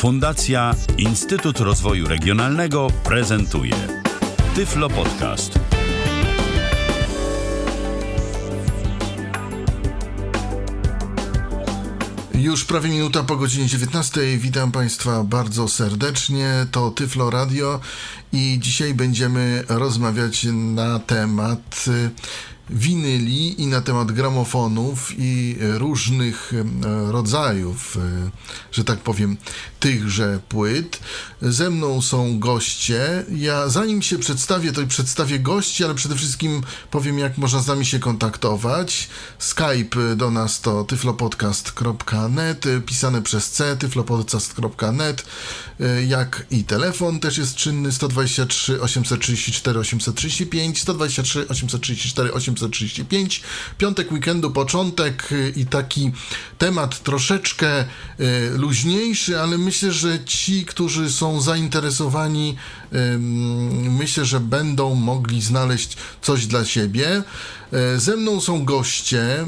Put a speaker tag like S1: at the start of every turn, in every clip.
S1: Fundacja Instytut Rozwoju Regionalnego prezentuje Tyflo Podcast.
S2: Już prawie minuta po godzinie 19. Witam Państwa bardzo serdecznie. To Tyflo Radio i dzisiaj będziemy rozmawiać na temat winyli i na temat gramofonów i różnych rodzajów, e, że tak powiem, tychże płyt. Ze mną są goście. Ja zanim się przedstawię, to przedstawię gości, ale przede wszystkim powiem, jak można z nami się kontaktować. Skype do nas to tyflopodcast.net, pisane przez C, tyflopodcast.net, e, jak i telefon też jest czynny 123 834 835, 123 834 835 1935. Piątek weekendu, początek y, i taki temat troszeczkę y, luźniejszy, ale myślę, że ci, którzy są zainteresowani, myślę, że będą mogli znaleźć coś dla siebie. Y, ze mną są goście,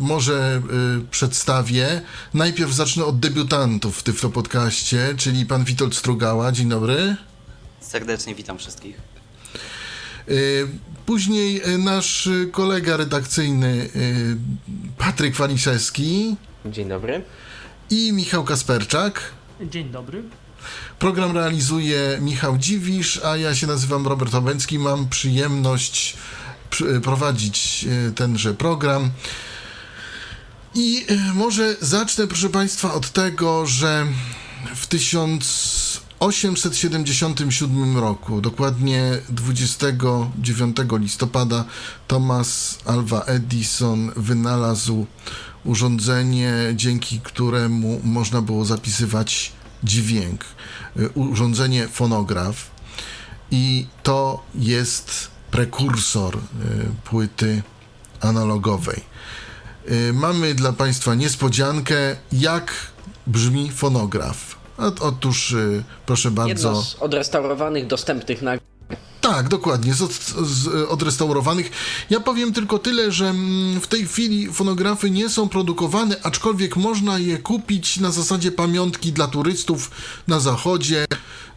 S2: może przedstawię. Najpierw zacznę od debiutantów w Tyflo Podcaście, czyli pan Witold Strugała. Dzień dobry.
S3: Serdecznie witam wszystkich.
S2: Później e, nasz kolega redakcyjny e, Patryk Waliszewski.
S4: Dzień dobry.
S2: I Michał Kasperczak.
S5: Dzień dobry.
S2: Program realizuje Michał Dziwisz, a ja się nazywam Robert Obęcki. Mam przyjemność prowadzić tenże program. I może zacznę, proszę Państwa, od tego, że w 1000 877 roku, dokładnie 29 listopada, Thomas Alva Edison wynalazł urządzenie, dzięki któremu można było zapisywać dźwięk. Y, urządzenie fonograf. I to jest prekursor y, płyty analogowej. Y, mamy dla Państwa niespodziankę, jak brzmi fonograf. Otóż, y, proszę bardzo.
S4: Jedno z odrestaurowanych, dostępnych na
S2: tak, dokładnie, z, z, odrestaurowanych. Ja powiem tylko tyle, że mm, w tej chwili fonografy nie są produkowane, aczkolwiek można je kupić na zasadzie pamiątki dla turystów na zachodzie.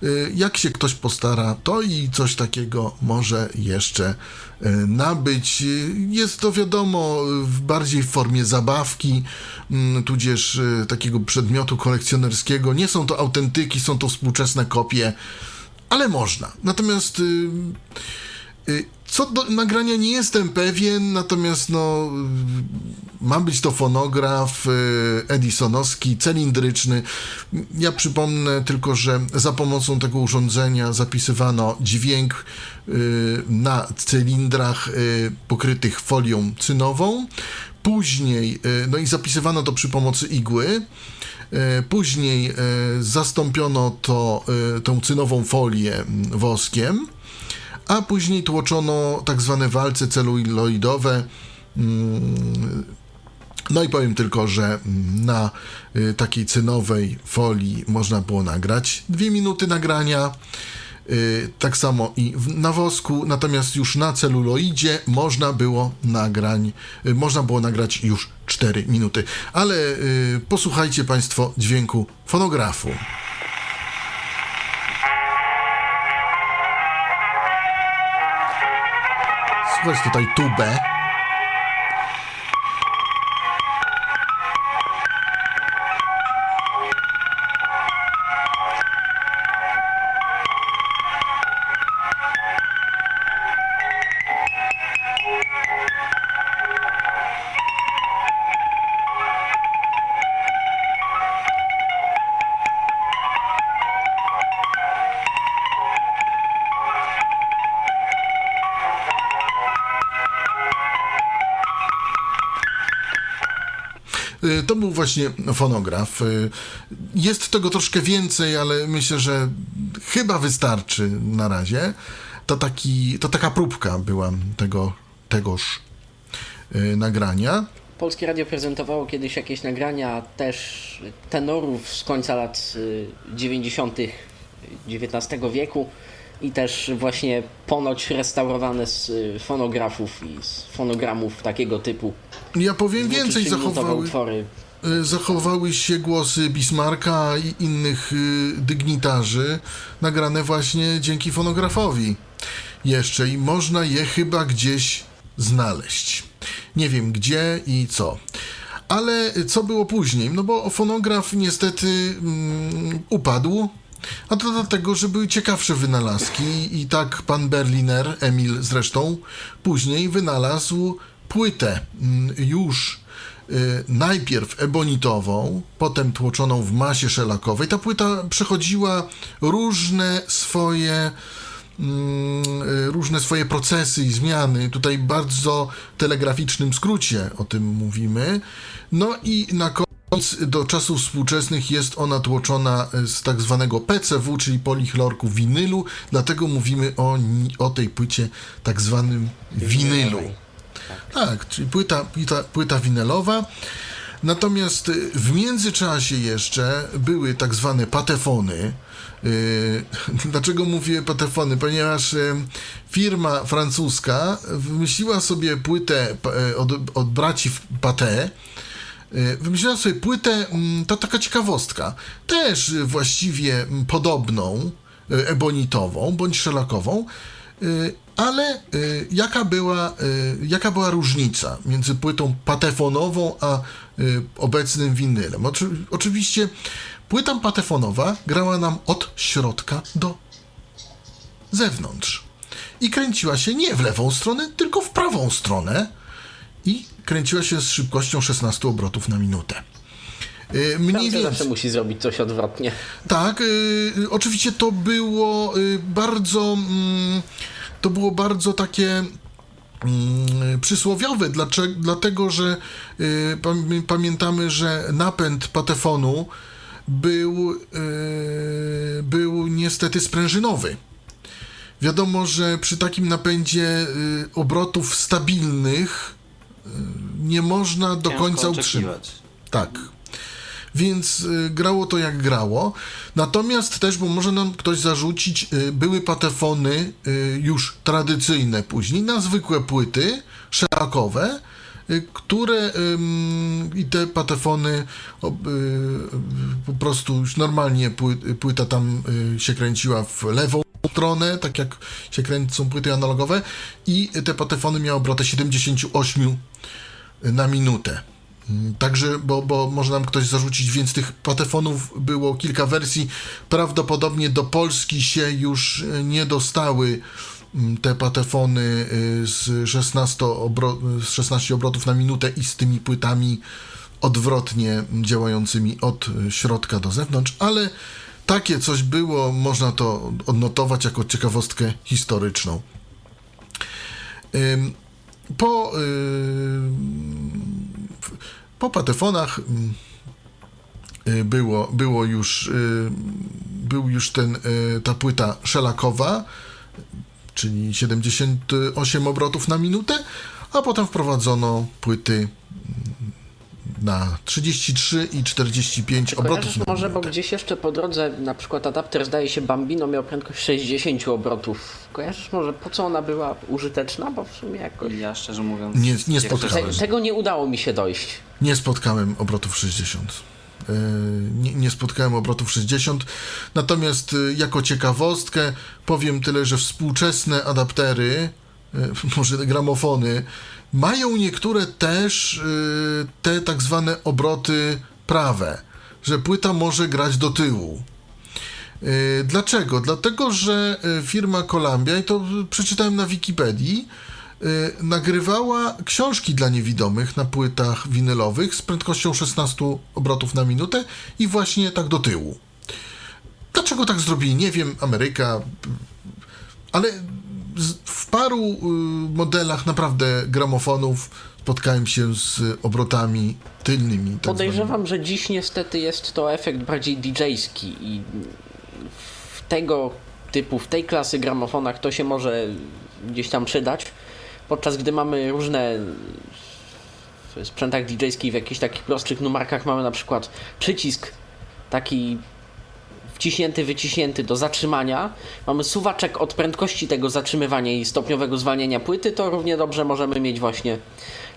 S2: Y, jak się ktoś postara, to i coś takiego może jeszcze y, nabyć. Jest to wiadomo w bardziej w formie zabawki, mm, tudzież y, takiego przedmiotu kolekcjonerskiego. Nie są to autentyki, są to współczesne kopie ale można. Natomiast y, y, co do nagrania nie jestem pewien, natomiast no, ma być to fonograf y, edisonowski, cylindryczny. Ja przypomnę tylko, że za pomocą tego urządzenia zapisywano dźwięk na cylindrach pokrytych folią cynową. Później, no i zapisywano to przy pomocy igły. E, później e, zastąpiono to, e, tą cynową folię woskiem, a później tłoczono tak zwane walce celuloidowe. Mm, no i powiem tylko, że na takiej cynowej folii można było nagrać dwie minuty nagrania. Y, tak samo i na wosku, natomiast już na celuloidzie można było nagrań, y, można było nagrać już 4 minuty. Ale y, posłuchajcie Państwo dźwięku fonografu. Słuchajcie tutaj tubę. Właśnie fonograf. Y, jest tego troszkę więcej, ale myślę, że chyba wystarczy na razie. To, taki, to taka próbka była tego, tegoż y, nagrania.
S4: Polskie Radio prezentowało kiedyś jakieś nagrania też tenorów z końca lat 90. XIX wieku i też właśnie ponoć restaurowane z fonografów i z fonogramów takiego typu.
S2: Ja powiem więcej, zachowały...
S4: utwory
S2: y, zachowały się głosy Bismarcka i innych y, dygnitarzy, nagrane właśnie dzięki fonografowi. Jeszcze i można je chyba gdzieś znaleźć. Nie wiem gdzie i co. Ale co było później? No bo fonograf niestety mm, upadł, a to dlatego, że były ciekawsze wynalazki i tak pan Berliner, Emil zresztą, później wynalazł płytę mm, już najpierw ebonitową, potem tłoczoną w masie szelakowej. Ta płyta przechodziła różne swoje mm, y, różne swoje procesy i zmiany. Tutaj bardzo telegraficznym skrócie o tym mówimy. No i na koniec do czasów współczesnych jest ona tłoczona z tak zwanego PCW, czyli polichlorku winylu, dlatego mówimy o, o tej płycie tak zwanym winylu. Tak, czyli płyta, płyta, płyta. Natomiast y, w międzyczasie jeszcze były tak zwane patefony. Yy, Dlaczego mówię patefony? Ponieważ y, firma francuska wymyśliła sobie płytę y, od, od braci Paté. Y, Wymyśliła sobie płytę, mm, to taka ciekawostka, też y, właściwie mm, podobną, y, ebonitową bądź szelakową, y, ale y, jaka była, y, jaka była różnica między płytą patefonową a y, obecnym winylem? Oczy, oczywiście płyta patefonowa grała nam od środka do zewnątrz i kręciła się nie w lewą stronę, tylko w prawą stronę i kręciła się z szybkością 16 obrotów na minutę. Y, Mniej
S4: Każdy zawsze
S2: więcej.
S4: musi zrobić coś odwrotnie.
S2: Tak, y, y, oczywiście to było y, bardzo. Mm, to było bardzo takie. mm, Przysłowiowe, dlaczego, dlatego że y, pam- pamiętamy, że napęd patefonu był, y, był niestety sprężynowy. Wiadomo, że przy takim napędzie y, obrotów stabilnych y, nie można do
S3: Ciężko
S2: końca utrzymać.
S3: oczekiwać.
S2: Tak. Więc y, grało to jak grało. Natomiast też, bo może nam ktoś zarzucić, y, były patefony y, już tradycyjne później, na zwykłe płyty szelakowe, y, które i te patefony po prostu już normalnie pły, płyta tam się kręciła w lewą stronę, tak jak się kręcą płyty analogowe i te patefony miały obrotę 78 na minutę. Mm, Także, bo, bo może nam ktoś zarzucić, więc tych patefonów było kilka wersji. Prawdopodobnie do Polski się już e, nie dostały mm, te patefony y, z 16, obro, z 16 obrotów na minutę i z tymi płytami odwrotnie działającymi od y, środka do zewnątrz, ale takie coś było, można to odnotować jako ciekawostkę historyczną. Po, ym, po patefonach ym, y, było, było już, y, był już ten, y, ta płyta szelakowa, czyli 78 obrotów na minutę, a potem wprowadzono płyty mm, na 33 i 45 obrotów
S4: może, bo gdzieś jeszcze po drodze, na przykład adapter zdaje się Bambino miał prędkość 60 obrotów. Kojarzysz może po co ona była użyteczna? Bo w sumie jakoś...
S3: Ja szczerze mówiąc.
S2: Nie- nie spotkałem.
S4: Te, tego nie udało mi się dojść.
S2: Nie spotkałem obrotów 60. Yy, Nie, nie spotkałem obrotów 60. Natomiast yy, jako ciekawostkę powiem tyle, że współczesne adaptery, yy, może gramofony, mają niektóre też yy, te tak zwane obroty prawe, że płyta może grać do tyłu. Yy, Dlaczego? Dlatego, że yy, firma Columbia, i to przeczytałem na Wikipedii, nagrywała książki dla niewidomych na płytach winylowych z prędkością 16 obrotów na minutę i właśnie tak do tyłu. Dlaczego tak zrobili? Nie wiem, Ameryka, ale w paru y, modelach naprawdę gramofonów spotkałem się z obrotami tylnymi. tak
S4: Podejrzewam, że dziś niestety jest to efekt bardziej DJ-ski i w tego typu, w tej klasy gramofonach to się może gdzieś tam przydać, podczas gdy mamy różne w sprzętach DJ-skich w jakichś takich prostszych numerkach mamy na przykład przycisk taki wciśnięty, wyciśnięty do zatrzymania. Mamy suwaczek od prędkości tego zatrzymywania i stopniowego zwalniania płyty, to równie dobrze możemy mieć właśnie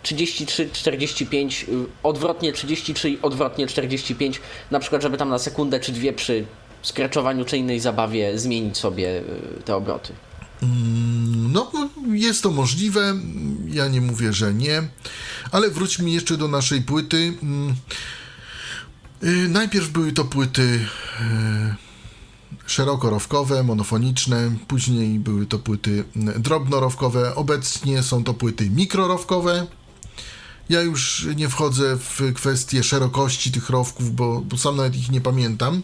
S4: 33, 45, y, odwrotnie 33 i odwrotnie 45, na przykład, żeby tam na sekundę czy dwie przy skreczowaniu czy innej zabawie zmienić sobie y, te obroty.
S2: No, jest to możliwe. Ja nie mówię, że nie. Ale wróćmy jeszcze do naszej płyty. Y, Najpierw były to płyty y, szerokorowkowe, monofoniczne, później były to płyty mm, drobnorowkowe, obecnie są to płyty mikrorowkowe. Ja już nie wchodzę w kwestię szerokości tych rowków, bo, bo sam nawet ich nie pamiętam.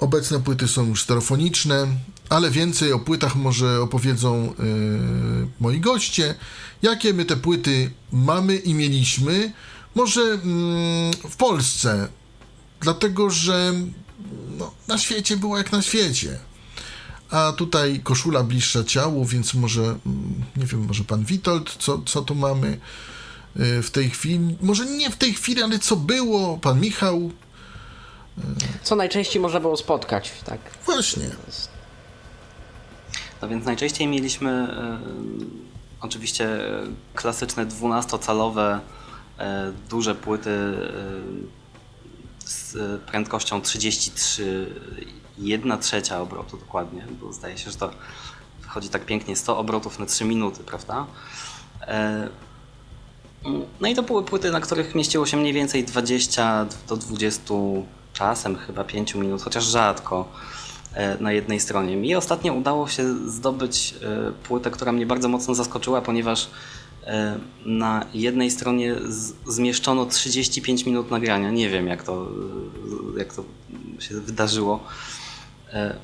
S2: Obecne płyty są już stereofoniczne, ale więcej o płytach może opowiedzą yy, moi goście. Jakie my te płyty mamy i mieliśmy? Może mm, w Polsce, dlatego że no, na świecie było jak na świecie. A tutaj koszula bliższa ciału, więc może, mm, nie wiem, może pan Witold, co, co tu mamy yy, w tej chwili? Może nie w tej chwili, ale co było? Pan Michał?
S4: Co najczęściej można było spotkać, tak?
S2: Właśnie.
S3: No więc najczęściej mieliśmy e, oczywiście klasyczne 12-calowe e, duże płyty e, prędkością 33 1 trzecia obrotu dokładnie, bo zdaje się, że to wychodzi tak pięknie 100 obrotów na 3 minuty, prawda? E, no i to były płyty, na których mieściło się mniej więcej 20 do 20 czasem chyba 5 minut, chociaż rzadko e, na jednej stronie. Mi ostatnio udało się zdobyć e, płytę, która mnie bardzo mocno zaskoczyła, ponieważ na jednej stronie zmieszczono 35 minut nagrania. Nie wiem jak to, e, jak to się wydarzyło. E,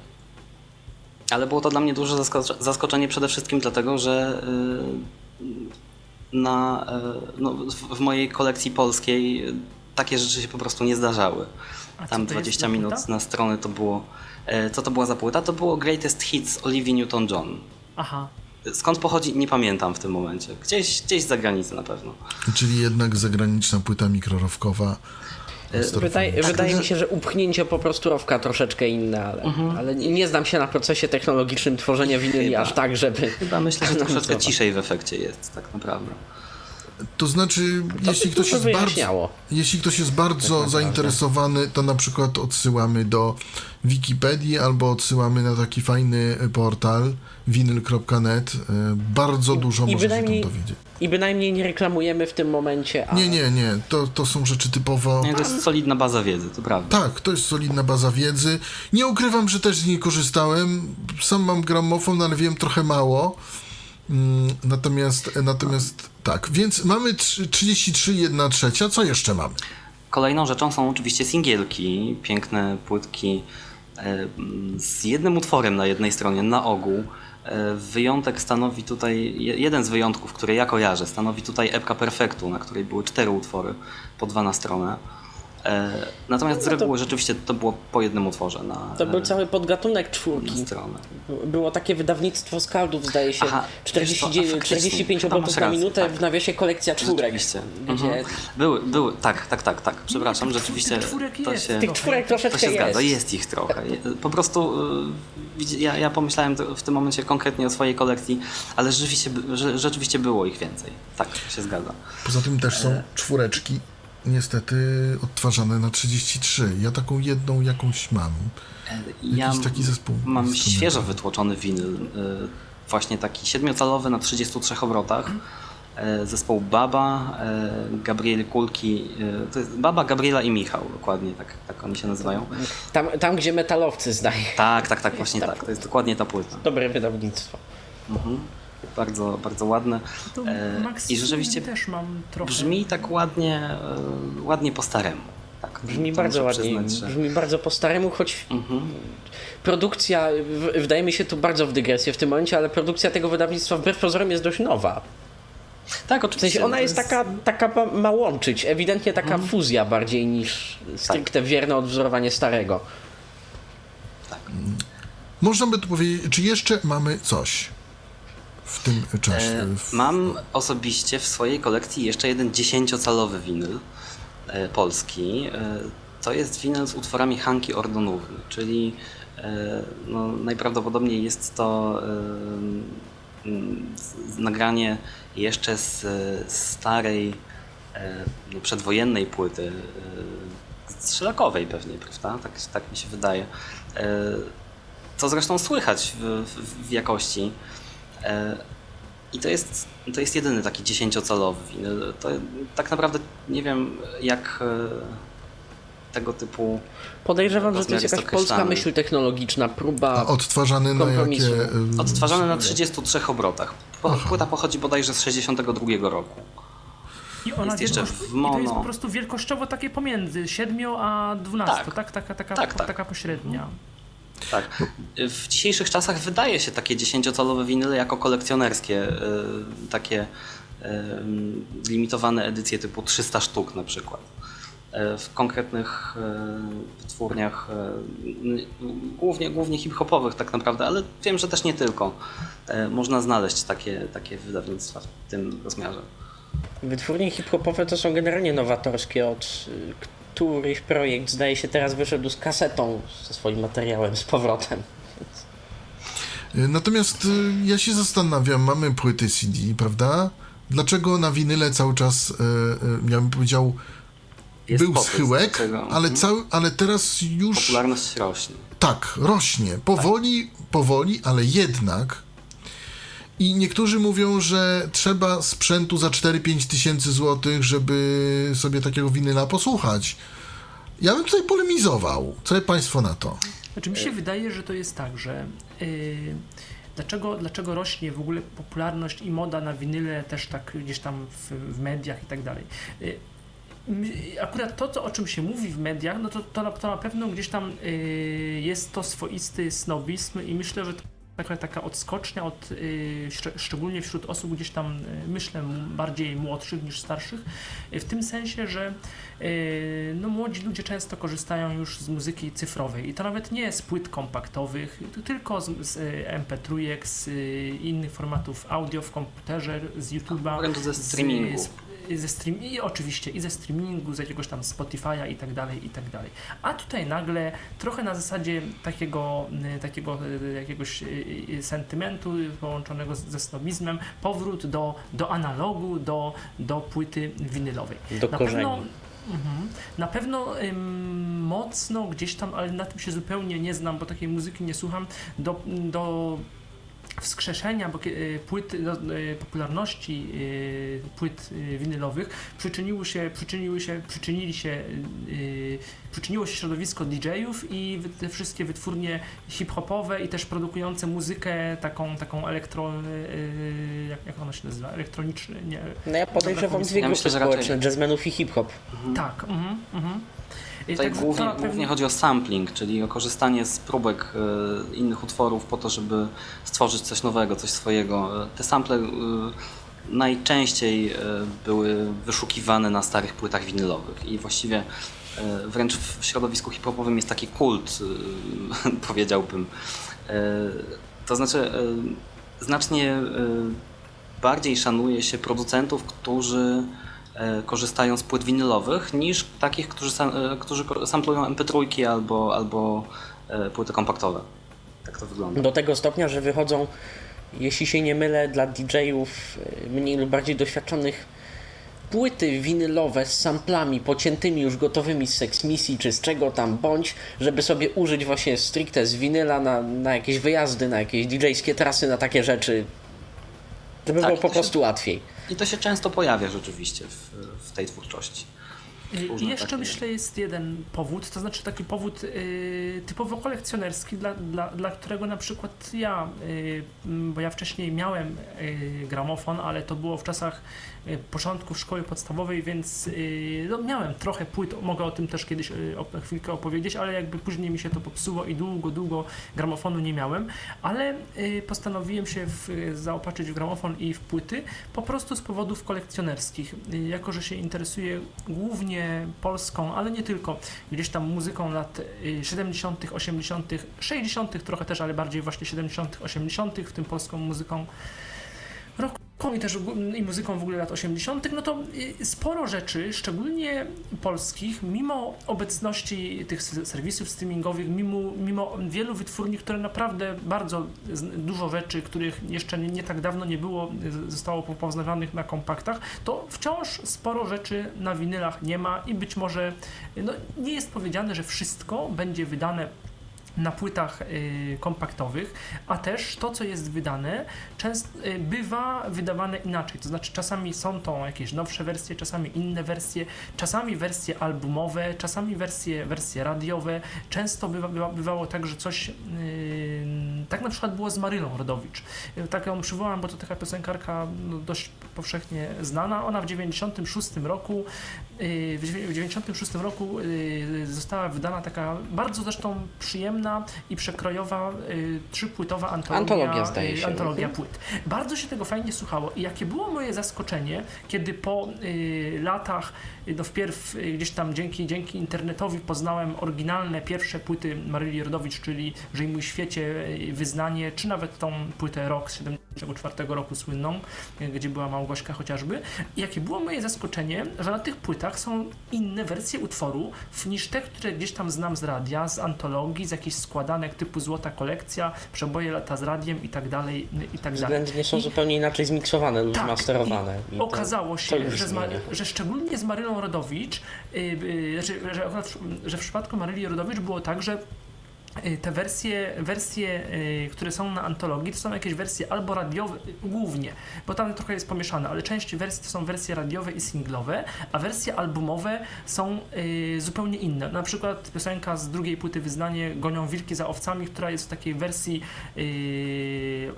S3: Ale było to dla mnie duże zaskocze- zaskoczenie przede wszystkim dlatego, że e, na, e, no, w- mojej kolekcji polskiej e, takie rzeczy się po prostu nie zdarzały. Tam
S5: to jest
S3: 20
S5: za
S3: minut na strony to było. e, Co to była za płyta? To było Greatest Hits Olivia Newton-John.
S5: Aha.
S3: Skąd pochodzi, nie pamiętam w tym momencie. Gdzieś, gdzieś z zagranicy na pewno.
S2: Czyli jednak zagraniczna płyta mikrorowkowa.
S4: Wydaje, wydaje mi się, że upchnięcie po prostu rowka troszeczkę inne, ale, ale nie nie znam się na procesie technologicznym tworzenia winyli aż tak, żeby...
S3: Chyba myślę, że troszeczkę ciszej w efekcie jest, tak naprawdę.
S2: To znaczy, jeśli
S4: by
S2: ktoś, jest bardzo, jeśli ktoś jest bardzo zainteresowany, to na przykład odsyłamy do Wikipedii albo odsyłamy na taki fajny portal vinyl.net. E, Bardzo dużo
S4: i
S2: może się tam
S4: bynajmniej-
S2: dowiedzieć.
S4: I bynajmniej nie reklamujemy w tym momencie, a
S2: Nie, nie, nie. To, to są rzeczy typowo...
S3: Nie, to jest solidna baza wiedzy, to prawda.
S2: Tak, to jest solidna baza wiedzy. Nie ukrywam, że też z niej korzystałem. Sam mam gramofon, ale wiem trochę mało. Mm, Natomiast, natomiast tak, więc mamy trzy- 33, 1 trzecia. Co jeszcze mamy?
S3: Kolejną rzeczą są oczywiście singielki, piękne płytki e, z jednym utworem na jednej stronie, na ogół. E, Wyjątek stanowi tutaj, je- jeden z wyjątków, który ja kojarzę, stanowi tutaj epka perfektu, na której były cztery utwory, po dwa na stronę. E, Natomiast z
S4: No to-
S3: reguły rzeczywiście to było po jednym utworze na,
S4: to był
S3: e,
S4: cały podgatunek
S3: na
S4: czwórki.
S3: stronę.
S4: Było takie wydawnictwo skaldów, zdaje się,
S3: Aha,
S4: 49,
S3: wiesz co, a faktycznie,
S4: 45
S3: chyba
S4: obrotów na minutę,
S3: tak.
S4: w nawiasie kolekcja czwórek.
S3: Rzeczywiście.
S4: Gdzie
S3: Mhm. Były, były, tak, tak, tak, tak. Przepraszam,
S5: tych
S3: rzeczywiście
S5: czwórek- tych czwórek
S3: to
S5: jest
S3: się...
S4: tych czwórek
S3: To
S4: troszeczkę
S3: się
S4: jest.
S3: zgadza, jest ich trochę. Po prostu y, ja, ja pomyślałem to- w tym momencie konkretnie o swojej kolekcji, ale rzeczywiście, rzeczywiście było ich więcej. Tak, się zgadza.
S2: Poza tym też są czwóreczki, niestety odtwarzane na 33. Ja taką jedną jakąś mam.
S3: Ja
S2: Jakiś taki zespół
S3: mam świeżo wytłoczony winyl, y, właśnie taki siedmiocalowy na 33 obrotach. y, Zespoł Baba, y, Gabriel Kulki, y, to jest Baba, Gabriela i Michał, dokładnie tak, tak oni się nazywają.
S4: Tam, tam, gdzie metalowcy zdaje.
S3: Tak, tak, tak, właśnie
S4: ta
S3: tak, to jest dokładnie ta płyta.
S4: Dobre wydawnictwo.
S3: Mhm. Bardzo, bardzo ładne.
S5: To
S3: E,
S5: Max
S3: I rzeczywiście
S5: też mam trochę.
S3: brzmi tak ładnie, e, ładnie po staremu. Tak,
S4: Brzmi bardzo ładnie,
S3: przyznać, że-
S4: brzmi bardzo po staremu, choć
S3: Mhm.
S4: produkcja, w- wydaje mi się tu bardzo w dygresję w tym momencie, ale produkcja tego wydawnictwa wbrew pozorom jest dość nowa.
S3: Tak,
S4: W
S3: oczywiście.
S4: sensie ona jest taka, taka ma- łączyć, ewidentnie taka
S3: Mhm.
S4: fuzja bardziej niż stricte wierne odwzorowanie starego.
S2: Można by tu powiedzieć, czy jeszcze mamy coś w tym czasie?
S3: E, Mam osobiście w swojej kolekcji jeszcze jeden dziesięciocalowy winyl e, polski. E, to jest winyl z utworami Hanki Ordonówny, czyli no, najprawdopodobniej jest to nagranie jeszcze z starej, no, przedwojennej płyty, strzelakowej pewnie, prawda? Tak, tak mi się wydaje. Co zresztą słychać w, w, w jakości. I to jest, to jest jedyny taki 10-calowy winyl. To tak naprawdę nie wiem, jak tego typu.
S4: Podejrzewam, że to jest jakaś polska myśl technologiczna, próba. A
S2: odtwarzany na jakie.
S3: Odtwarzany na 33 obrotach. Płyta pochodzi bodajże z 62 roku.
S5: I ona jest jeszcze w mono. I to jest po prostu wielkościowo takie pomiędzy 7 a 12, tak? tak? Taka, taka, tak, tak. taka pośrednia.
S3: Tak. W dzisiejszych czasach wydaje się takie 10-calowe winyle jako kolekcjonerskie, takie limitowane edycje typu 300 sztuk na przykład. E, w konkretnych e, wytwórniach, e, głównie, głównie hip-hopowych tak naprawdę, ale wiem, że też nie tylko. Można znaleźć takie, takie wydawnictwa w tym rozmiarze.
S4: Wytwórnie hip-hopowe to są generalnie nowatorskie. Od któryś projekt zdaje się teraz wyszedł z kasetą ze swoim materiałem z powrotem.
S2: Natomiast ja się zastanawiam, mamy płyty CD, prawda? Dlaczego na winyle cały czas, ja bym powiedział, jest był schyłek, ale, mhm. cały, ale teraz już...
S3: Popularność rośnie.
S2: Tak, rośnie. Powoli, tak. powoli, ale jednak. I niektórzy mówią, że trzeba sprzętu za 4-5 tysięcy złotych, żeby sobie takiego winyla posłuchać. Ja bym tutaj polemizował. Co Państwo na to?
S5: Znaczy mi się wydaje, że to jest tak, że yy, dlaczego, dlaczego rośnie w ogóle popularność i moda na winyle też tak gdzieś tam w, w mediach i tak dalej. Yy, akurat to, co, o czym się mówi w mediach, no to, to, to na pewno gdzieś tam y, jest to swoisty snobizm i myślę, że taka, taka odskocznia od, y, szczególnie wśród osób gdzieś tam, y, myślę, bardziej młodszych niż starszych, w tym sensie, że no, młodzi ludzie często korzystają już z muzyki cyfrowej i to nawet nie z płyt kompaktowych, tylko z, z MP3, z innych formatów audio w komputerze, z YouTube'a,
S3: ze streamingu. Z,
S5: ze stream i oczywiście i ze streamingu, z jakiegoś tam Spotify'a i tak dalej, i tak dalej. A tutaj nagle trochę na zasadzie takiego, y, takiego y, jakiegoś y, sentymentu połączonego ze snobizmem, powrót do, do analogu, do, do płyty winylowej.
S4: Do na korzeni. Pewno,
S5: mhm, na pewno ym, mocno gdzieś tam, ale na tym się zupełnie nie znam, bo takiej muzyki nie słucham, do, do wskrzeszenia e, płyt, no, e, popularności e, płyt winylowych przyczyniły się, przyczyniły się, przyczynili się, przyczyniło się środowisko DJ-ów i te wszystkie wytwórnie hip-hopowe i też produkujące muzykę taką, taką elektro, jak, jak ona się nazywa, elektroniczny, nie.
S4: No ja podejrzewam dwie grupy ja społeczne, jazzmenów i hip-hop.
S5: Mhm. Tak, mhm, mhm.
S3: Tutaj tak głównie, głównie, chodzi o sampling, czyli o korzystanie z próbek e, innych utworów po to, żeby stworzyć coś nowego, coś swojego. Te sample e, najczęściej e, były wyszukiwane na starych płytach winylowych i właściwie wręcz w środowisku hip-hopowym jest taki kult, powiedziałbym. To znaczy znacznie bardziej szanuje się producentów, którzy E, korzystają z płyt winylowych niż takich, którzy, sam, e, którzy samplują MP3 albo, albo e, płyty kompaktowe. Tak to wygląda.
S4: Do tego stopnia, że wychodzą, jeśli się nie mylę, dla DJ-ów mniej lub bardziej doświadczonych płyty winylowe z samplami pociętymi już gotowymi z Sex Misji czy z czego tam bądź, żeby sobie użyć właśnie stricte z winyla na, na jakieś wyjazdy, na jakieś DJ-skie trasy, na takie rzeczy. Żeby tak, było po prostu się... łatwiej.
S3: I to się często pojawia rzeczywiście w, w tej twórczości.
S5: I jeszcze takie... myślę jest jeden powód, to znaczy taki powód y, typowo kolekcjonerski, dla, dla, dla którego na przykład ja, y, bo ja wcześniej miałem y, gramofon, ale to było w czasach Y, początków szkoły podstawowej, więc y, no, miałem trochę płyt, mogę o tym też kiedyś o, chwilkę opowiedzieć, ale jakby później mi się to popsuło i długo, długo gramofonu nie miałem, ale postanowiłem się w, zaopatrzyć w gramofon i w płyty po prostu z powodów kolekcjonerskich. Jako, że się interesuję głównie polską, ale nie tylko, gdzieś tam muzyką lat 70., 80., 60., trochę też, ale bardziej właśnie 70., 80., w tym polską muzyką rock i też i muzyką w ogóle lat 80., no to y, sporo rzeczy, szczególnie polskich, mimo obecności tych serwisów streamingowych, mimo, mimo wielu wytwórni, które naprawdę bardzo dużo rzeczy, których jeszcze nie, nie tak dawno nie było, zostało poznawanych na kompaktach, to wciąż sporo rzeczy na winylach nie ma i być może no, nie jest powiedziane, że wszystko będzie wydane na płytach y, kompaktowych, a też to, co jest wydane, często y, bywa wydawane inaczej. To znaczy, czasami są to jakieś nowsze wersje, czasami inne wersje, czasami wersje albumowe, czasami wersje, wersje radiowe. Często bywa, bywa, bywało tak, że coś. Yy, tak na przykład było z Marylą Rodowicz. Tak ją przywołam, bo to taka piosenkarka no, dość powszechnie znana. Ona w 96 roku w 96 roku została wydana taka bardzo zresztą przyjemna i przekrojowa trzypłytowa antologia,
S4: antologia, zdaje się.
S5: antologia płyt. Bardzo się tego fajnie słuchało i jakie było moje zaskoczenie, kiedy po latach no wpierw gdzieś tam dzięki, dzięki internetowi poznałem oryginalne pierwsze płyty Maryli Rodowicz, czyli Żyj mój świecie, Wyznanie, czy nawet tą płytę Rock z 74 roku słynną, gdzie była Małgośka chociażby. I jakie było moje zaskoczenie, że na tych płytach są inne wersje utworu niż te, które gdzieś tam znam z radia, z antologii, z jakichś składanek typu Złota Kolekcja, Przeboje lata z radiem i tak dalej, i tak dalej.
S4: Względnie są I, zupełnie inaczej zmiksowane lub tak, zmasterowane.
S5: I okazało się, że, z, że szczególnie z Marylą Rodowicz, yy, yy, że, że, że w przypadku Maryli Rodowicz było tak, że te wersje, wersje, y, które są na antologii, to są jakieś wersje albo radiowe, głównie, bo tam trochę jest pomieszane, ale część wersji to są wersje radiowe i singlowe, a wersje albumowe są y, zupełnie inne. Na przykład piosenka z drugiej płyty Wyznanie Gonią Wilki za owcami, która jest w takiej wersji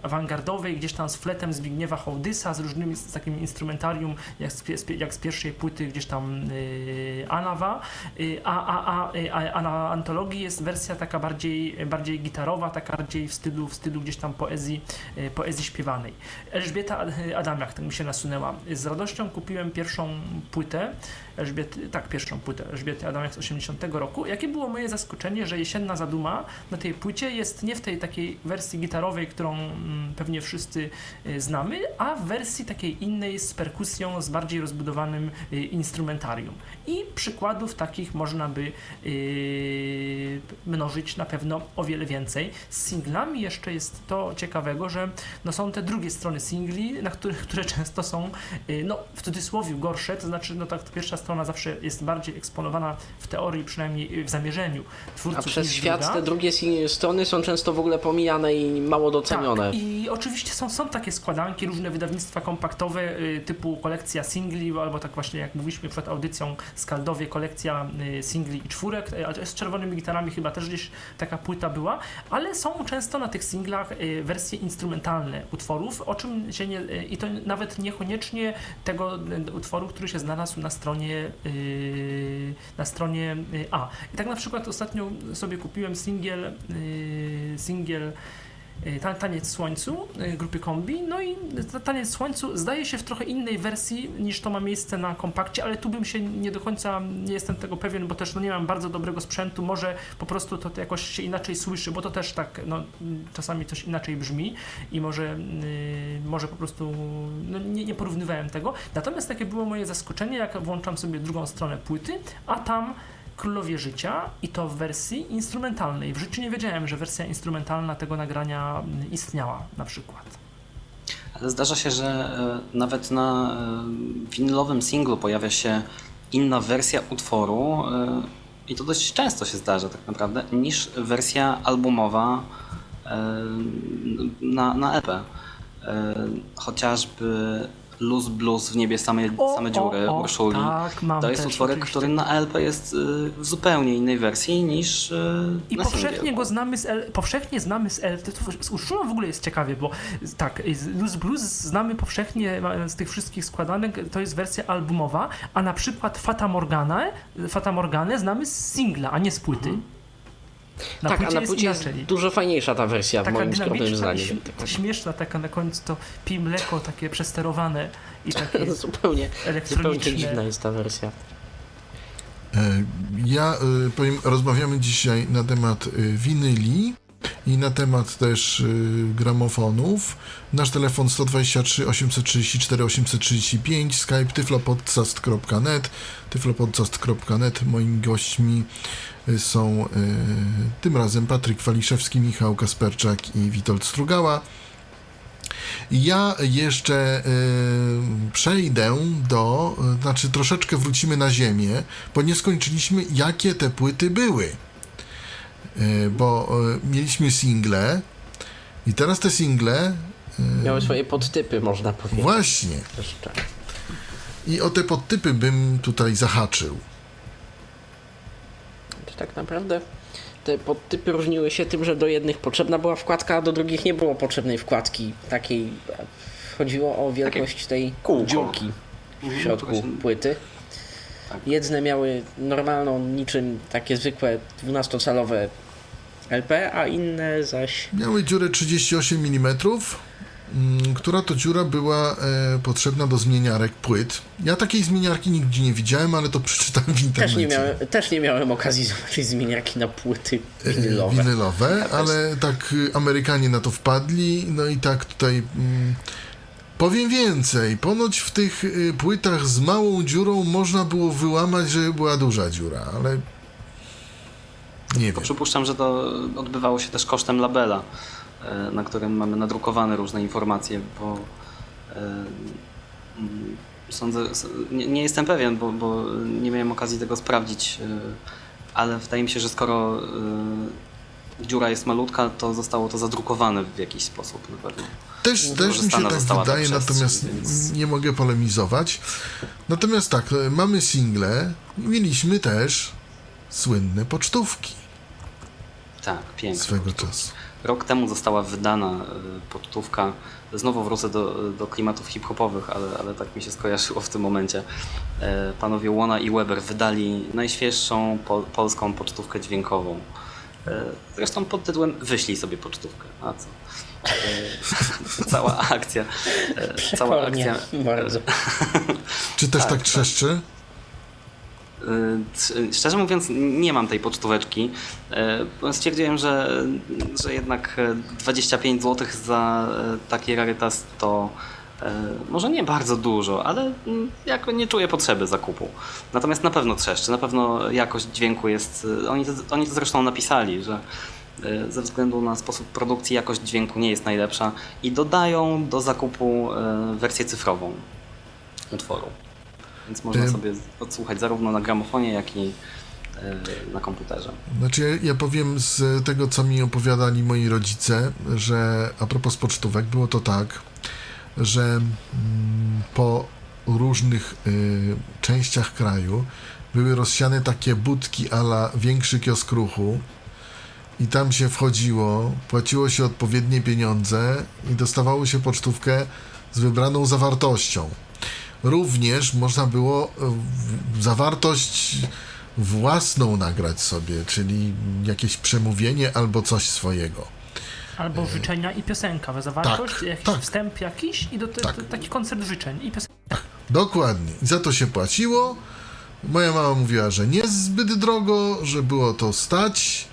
S5: awangardowej, gdzieś tam z fletem Zbigniewa Hołdysa, z różnymi, z takim instrumentarium, jak z, jak z pierwszej płyty gdzieś tam Anawa, a, a, a, a, a na antologii jest wersja taka bardziej bardziej, bardziej gitarowa, taka bardziej w stylu, w stylu gdzieś tam poezji, e, poezji śpiewanej. Elżbieta Adamiak tak mi się nasunęła. Z radością kupiłem pierwszą płytę, Elżbiety, tak, pierwszą płytę Elżbiety Adamiak z 80 roku. Jakie było moje zaskoczenie, że Jesienna Zaduma na tej płycie jest nie w tej takiej wersji gitarowej, którą mm, pewnie wszyscy e, znamy, a w wersji takiej innej z perkusją, z bardziej rozbudowanym e, instrumentarium. I przykładów takich można by mnożyć na pewno o wiele więcej. Z singlami jeszcze jest to ciekawego, że no są te drugie strony singli, na których, które często są y, no, w cudzysłowie gorsze, to znaczy no tak, pierwsza strona zawsze jest bardziej eksponowana w teorii, przynajmniej w zamierzeniu twórców.
S4: A przez świat druga. te drugie strony są często w ogóle pomijane i mało docenione.
S5: Tak, i oczywiście są, są takie składanki, różne wydawnictwa kompaktowe y, typu kolekcja singli, albo tak właśnie jak mówiliśmy przed audycją Skaldowie, kolekcja y, singli i czwórek, ale z czerwonymi gitarami chyba też gdzieś taka płyta była, ale są często na tych singlach y, wersje instrumentalne utworów, o czym się nie, y, i to nawet niekoniecznie tego utworu, który się znalazł na stronie na stronie A. I tak na przykład ostatnio sobie kupiłem singiel singiel Taniec Słońcu y, grupy Kombi. No i Taniec Słońcu zdaje się w trochę innej wersji niż to ma miejsce na kompakcie, ale tu bym się nie do końca, nie jestem tego pewien, bo też no, nie mam bardzo dobrego sprzętu. Może po prostu to jakoś się inaczej słyszy, bo to też tak no, czasami coś inaczej brzmi i może, yy, może po prostu no, nie, nie porównywałem tego. Natomiast takie było moje zaskoczenie, jak włączam sobie drugą stronę płyty, a tam Królowie Życia i to w wersji instrumentalnej. W życiu nie wiedziałem, że wersja instrumentalna tego nagrania istniała na przykład.
S3: Ale zdarza się, że e, nawet na e, winylowym singlu pojawia się inna wersja utworu e, i to dość często się zdarza tak naprawdę, niż wersja albumowa na, na EP. Chociażby Luz Blues w niebie same, o, same dziury o, o, Urszuli. Tak, mam to jest utworek, oczywiście. który na LP jest y, w zupełnie innej wersji niż y,
S5: I powszechnie go znamy z L, powszechnie znamy z LP. Z Urszulą w ogóle jest ciekawie, bo tak, Luz Blues znamy powszechnie z tych wszystkich składanek, to jest wersja albumowa, a na przykład Fata Morgana, Fata Morgane znamy z singla, a nie z płyty. Mhm.
S4: Na tak, a na płycie jest, jest dużo fajniejsza ta wersja taka w moim skromnym zdaniem.
S5: Śmieszna taka na końcu to pi mleko takie przesterowane i takie
S4: zupełnie, zupełnie dziwna jest ta wersja.
S2: E, ja y, powiem, rozmawiamy dzisiaj na temat y, winyli i na temat też gramofonów. Nasz telefon 123 834 835, skype tyflopodcast.net tyflopodcast.net. Moimi gośćmi są y, tym razem Patryk Waliszewski, Michał Kasperczak i Witold Strugała. Ja jeszcze y, przejdę do, y, znaczy troszeczkę wrócimy na ziemię, bo nie skończyliśmy, jakie te płyty były. Y, bo y, mieliśmy single i teraz te single. y,
S4: Miały swoje podtypy, można powiedzieć.
S2: Właśnie.
S4: Jeszcze.
S2: I o te podtypy bym tutaj zahaczył.
S4: Tak naprawdę te podtypy różniły się tym, że do jednych potrzebna była wkładka, a do drugich nie było potrzebnej wkładki takiej. Chodziło o wielkość tej
S3: kółko.
S4: dziurki w
S3: Mhm,
S4: środku płyty.
S3: Tak.
S4: Jedne miały normalną, niczym takie zwykłe 12-calowe LP, a inne zaś
S2: Miały dziurę 38 mm, mm, która to dziura była e, potrzebna do zmieniarek płyt. Ja takiej zmieniarki nigdzie nie widziałem, ale to przeczytałem w internecie.
S4: też nie, miałem, też nie miałem okazji zobaczyć zmieniarki na płyty
S2: E,
S4: winylowe.
S2: winylowe, ale tak y, Amerykanie na to wpadli, no i tak tutaj mm, powiem więcej. Ponoć w tych y, płytach z małą dziurą można było wyłamać, że była duża dziura, ale nie wiem.
S3: Przypuszczam, że to odbywało się też kosztem labela, na którym mamy nadrukowane różne informacje, bo e, mm, sądzę, nie, nie jestem pewien, bo, bo nie miałem okazji tego sprawdzić, e, ale wydaje mi się, że skoro e, dziura jest malutka, to zostało to zadrukowane w jakiś sposób na pewno.
S2: Też, też mi się tak wydaje, natomiast
S3: więc-
S2: nie mogę polemizować. Natomiast tak, e, mamy single i mieliśmy też słynne pocztówki
S3: Tak, pięknie.
S2: swego czasu.
S3: Rok temu została wydana e, pocztówka. Znowu wrócę do, do klimatów hip-hopowych, ale, ale tak mi się skojarzyło w tym momencie. E, Panowie Łona i Weber wydali najświeższą po, polską pocztówkę dźwiękową. E, Zresztą pod tytułem Wyślij sobie pocztówkę. A co? Cała akcja. Cała akcja.
S4: bardzo.
S2: Czy też tak,
S3: Tak,
S2: trzeszczy?
S3: Y, Szczerze mówiąc, nie mam tej pocztóweczki. Y, Stwierdziłem, że, że jednak e, 25 zł za e, taki rarytas to e, może nie bardzo dużo, ale mm, jako nie czuję potrzeby zakupu. Natomiast na pewno trzeszczy, na pewno jakość dźwięku jest. e, Oni to, oni to zresztą napisali, że e, ze względu na sposób produkcji jakość dźwięku nie jest najlepsza i dodają do zakupu e, wersję cyfrową utworu. Więc można sobie odsłuchać zarówno na gramofonie, jak i e, na komputerze.
S2: Znaczy, ja, ja powiem z tego, co mi opowiadali moi rodzice, że a propos pocztówek, było to tak, że mm, po różnych y, częściach kraju były rozsiane takie budki ala większy kiosk ruchu i tam się wchodziło, płaciło się odpowiednie pieniądze i dostawało się pocztówkę z wybraną zawartością. Również można było e, zawartość własną nagrać sobie, czyli jakieś przemówienie albo coś swojego.
S5: Albo życzenia i piosenka, zawartość,
S2: tak,
S5: jakiś
S2: tak.
S5: wstęp jakiś i do te,
S2: Tak.
S5: taki koncert życzeń i piosenka.
S2: Dokładnie. I za to się płaciło. Moja mama mówiła, że nie zbyt drogo, że było to stać.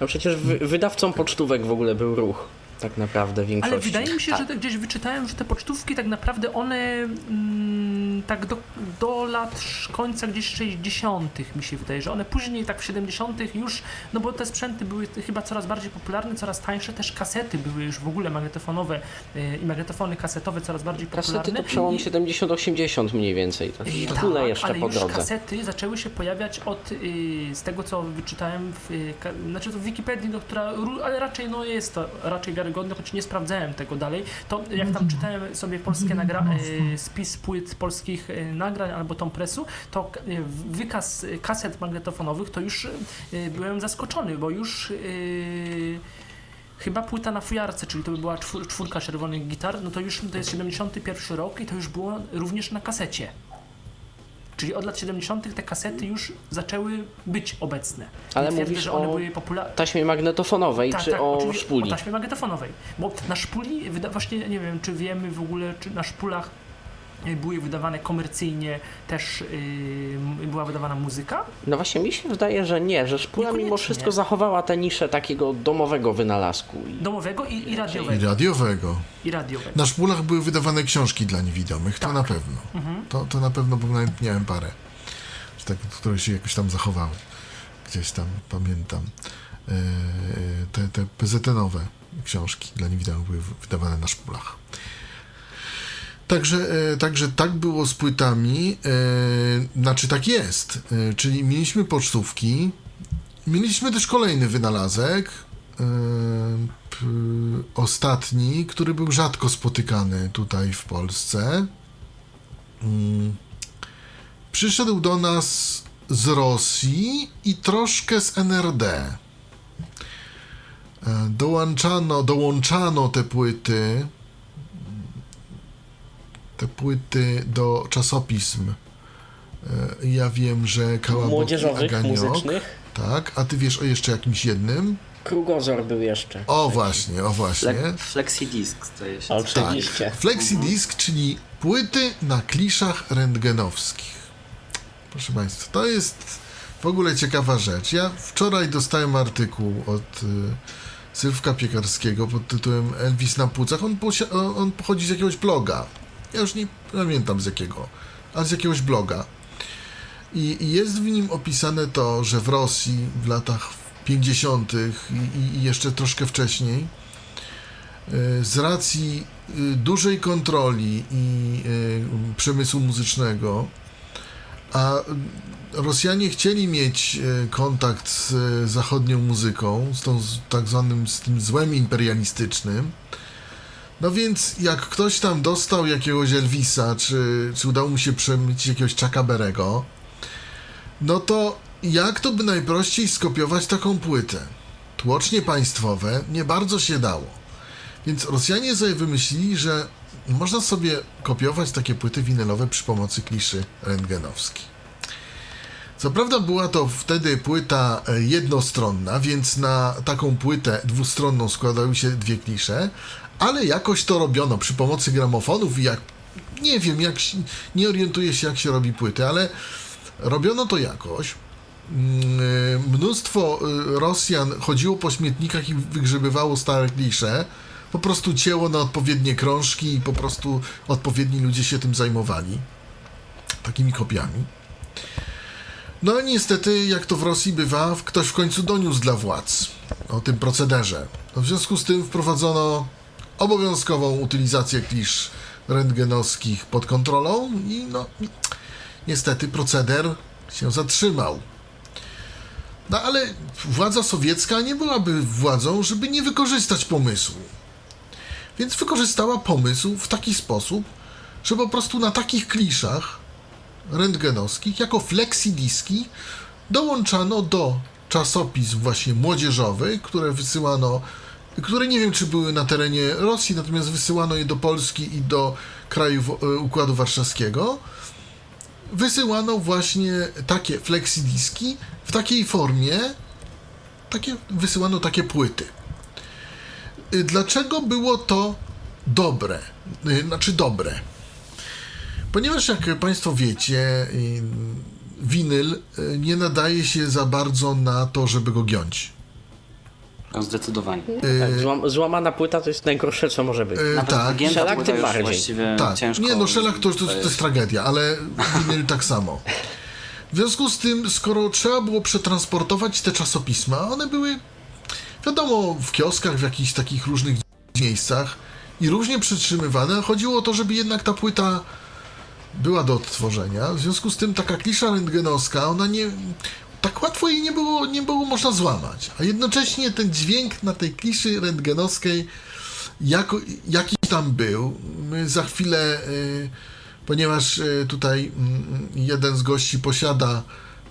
S4: No przecież wy, wydawcą pocztówek w ogóle był ruch, tak naprawdę większości.
S5: Ale wydaje mi się,
S3: Tak.
S5: że gdzieś wyczytałem, że te pocztówki tak naprawdę one mm, tak do, do lat końca gdzieś 60. mi się wydaje, że one później tak w 70. już, no bo te sprzęty były chyba coraz bardziej popularne, coraz tańsze, też kasety były już w ogóle magnetofonowe y, i magnetofony kasetowe coraz bardziej popularne.
S4: Kasety to przełom
S5: I-
S4: 70-80 mniej więcej. Tyle
S5: tak,
S4: jeszcze
S5: ale
S4: po
S5: już
S4: drodze.
S5: kasety zaczęły się pojawiać od, y, z tego co wyczytałem, w, y, ka, znaczy to w Wikipedii, no, która, ale raczej no, jest to raczej wiarygodne, choć nie sprawdzałem tego dalej, to jak tam czytałem sobie polskie nagra, y, spis płyt polskich y, nagrań albo tą presu, to y, wykaz kaset magnetofonowych, to już byłem zaskoczony, bo już Chyba płyta na fujarce, czyli to by była czwór, czwórka czerwonych gitar, no to już to jest 71 rok i to już było również na kasecie. Czyli od lat 70. te kasety już zaczęły być obecne.
S4: Ale
S5: Nie twierdzę,
S4: mówisz
S5: że one
S4: o
S5: były popularne.
S4: Taśmie magnetofonowej czy o
S5: oczywiście,
S4: szpuli?
S5: O taśmie magnetofonowej. Bo na szpuli, właśnie nie wiem, czy wiemy w ogóle, czy na szpulach były wydawane komercyjnie, też y, była wydawana muzyka?
S4: No właśnie mi się wydaje, że nie, że szpula mimo wszystko zachowała tę niszę takiego domowego wynalazku. I
S5: Domowego i, i
S2: I
S5: radiowego.
S2: radiowego.
S5: I radiowego.
S2: Na szpulach były wydawane książki dla niewidomych, to
S5: Tak.
S2: na pewno. To, to na pewno, bo nawet miałem parę, tak, które się jakoś tam zachowały. Gdzieś tam pamiętam. E, te, te PZN-owe książki dla niewidomych były wydawane na szpulach. Także, e, także tak było z płytami, e, znaczy tak jest, e, czyli mieliśmy pocztówki, mieliśmy też kolejny wynalazek, ostatni, który był rzadko spotykany tutaj w Polsce. Mm. Przyszedł do nas z Rosji i troszkę z NRD. Dołączano, dołączano te płyty te płyty do czasopism. E, Ja wiem, że Kałabok i
S4: młodzieżowych,
S2: Aganiok,
S4: muzycznych.
S2: Tak, a ty wiesz o jeszcze jakimś jednym?
S4: Krugozor był jeszcze.
S2: O właśnie, o właśnie.
S3: Fle- Flexidisk zdaje się.
S4: Oczywiście.
S2: Tak, Flexidisk, czyli płyty na kliszach rentgenowskich. Proszę Państwa, to jest w ogóle ciekawa rzecz. Ja wczoraj dostałem artykuł od y, Sylwka Piekarskiego pod tytułem Elvis na płucach. On on pochodzi z jakiegoś bloga. Ja już nie pamiętam z jakiego, ale z jakiegoś bloga. I, I jest w nim opisane to, że w Rosji w latach 50. i, i- jeszcze troszkę wcześniej y, z racji y, dużej kontroli i y, przemysłu muzycznego, a Rosjanie chcieli mieć kontakt z zachodnią muzyką, z tą tak zwanym z tym złem imperialistycznym. No więc jak ktoś tam dostał jakiegoś Elvisa, czy, czy udało mu się przemycić jakiegoś Chucka no to jak to by najprościej skopiować taką płytę? Tłocznie państwowe nie bardzo się dało. Więc Rosjanie sobie wymyślili, że można sobie kopiować takie płyty winylowe przy pomocy kliszy rentgenowskiej. Co prawda była to wtedy płyta e, jednostronna, więc na taką płytę dwustronną składały się dwie klisze, ale jakoś to robiono przy pomocy gramofonów i jak nie wiem, jak nie orientuję się jak się robi płyty, ale robiono to jakoś. Mm, Mnóstwo y, Rosjan chodziło po śmietnikach i wygrzebywało stare klisze. Po prostu cięło na odpowiednie krążki i po prostu odpowiedni ludzie się tym zajmowali. Takimi kopiami. No i niestety, jak to w Rosji bywa, ktoś w końcu doniósł dla władz o tym procederze. No w związku z tym wprowadzono obowiązkową utylizację klisz rentgenowskich pod kontrolą i no niestety proceder się zatrzymał. No ale władza sowiecka nie byłaby władzą, żeby nie wykorzystać pomysłu. Więc wykorzystała pomysł w taki sposób, że po prostu na takich kliszach rentgenowskich, jako flexidiski, dołączano do czasopism właśnie młodzieżowych, które wysyłano, które nie wiem, czy były na terenie Rosji, natomiast wysyłano je do Polski i do krajów e, Układu Warszawskiego. Wysyłano właśnie takie flexidiski w takiej formie, takie, wysyłano takie płyty. Y, Dlaczego było to dobre? Y, Znaczy dobre. Ponieważ jak Państwo wiecie, winyl nie nadaje się za bardzo na to, żeby go giąć.
S3: No, zdecydowanie.
S4: Tak, złam, złamana płyta to jest najgorsze, co może być.
S2: Y,
S3: Nawet
S2: tak,
S4: Szelak tym bardziej.
S3: właściwie
S2: tak.
S3: ciężko.
S2: Nie, no szelak to, to, to,
S3: to
S2: jest tragedia, ale winyl tak samo. W związku z tym, skoro trzeba było przetransportować te czasopisma, one były, wiadomo, w kioskach, w jakichś takich różnych miejscach i różnie przytrzymywane, chodziło o to, żeby jednak ta płyta była do odtworzenia. W związku z tym taka klisza rentgenowska, ona nie... Tak łatwo jej nie było, nie było można złamać. A jednocześnie ten dźwięk na tej kliszy rentgenowskiej jako, tam był. My za chwilę, y, ponieważ y, tutaj mm, jeden z gości posiada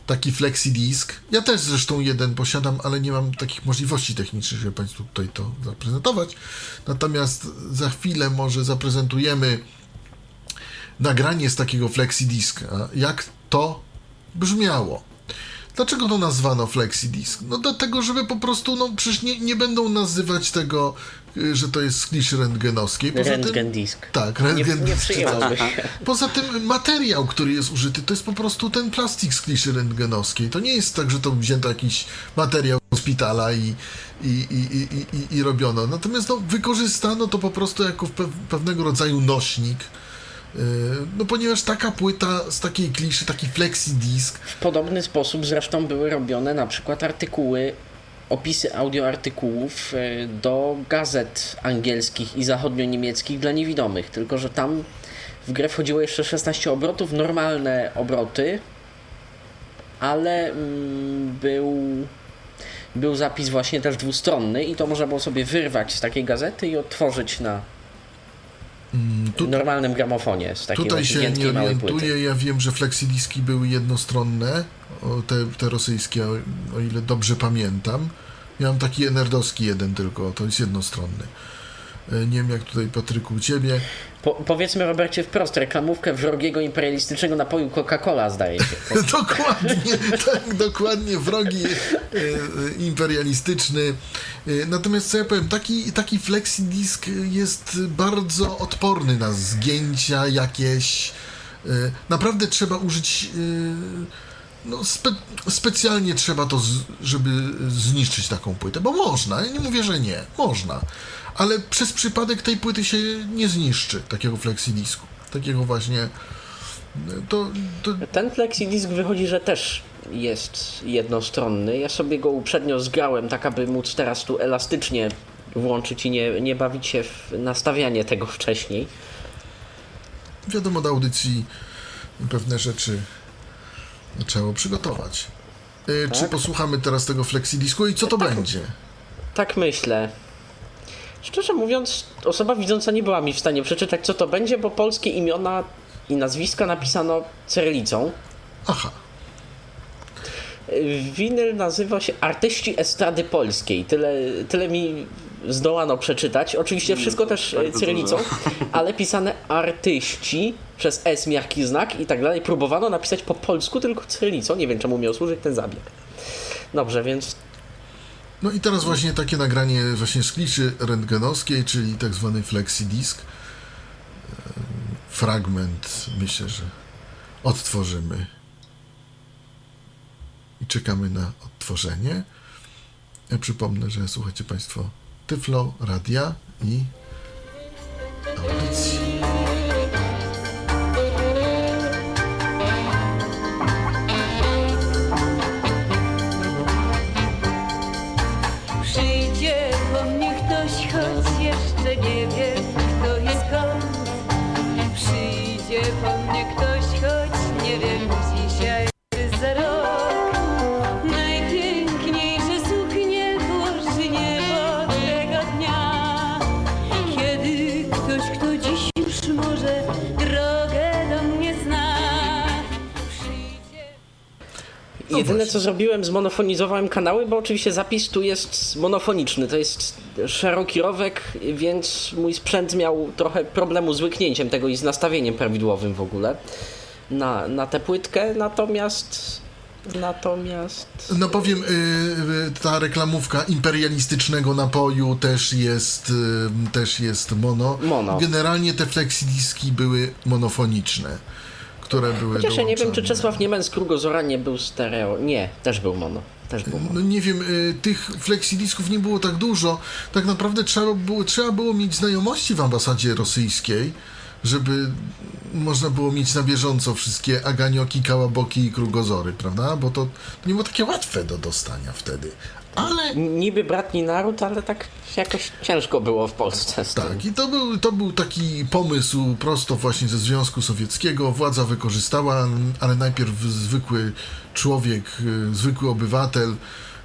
S2: taki flexidisk. Ja też zresztą jeden posiadam, ale nie mam takich możliwości technicznych, żeby Państwu tutaj to zaprezentować. Natomiast za chwilę może zaprezentujemy nagranie z takiego flexidiska, jak to brzmiało. Dlaczego to nazwano FlexiDisk? No dlatego, żeby po prostu, no przecież nie, nie będą nazywać tego, y, że to jest z kliszy rentgenowskiej. Poza
S4: Rentgen disk.
S2: Tak,
S4: Nie,
S2: rentgen
S4: nie
S2: disk.
S4: się.
S2: Poza tym materiał, który jest użyty, to jest po prostu ten plastik z kliszy rentgenowskiej. To nie jest tak, że to wzięto jakiś materiał z szpitala i, i, i, i, i, i robiono. Natomiast no, wykorzystano to po prostu jako pe pewnego rodzaju nośnik. Yy, No ponieważ taka płyta z takiej kliszy, taki flexi disk,
S4: W podobny sposób zresztą były robione na przykład artykuły, opisy audioartykułów e, do gazet angielskich i zachodnio-niemieckich dla niewidomych, tylko że tam w grę wchodziło jeszcze 16 obrotów, normalne obroty, ale mm, był, był zapis właśnie też dwustronny i to można było sobie wyrwać z takiej gazety i odtworzyć na
S2: tu-
S4: normalnym gramofonie z takiej
S2: Tutaj się nie orientuję. Ja wiem, że flexidiski były jednostronne, te, te rosyjskie, o, o ile dobrze pamiętam. Miałem taki enerdowski jeden tylko, to jest jednostronny. E, Nie wiem jak tutaj Patryku u ciebie.
S4: Po, powiedzmy Robercie wprost, reklamówkę wrogiego imperialistycznego napoju Coca-Cola zdaje się.
S2: dokładnie, tak, dokładnie, wrogi e, e, imperialistyczny. E, Natomiast co ja powiem, taki, taki flexidisk jest bardzo odporny na zgięcia jakieś. E, Naprawdę trzeba użyć. e, No, spe, specjalnie trzeba to, z, żeby zniszczyć taką płytę, bo można, ja nie mówię, że nie, można, ale przez przypadek tej płyty się nie zniszczy, takiego flexidisku, takiego właśnie, to, to
S4: Ten flexidisk wychodzi, że też jest jednostronny. Ja sobie go uprzednio zgrałem, tak aby móc teraz tu elastycznie włączyć i nie, nie bawić się w nastawianie tego wcześniej.
S2: wiadomo, do audycji pewne rzeczy trzeba przygotować. Czy
S4: Tak.
S2: posłuchamy teraz tego flexidisku i co to będzie?
S4: Tak myślę. Szczerze mówiąc, osoba widząca nie była mi w stanie przeczytać, co to będzie, bo polskie imiona i nazwiska napisano cyrylicą.
S2: Aha,
S4: Winyl nazywa się Artyści Estrady Polskiej. Tyle, tyle mi zdołano przeczytać. Oczywiście wszystko też e, cyrylicą, ale pisane artyści przez S miarki znak i tak dalej. Próbowano napisać po polsku, tylko cyrylicą. Nie wiem, czemu miał służyć ten zabieg. Dobrze, więc
S2: No i teraz właśnie takie nagranie właśnie z kliszy rentgenowskiej, czyli tak zwany flexidisk. Fragment myślę, że odtworzymy. I czekamy na odtworzenie. Ja przypomnę, że słuchacie Państwo Tyflo, Radia i audycji.
S4: Jedyne co zrobiłem, zmonofonizowałem kanały, bo oczywiście zapis tu jest monofoniczny. To jest szeroki rowek, więc mój sprzęt miał trochę problemu z łyknięciem tego i z nastawieniem prawidłowym w ogóle na, na tę płytkę. Natomiast. Natomiast.
S2: No powiem, y, y, ta reklamówka imperialistycznego napoju też jest, y, też jest mono.
S4: Mono.
S2: Generalnie te flexidiski były monofoniczne, które były
S4: Chociaż ja nie wiem, czy
S2: dołączone.
S4: Czesław Niemen z Krugozora nie był stereo. Nie, też był mono. Też był mono.
S2: No nie wiem, y, tych flexidisków nie było tak dużo. Tak naprawdę trzeba było, trzeba było mieć znajomości w ambasadzie rosyjskiej, żeby można było mieć na bieżąco wszystkie aganioki, kałaboki i krugozory, prawda? Bo to, to nie było takie łatwe do dostania wtedy. Ale
S4: Niby bratni naród, ale tak jakoś ciężko było w Polsce.
S2: Tak, i to był, to był taki pomysł prosto właśnie ze Związku Sowieckiego. Władza wykorzystała, ale najpierw zwykły człowiek, y, zwykły obywatel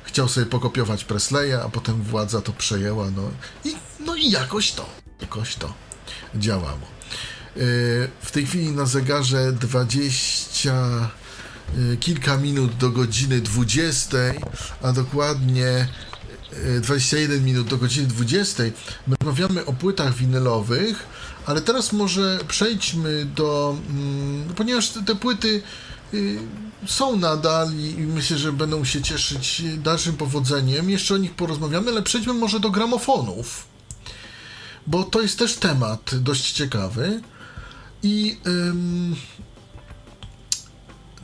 S2: chciał sobie pokopiować Presleya, a potem władza to przejęła. No i, no i jakoś to, jakoś to działało. Y, W tej chwili na zegarze 20 y, kilka minut do godziny 20, a dokładnie y, 21 minut do godziny 20. My rozmawiamy o płytach winylowych, ale teraz może przejdźmy do. mm, Ponieważ te, te płyty y, są nadal i myślę, że będą się cieszyć dalszym powodzeniem. Jeszcze o nich porozmawiamy, ale przejdźmy może do gramofonów, bo to jest też temat dość ciekawy. I ym,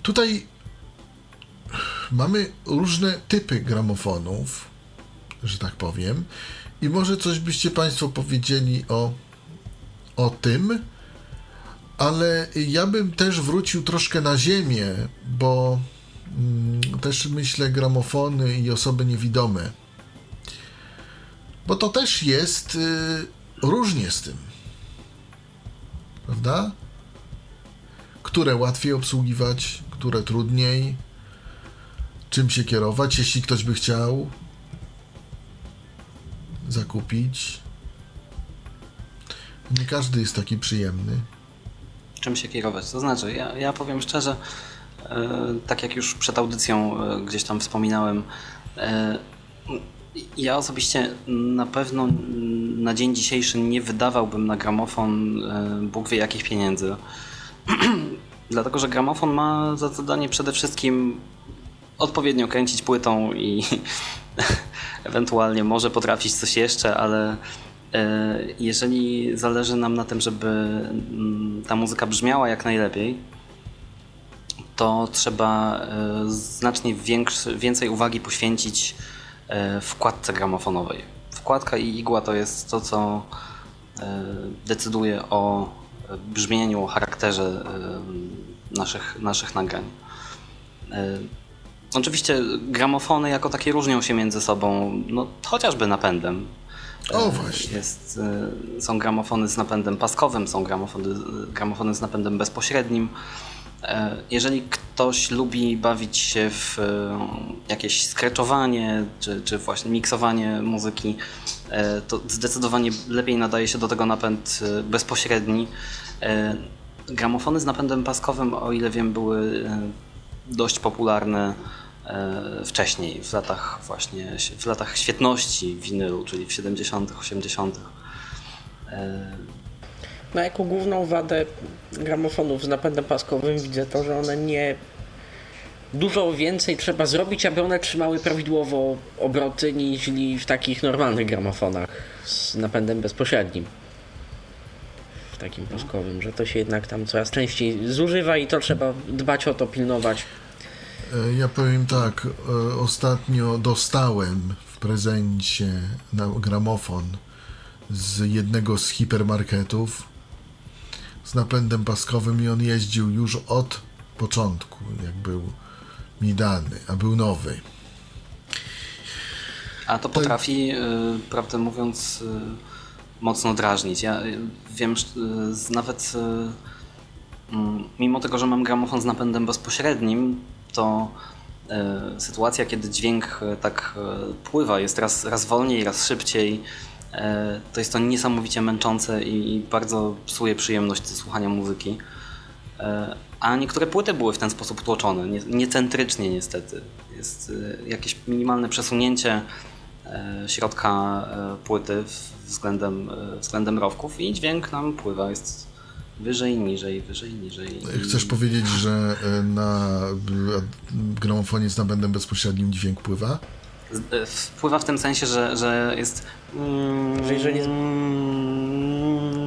S2: tutaj mamy różne typy gramofonów, że tak powiem. I może coś byście Państwo powiedzieli o, o tym, ale ja bym też wrócił troszkę na ziemię, bo mm, też myślę gramofony i osoby niewidome. Bo to też jest y, różnie z tym. Prawda? Które łatwiej obsługiwać, które trudniej, czym się kierować, jeśli ktoś by chciał zakupić. Nie każdy jest taki przyjemny.
S3: Czym się kierować? To znaczy, ja, ja powiem szczerze, e, tak jak już przed audycją e, gdzieś tam wspominałem, e, ja osobiście na pewno na dzień dzisiejszy nie wydawałbym na gramofon Bóg wie jakich pieniędzy. Dlatego, że gramofon ma za zadanie przede wszystkim odpowiednio kręcić płytą i ewentualnie może potrafić coś jeszcze, ale e, jeżeli zależy nam na tym, żeby mm, ta muzyka brzmiała jak najlepiej, to trzeba e, znacznie więcej uwagi poświęcić e, wkładce gramofonowej. Wkładka i igła to jest to, co decyduje o brzmieniu, o charakterze naszych, naszych nagrań. Oczywiście gramofony jako takie różnią się między sobą, no, chociażby napędem.
S2: O właśnie.
S3: Jest, e, są gramofony z napędem paskowym, są gramofony, gramofony z napędem bezpośrednim. E, jeżeli ktoś lubi bawić się w e, jakieś skreczowanie czy, czy właśnie miksowanie muzyki, to zdecydowanie lepiej nadaje się do tego napęd bezpośredni. Gramofony z napędem paskowym, o ile wiem, były dość popularne E, wcześniej, w latach właśnie, w latach świetności winylu, czyli w 70., 80.
S4: No jako główną wadę gramofonów z napędem paskowym widzę to, że one nie dużo więcej trzeba zrobić, aby one trzymały prawidłowo obroty niż w takich normalnych gramofonach z napędem bezpośrednim. Takim paskowym, że to się jednak tam coraz częściej zużywa i to trzeba dbać o to, pilnować.
S2: E, ja powiem tak, e, ostatnio dostałem w prezencie na gramofon z jednego z hipermarketów z napędem paskowym i on jeździł już od początku, jak był mi dany, a był nowy.
S3: A to potrafi, tak. prawdę mówiąc, mocno drażnić. Ja wiem, nawet mm, mimo tego, że mam gramofon z napędem bezpośrednim, to sytuacja, kiedy dźwięk tak pływa, jest raz, raz wolniej, raz szybciej, to jest to niesamowicie męczące i bardzo psuje przyjemność słuchania muzyki. A niektóre płyty były w ten sposób tłoczone, niecentrycznie niestety. Jest jakieś minimalne przesunięcie środka płyty względem, względem rowków i dźwięk nam pływa. Jest Wyżej, niżej, wyżej, niżej.
S2: Chcesz powiedzieć, że e, na gramofonie z napędem bezpośrednim dźwięk pływa?
S3: E, wpływa w tym sensie, że, że jest.
S4: Że jeżeli jest,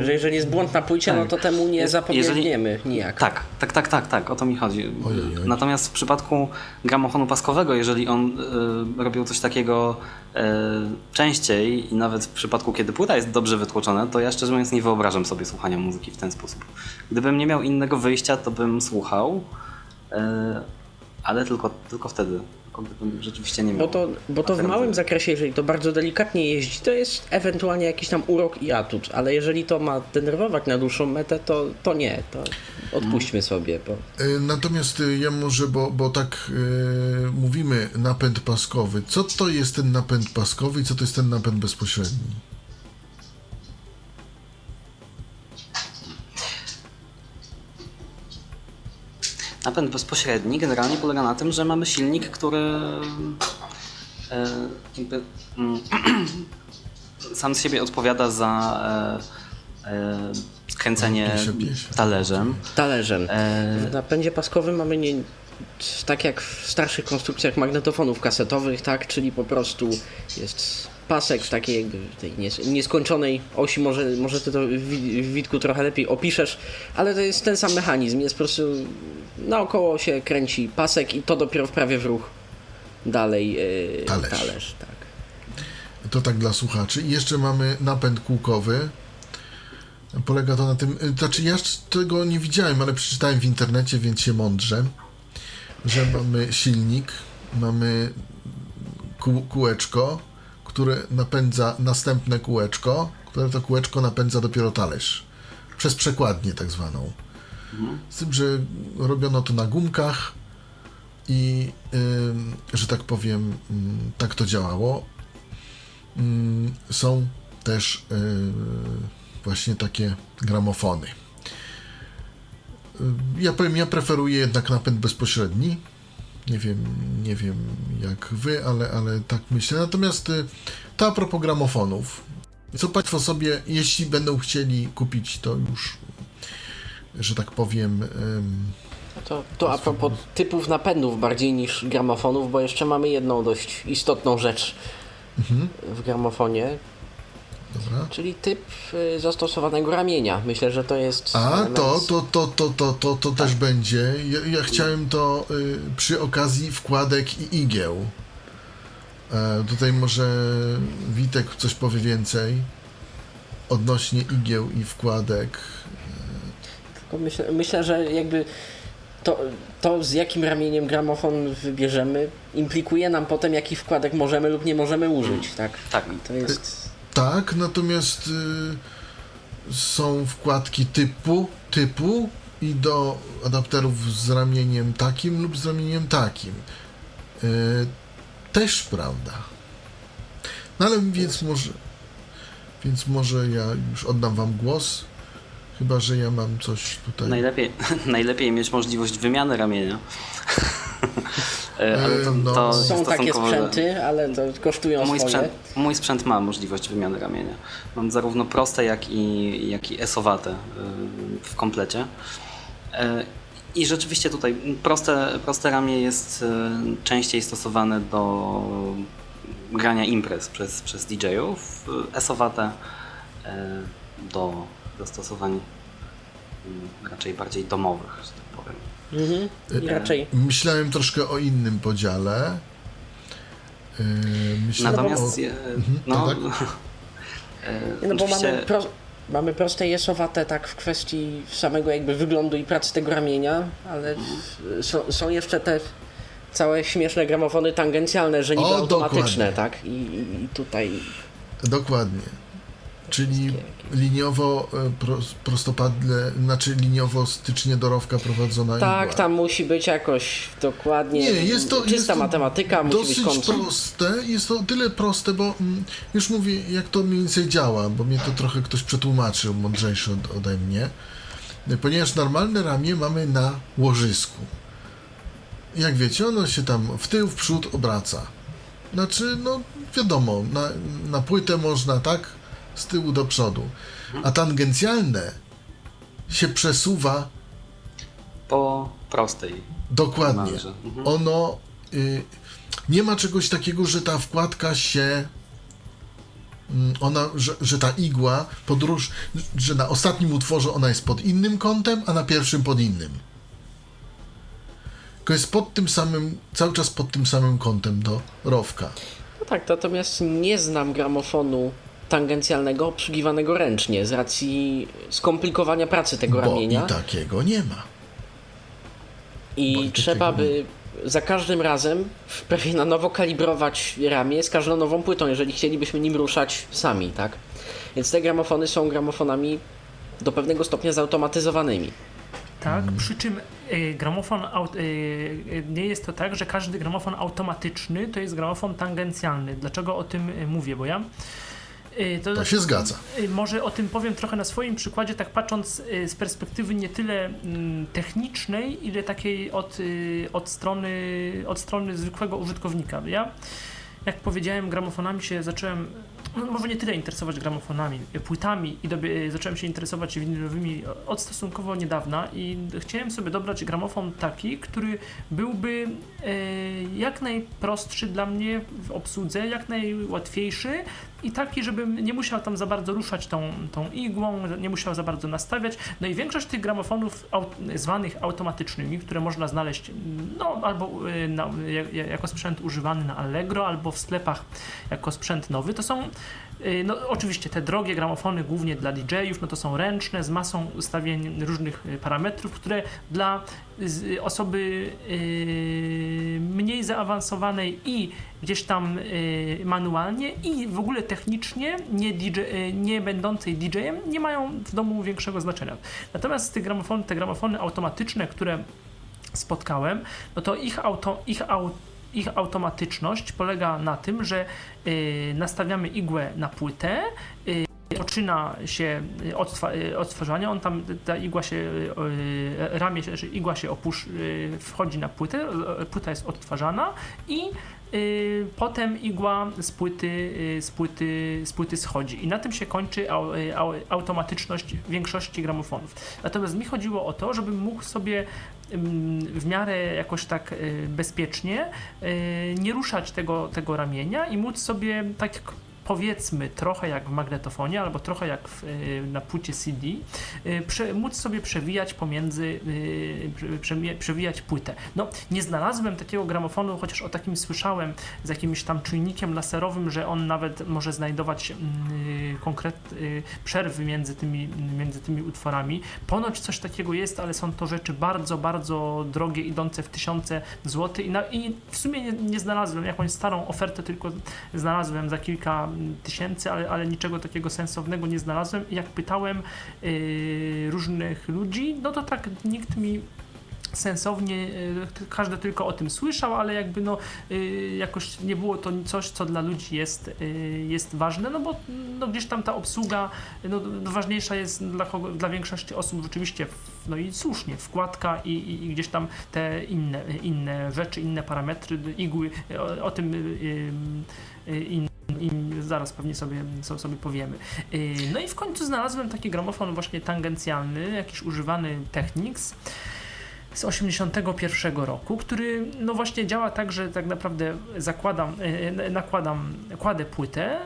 S4: że jeżeli jest błąd na płycie, no tak. no to temu nie zapobiegniemy jeżeli, nijak.
S3: Tak, tak, tak, tak, tak, o to mi chodzi. Natomiast w przypadku gramofonu paskowego, jeżeli on y, robił coś takiego y, częściej i nawet w przypadku, kiedy płyta jest dobrze wytłoczona, to ja szczerze mówiąc nie wyobrażam sobie słuchania muzyki w ten sposób. Gdybym nie miał innego wyjścia, to bym słuchał, y, ale tylko, tylko wtedy gdybym rzeczywiście nie miał.
S4: Bo to, bo to w małym zakresie, jeżeli to bardzo delikatnie jeździ, to jest ewentualnie jakiś tam urok i atut, ale jeżeli to ma denerwować na dłuższą metę, to, to nie, to odpuśćmy sobie. Bo...
S2: E, natomiast e, ja może, bo, bo tak yy, mówimy napęd paskowy. Co to jest ten napęd paskowy i co to jest ten napęd bezpośredni?
S3: Napęd bezpośredni generalnie polega na tym, że mamy silnik, który e, jakby, mm, sam z siebie odpowiada za e, e,
S2: piesie.
S3: talerzem.
S4: Talerzem.
S3: E,
S4: W napędzie paskowym mamy nie, tak jak w starszych konstrukcjach magnetofonów kasetowych, tak, czyli po prostu jest pasek w takiej jakby tej nies- nieskończonej osi, może, może ty to w, w Witku trochę lepiej opiszesz, ale to jest ten sam mechanizm, jest po prostu naokoło się kręci pasek i to dopiero wprawia w ruch dalej yy,
S2: Talerz.
S4: talerz tak.
S2: To tak dla słuchaczy. I jeszcze mamy napęd kółkowy. Polega to na tym, y, znaczy ja tego nie widziałem, ale przeczytałem w internecie, więc się mądrze, że mamy silnik, mamy kół, kółeczko, które napędza następne kółeczko, które to kółeczko napędza dopiero talerz. Przez przekładnię tak zwaną. Z tym, że robiono to na gumkach i, ym, że tak powiem, ym, tak to działało. Ym, są też yy, właśnie takie gramofony. Y, Ja powiem, ja preferuję jednak napęd bezpośredni. Nie wiem, nie wiem jak wy, ale, ale tak myślę. Natomiast y, to a propos gramofonów. Co Państwo sobie, jeśli będą chcieli kupić, to już, że tak powiem, ym,
S4: To, to a propos typów napędów bardziej niż gramofonów, bo jeszcze mamy jedną dość istotną rzecz w gramofonie,
S2: dobra.
S4: czyli typ y, zastosowanego ramienia. Myślę, że to jest.
S2: A,
S4: element-
S2: to, to, to, to, to, to, to też będzie. Ja, ja chciałem to y, przy okazji wkładek i igieł. E, tutaj może Witek coś powie więcej odnośnie igieł i wkładek.
S4: Tylko myślę, myślę, że jakby to, to, z jakim ramieniem gramofon wybierzemy, implikuje nam potem, jaki wkładek możemy lub nie możemy użyć, tak?
S3: tak.
S4: I to jest.
S2: Tak, natomiast y, są wkładki typu, typu i do adapterów z ramieniem takim lub z ramieniem takim. Y, też prawda. No ale więc może, więc może ja już oddam wam głos, chyba że ja mam coś tutaj.
S3: Najlepiej, najlepiej mieć możliwość wymiany ramienia. E, ale to,
S2: E, no.
S3: to
S4: Są takie sprzęty, ale to kosztują
S3: Mój
S4: swoje.
S3: sprzęt, mój sprzęt ma możliwość wymiany ramienia. Mam zarówno proste, jak i, jak i esowate y, w komplecie. I rzeczywiście tutaj proste, proste ramię jest częściej stosowane do grania imprez przez, przez DJ-ów, esowate do zastosowań y, raczej bardziej domowych, że tak powiem.
S4: Mhm. I raczej.
S2: Myślałem troszkę o innym podziale. Y, myślałem
S3: Natomiast
S2: o...
S3: je,
S2: Mhm,
S3: no,
S2: tak,
S3: e,
S4: No bo
S3: oczywiście-
S4: mamy, pro, mamy proste jesowate tak w kwestii samego jakby wyglądu i pracy tego ramienia, ale są, są jeszcze te całe śmieszne gramofony tangencjalne, że niby
S2: O,
S4: automatyczne,
S2: dokładnie.
S4: tak? I, i, I tutaj
S2: Dokładnie. Czyli liniowo e, pro, prostopadle, znaczy liniowo stycznie do rowka prowadzona
S4: tak,
S2: igła.
S4: tam musi być jakoś dokładnie
S2: Nie, jest to,
S4: czysta
S2: jest to
S4: matematyka, musi być
S2: dosyć proste. Jest to o tyle proste, bo mm, już mówię, jak to mniej więcej działa, bo mnie to trochę ktoś przetłumaczył, mądrzejszy od, ode mnie. Ponieważ normalne ramię mamy na łożysku. Jak wiecie, ono się tam w tył, w przód obraca. Znaczy, no wiadomo, na, na płytę można tak z tyłu do przodu. A tangencjalne się przesuwa
S3: po prostej.
S2: Dokładnie.
S3: Mhm.
S2: Ono y, nie ma czegoś takiego, że ta wkładka się mm, ona, że, że ta igła podróż, że na ostatnim utworze ona jest pod innym kątem, a na pierwszym pod innym. Tylko jest pod tym samym, cały czas pod tym samym kątem do rowka.
S4: No tak, natomiast nie znam gramofonu tangencjalnego obsługiwanego ręcznie z racji skomplikowania pracy tego
S2: Bo
S4: ramienia.
S2: i takiego nie ma.
S4: I trzeba by za każdym razem w- prawie na nowo kalibrować ramię z każdą nową płytą, jeżeli chcielibyśmy nim ruszać sami, tak? Więc te gramofony są gramofonami do pewnego stopnia zautomatyzowanymi.
S5: Tak,
S2: Mm.
S5: przy czym y, gramofon y, y, nie jest to tak, że każdy gramofon automatyczny to jest gramofon tangencjalny. Dlaczego o tym y, mówię? Bo ja. Y,
S2: To się zgadza.
S5: Y, Może o tym powiem trochę na swoim przykładzie, tak patrząc y, z perspektywy nie tyle mm, technicznej, ile takiej od, od, strony, od strony zwykłego użytkownika. Ja, jak powiedziałem, gramofonami się zacząłem no, może nie tyle interesować gramofonami, płytami i dobie, zacząłem się interesować winylowymi od stosunkowo niedawna i chciałem sobie dobrać gramofon taki, który byłby jak najprostszy dla mnie w obsłudze, jak najłatwiejszy i taki, żebym nie musiał tam za bardzo ruszać tą, tą igłą, nie musiał za bardzo nastawiać. No i większość tych gramofonów aut zwanych automatycznymi, które można znaleźć no, albo y, na, jako sprzęt używany na Allegro, albo w sklepach jako sprzęt nowy, to są y, no, oczywiście te drogie gramofony, głównie dla DJ-ów, no to są ręczne, z masą ustawień różnych y, parametrów, które dla osoby mniej zaawansowanej i gdzieś tam manualnie i w ogóle technicznie, nie, DJ, nie będącej DJ-em, nie mają w domu większego znaczenia. Natomiast te gramofony, te gramofony automatyczne, które spotkałem, no to ich, auto, ich, ich automatyczność polega na tym, że y, nastawiamy igłę na płytę, y, zaczyna się odtwa odtwarzanie, on tam, ta igła się, y, ramię, igła się opusz, wchodzi na płytę, płyta jest odtwarzana i Y, potem igła z płyty, y, z, płyty, z płyty schodzi i na tym się kończy y, automatyczność większości gramofonów. Natomiast mi chodziło o to, żebym mógł sobie w miarę jakoś tak bezpiecznie nie ruszać tego, tego ramienia i móc sobie tak powiedzmy trochę jak w magnetofonie albo trochę jak w, y, na płycie CD, y, prze, móc sobie przewijać pomiędzy, y, prze, przewijać płytę. No, nie znalazłem takiego gramofonu, chociaż o takim słyszałem z jakimś tam czujnikiem laserowym, że on nawet może znajdować konkret, przerwy między tymi, między tymi utworami. Ponoć coś takiego jest, ale są to rzeczy bardzo, bardzo drogie, idące w tysiące złotych i, i w sumie nie, nie znalazłem jakąś starą ofertę, tylko znalazłem za kilka tysięcy, ale, ale niczego takiego sensownego nie znalazłem. Jak pytałem yy, różnych ludzi, no to tak nikt mi sensownie, yy, każdy tylko o tym słyszał, ale jakby no yy, jakoś nie było to coś, co dla ludzi jest, yy, jest ważne, no bo no gdzieś tam ta obsługa no, no ważniejsza jest dla, dla większości osób rzeczywiście, no i słusznie, wkładka i, i, i, gdzieś tam te inne, inne rzeczy, inne parametry, igły, o, o tym i zaraz pewnie sobie, sobie powiemy. Y, no i w końcu znalazłem taki gramofon właśnie tangencjalny, jakiś używany Technics z 81 roku, który no właśnie działa tak, że tak naprawdę zakładam, y, y, nakładam, kładę płytę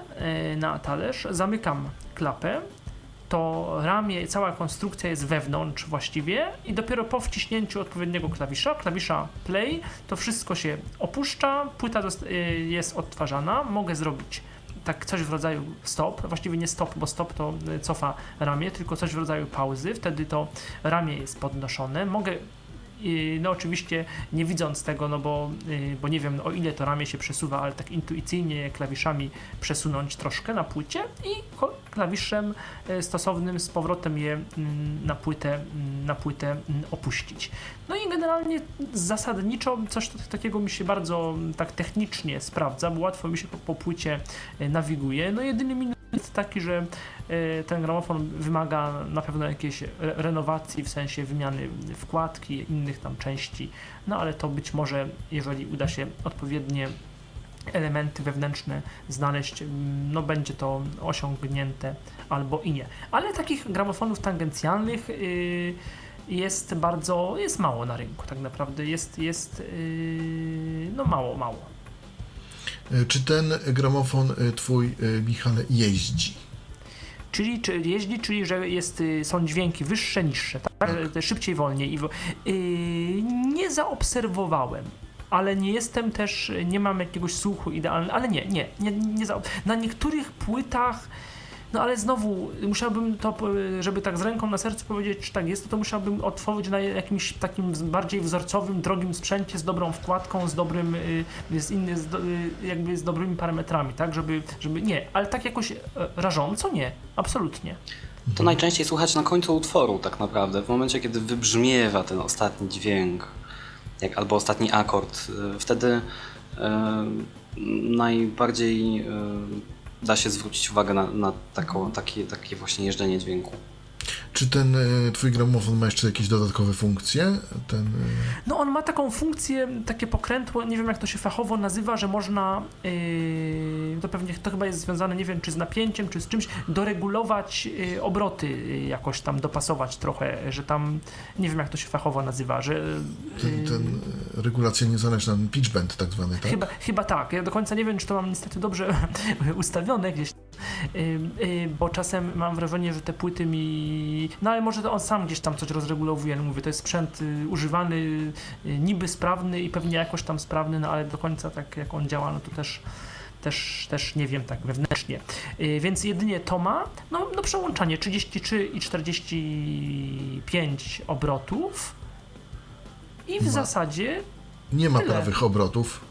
S5: na talerz, zamykam klapę, to ramię, cała konstrukcja jest wewnątrz właściwie i dopiero po wciśnięciu odpowiedniego klawisza, klawisza play, to wszystko się opuszcza, płyta y, jest odtwarzana, mogę zrobić tak coś w rodzaju stop, właściwie nie stop, bo stop to y, cofa ramię, tylko coś w rodzaju pauzy, wtedy to ramię jest podnoszone, mogę no oczywiście nie widząc tego, no bo, y, bo nie wiem o ile to ramię się przesuwa, ale tak intuicyjnie klawiszami przesunąć troszkę na płycie i klawiszem y, stosownym z powrotem je mm, na płytę, mm, na płytę mm, opuścić. No i generalnie zasadniczo coś takiego mi się bardzo tak technicznie sprawdza, bo łatwo mi się po, po płycie y, nawiguje. No jedyny minus jest taki, że e, ten gramofon wymaga na pewno jakiejś renowacji, w sensie wymiany wkładki, innych tam części, no ale to być może, jeżeli uda się odpowiednie elementy wewnętrzne znaleźć, no będzie to osiągnięte albo i nie. Ale takich gramofonów tangencjalnych yy, jest bardzo, jest mało na rynku tak naprawdę, jest, jest yy, no mało, mało.
S2: E, czy ten gramofon e, twój, e, Michale, jeździ?
S5: Czyli czy jeździ, czyli że jest, y, są dźwięki wyższe, niższe, tak? tak. Szybciej, wolniej. Yy, nie zaobserwowałem ale nie jestem też, nie mam jakiegoś słuchu idealnego, ale nie, nie, nie, nie za, na niektórych płytach no ale znowu musiałbym to, żeby tak z ręką na sercu powiedzieć, czy tak jest, to, to musiałbym otworzyć na jakimś takim bardziej wzorcowym, drogim sprzęcie z dobrą wkładką, z dobrym, y, z inny, z, y, jakby z dobrymi parametrami, tak, żeby, żeby nie, ale tak jakoś e, rażąco nie, absolutnie.
S3: To najczęściej słuchać na końcu utworu tak naprawdę, w momencie kiedy wybrzmiewa ten ostatni dźwięk, jak, albo ostatni akord, y, wtedy e, najbardziej e, da się zwrócić uwagę na, na taką, takie, takie właśnie jeżdżenie dźwięku.
S2: Czy ten e, twój gramofon ma jeszcze jakieś dodatkowe funkcje? Ten, e,
S5: No on ma taką funkcję, takie pokrętło, nie wiem jak to się fachowo nazywa, że można, yy, to pewnie to chyba jest związane, nie wiem czy z napięciem, czy z czymś, doregulować yy, obroty, yy, jakoś tam dopasować trochę, że tam, nie wiem jak to się fachowo nazywa, że...
S2: ten, ten regulacja niezależna, pitch bend tak zwany, tak?
S5: Chyba, chyba tak. Ja do końca nie wiem, czy to mam niestety dobrze ustawione gdzieś, bo czasem mam wrażenie, że te płyty mi... No ale może to on sam gdzieś tam coś rozregulowuje. No mówię, to jest sprzęt y, używany, y, niby sprawny i pewnie jakoś tam sprawny, no ale do końca tak jak on działa, no to też też, też nie wiem tak wewnętrznie. Yy, więc jedynie to ma, no, no przełączanie 33 i 45 obrotów i w
S2: Ma.
S5: zasadzie
S2: Nie ma
S5: tyle.
S2: prawych obrotów.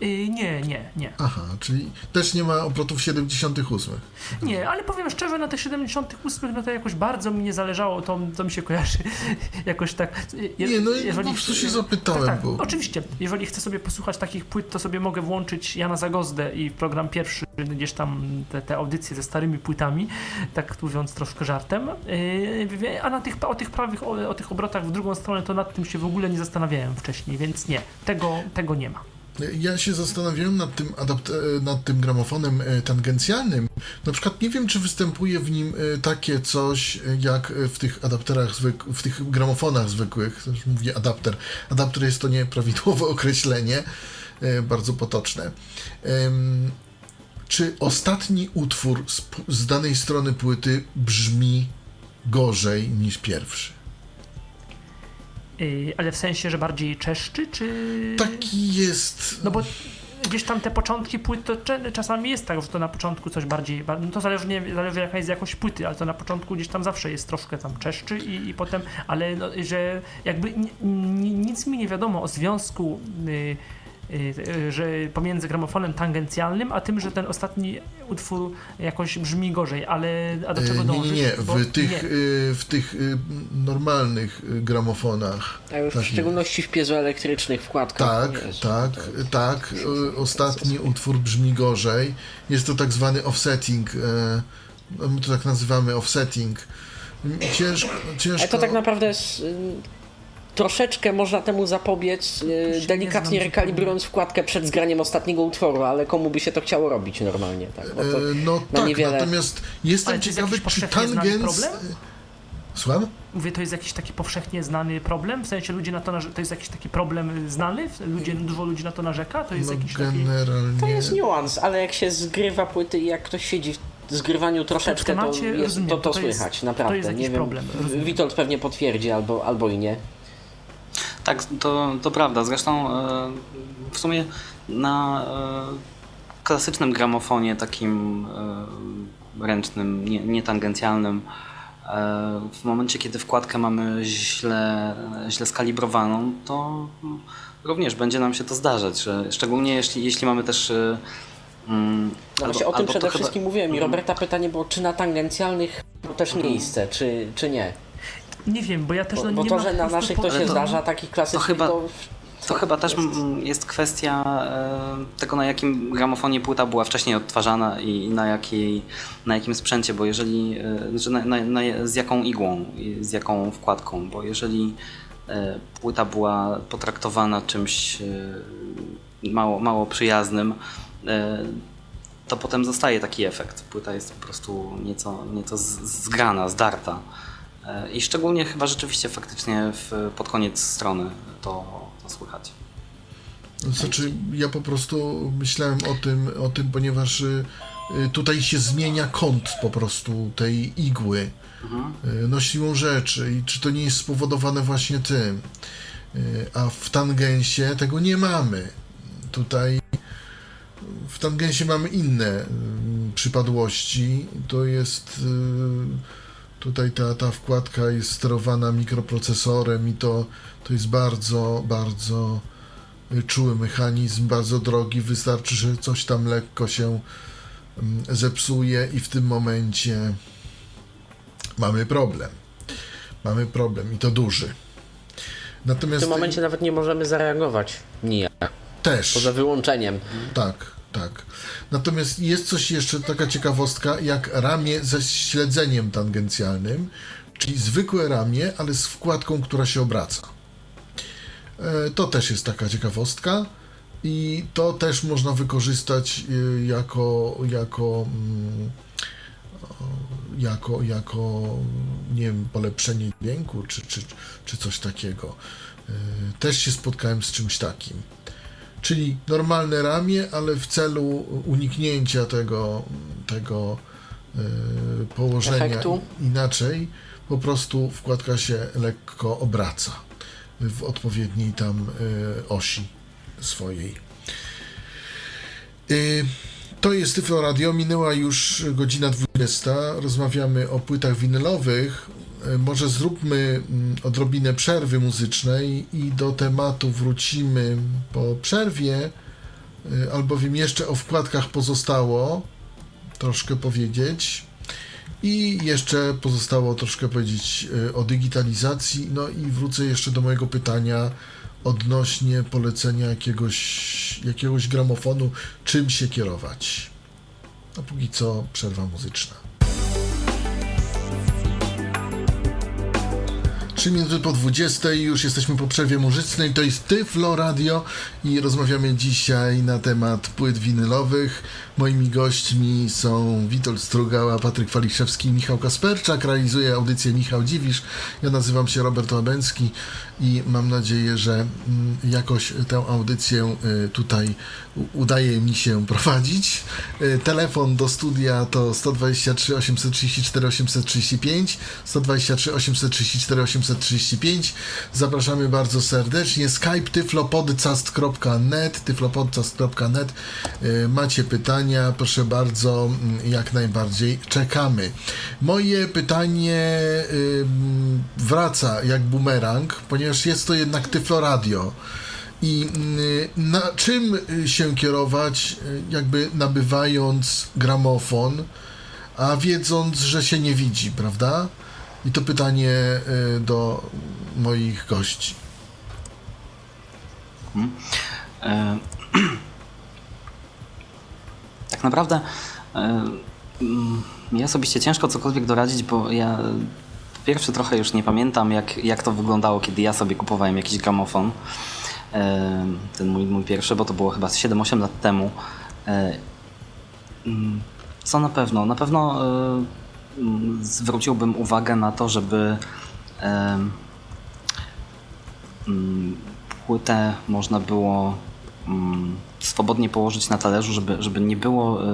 S5: Yy, nie, nie, nie.
S2: Aha, czyli też nie ma obrotów 78.
S5: Nie, ale powiem szczerze, na tych 78 no to jakoś bardzo mi nie zależało, to, to mi się kojarzy jakoś tak. je-
S2: Nie, no i po prostu się zapytałem,
S5: Tak, tak,
S2: bo-
S5: oczywiście. Jeżeli chcę sobie posłuchać takich płyt, to sobie mogę włączyć Jana Zagozdę i program pierwszy, gdzieś tam te, te audycje ze starymi płytami, tak mówiąc troszkę żartem. Yy, a na tych, o tych prawych, o, o tych obrotach w drugą stronę, to nad tym się w ogóle nie zastanawiałem wcześniej, więc nie, tego, tego nie ma.
S2: Ja się zastanawiałem nad tym, adapt- e, nad tym gramofonem e, tangencjalnym. Na przykład nie wiem, czy występuje w nim e, takie coś, jak w tych adapterach, zwyk- w tych gramofonach zwykłych. Też mówię adapter. Adapter jest to nieprawidłowe określenie, bardzo potoczne. Czy ostatni utwór z, z danej strony płyty brzmi gorzej niż pierwszy?
S5: Yy, ale w sensie, że bardziej czeszczy, czy...
S2: Taki jest.
S5: No bo gdzieś tam te początki płyt, to czasami jest tak, że to na początku coś bardziej, ba- no to zależnie, zależy jaka jest jakość płyty, ale to na początku gdzieś tam zawsze jest troszkę tam czeszczy i, i potem, ale no, że jakby ni, ni, nic mi nie wiadomo o związku y, y, y, że pomiędzy gramofonem tangencjalnym, a tym, że ten ostatni utwór jakoś brzmi gorzej, ale a do czego
S2: E, Nie,
S5: dążysz?
S2: nie, nie.
S5: Bo-
S2: W tych,
S5: nie.
S2: y, w tych y, normalnych y, gramofonach.
S4: A już w szczególności w piezoelektrycznych wkładkach.
S2: Tak,
S4: Jezu,
S2: tak,
S4: to-
S2: tak. y, Ostatni utwór brzmi gorzej. Jest to tak zwany offsetting. y, no, My to tak nazywamy offsetting. Ciężko. ciężko
S4: Ale to tak naprawdę jest, y, troszeczkę można temu zapobiec,
S5: znam
S4: delikatnie rekalibrując wkładkę przed zgraniem ostatniego utworu, ale komu by się to chciało robić normalnie, tak? Bo to,
S2: E, No
S4: na
S2: tak,
S4: niewiele-
S2: natomiast jestem
S5: Ale to jest
S2: ciekawy, czy
S5: znany
S2: tangens...
S5: problem?
S2: Słucham?
S5: Mówię, to jest jakiś taki powszechnie znany problem? W sensie ludzie na to, narze- to jest jakiś taki problem znany? Ludzie, dużo ludzi na to narzeka? To jest
S2: No
S5: jakiś taki...
S2: generalnie...
S4: to jest niuans, ale jak się zgrywa płyty i jak ktoś siedzi w zgrywaniu troszeczkę, to, jest, to, to,
S5: to jest-
S4: słychać,
S5: to
S4: naprawdę.
S5: jest jakiś
S4: nie wiem,
S5: problem, rozumiem.
S4: Witold pewnie potwierdzi albo, albo i nie.
S3: Tak, to, to prawda. Zresztą e, w sumie na e, klasycznym gramofonie, takim e, ręcznym, nie, nietangencjalnym, w momencie, kiedy wkładkę mamy źle, źle skalibrowaną, to również będzie nam się to zdarzać, że szczególnie jeśli, jeśli mamy też mm,
S4: No właśnie
S3: albo-
S4: o tym przede
S3: chyba-
S4: wszystkim mówiłem i
S3: Mhm.
S4: Roberta pytanie było, czy na tangencjalnych też miejsce, czy, czy nie.
S5: Nie wiem, bo ja też
S4: Bo,
S5: no,
S4: bo
S5: nie
S4: to,
S5: mam
S4: że na naszych to się
S3: to-
S4: zdarza, takich klasycznych, to,
S3: chyba-
S4: to,
S3: To chyba też
S4: jest-
S3: jest kwestia e, tego, na jakim gramofonie płyta była wcześniej odtwarzana i na, jakiej, na jakim sprzęcie, bo jeżeli, e, że na, na, na, z jaką igłą i z jaką wkładką, bo jeżeli e, płyta była potraktowana czymś e, mało, mało przyjaznym, e, to potem zostaje taki efekt. Płyta jest po prostu nieco, nieco zgrana, zdarta. E, I szczególnie chyba rzeczywiście faktycznie w, pod koniec strony to, to słychać.
S2: Znaczy, ja po prostu myślałem o tym, o tym ponieważ y, tutaj się zmienia kąt po prostu tej igły, y, no siłą rzeczy i czy to nie jest spowodowane właśnie tym. Y, A w tangensie tego nie mamy. Tutaj w tangensie mamy inne przypadłości. To jest y, tutaj ta, ta wkładka jest sterowana mikroprocesorem i to, to jest bardzo, bardzo czuły mechanizm, bardzo drogi. Wystarczy, że coś tam lekko się mm, zepsuje i w tym momencie mamy problem. Mamy problem i to duży.
S4: w
S2: Natomiast
S4: tym momencie nawet nie możemy zareagować nijak,
S2: też,
S4: poza wyłączeniem.
S2: tak, Tak. Natomiast jest coś jeszcze, taka ciekawostka, jak ramię ze śledzeniem tangencjalnym, czyli zwykłe ramię, ale z wkładką, która się obraca. E, To też jest taka ciekawostka i to też można wykorzystać e, jako, jako, mm, jako, jako nie wiem, polepszenie dźwięku czy, czy, czy coś takiego. E, Też się spotkałem z czymś takim. Czyli normalne ramię, ale w celu uniknięcia tego, tego e, położenia
S4: Efektu.
S2: inaczej, po prostu wkładka się lekko obraca w odpowiedniej tam e, osi swojej. Y, To jest Tyflo Radio, minęła już godzina 20. Rozmawiamy o płytach winylowych. Y, Może zróbmy mm, odrobinę przerwy muzycznej i do tematu wrócimy po przerwie, y, albowiem jeszcze o wkładkach pozostało troszkę powiedzieć. I jeszcze pozostało troszkę powiedzieć y, o digitalizacji. No i wrócę jeszcze do mojego pytania odnośnie polecenia jakiegoś, jakiegoś gramofonu, czym się kierować. A póki co przerwa muzyczna. 3 minuty po 20 już jesteśmy po przerwie muzycznej. To jest Tyflo Radio i rozmawiamy dzisiaj na temat płyt winylowych. Moimi gośćmi są Witold Strugała, Patryk Waliszewski Michał Kasperczak. Realizuje audycję Michał Dziwisz. Ja nazywam się Robert Łabęcki i mam nadzieję, że mm, jakoś tę audycję y, tutaj udaje mi się prowadzić. Y, Telefon do studia to 123 834 835, 123 834 835. Zapraszamy bardzo serdecznie. Skype tyflopodcast.net tyflopodcast.net Y, Macie pytania, proszę bardzo, mm, jak najbardziej czekamy. Moje pytanie y, wraca jak bumerang, ponieważ jest to jednak Tyflo Radio. I y, na czym y, się kierować, y, jakby nabywając gramofon, a wiedząc, że się nie widzi, prawda? I to pytanie do moich gości.
S3: E, tak naprawdę e, mi osobiście ciężko cokolwiek doradzić, bo ja po pierwsze trochę już nie pamiętam, jak, jak to wyglądało, kiedy ja sobie kupowałem jakiś gramofon. E, Ten mój, mój pierwszy, bo to było chyba z 7-8 lat temu. E, mm, Co na pewno? Na pewno e, mm, zwróciłbym uwagę na to, żeby e, mm, płytę można było swobodnie położyć na talerzu, żeby, żeby nie było y,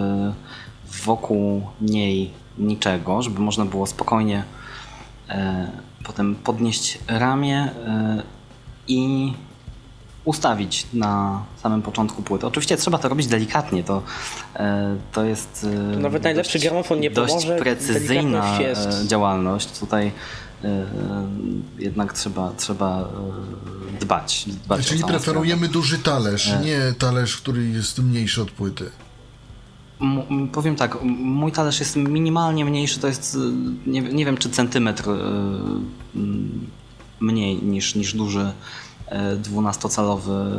S3: wokół niej niczego, żeby można było spokojnie potem podnieść ramię y, i ustawić na samym początku płyty. Oczywiście trzeba to robić delikatnie, to, y, to jest
S4: Nawet najlepszy gramofon nie
S3: dość
S4: pomoże,
S3: precyzyjna
S4: jest.
S3: e, działalność. Tutaj e, jednak trzeba, trzeba e, dbać. dbać
S2: Czyli preferujemy duży talerz,
S3: E.
S2: nie talerz, który jest mniejszy od płyty.
S3: Powiem tak, mój talerz jest minimalnie mniejszy, to jest e, nie, nie wiem czy centymetr m, mniej niż, niż duży e, 12-calowy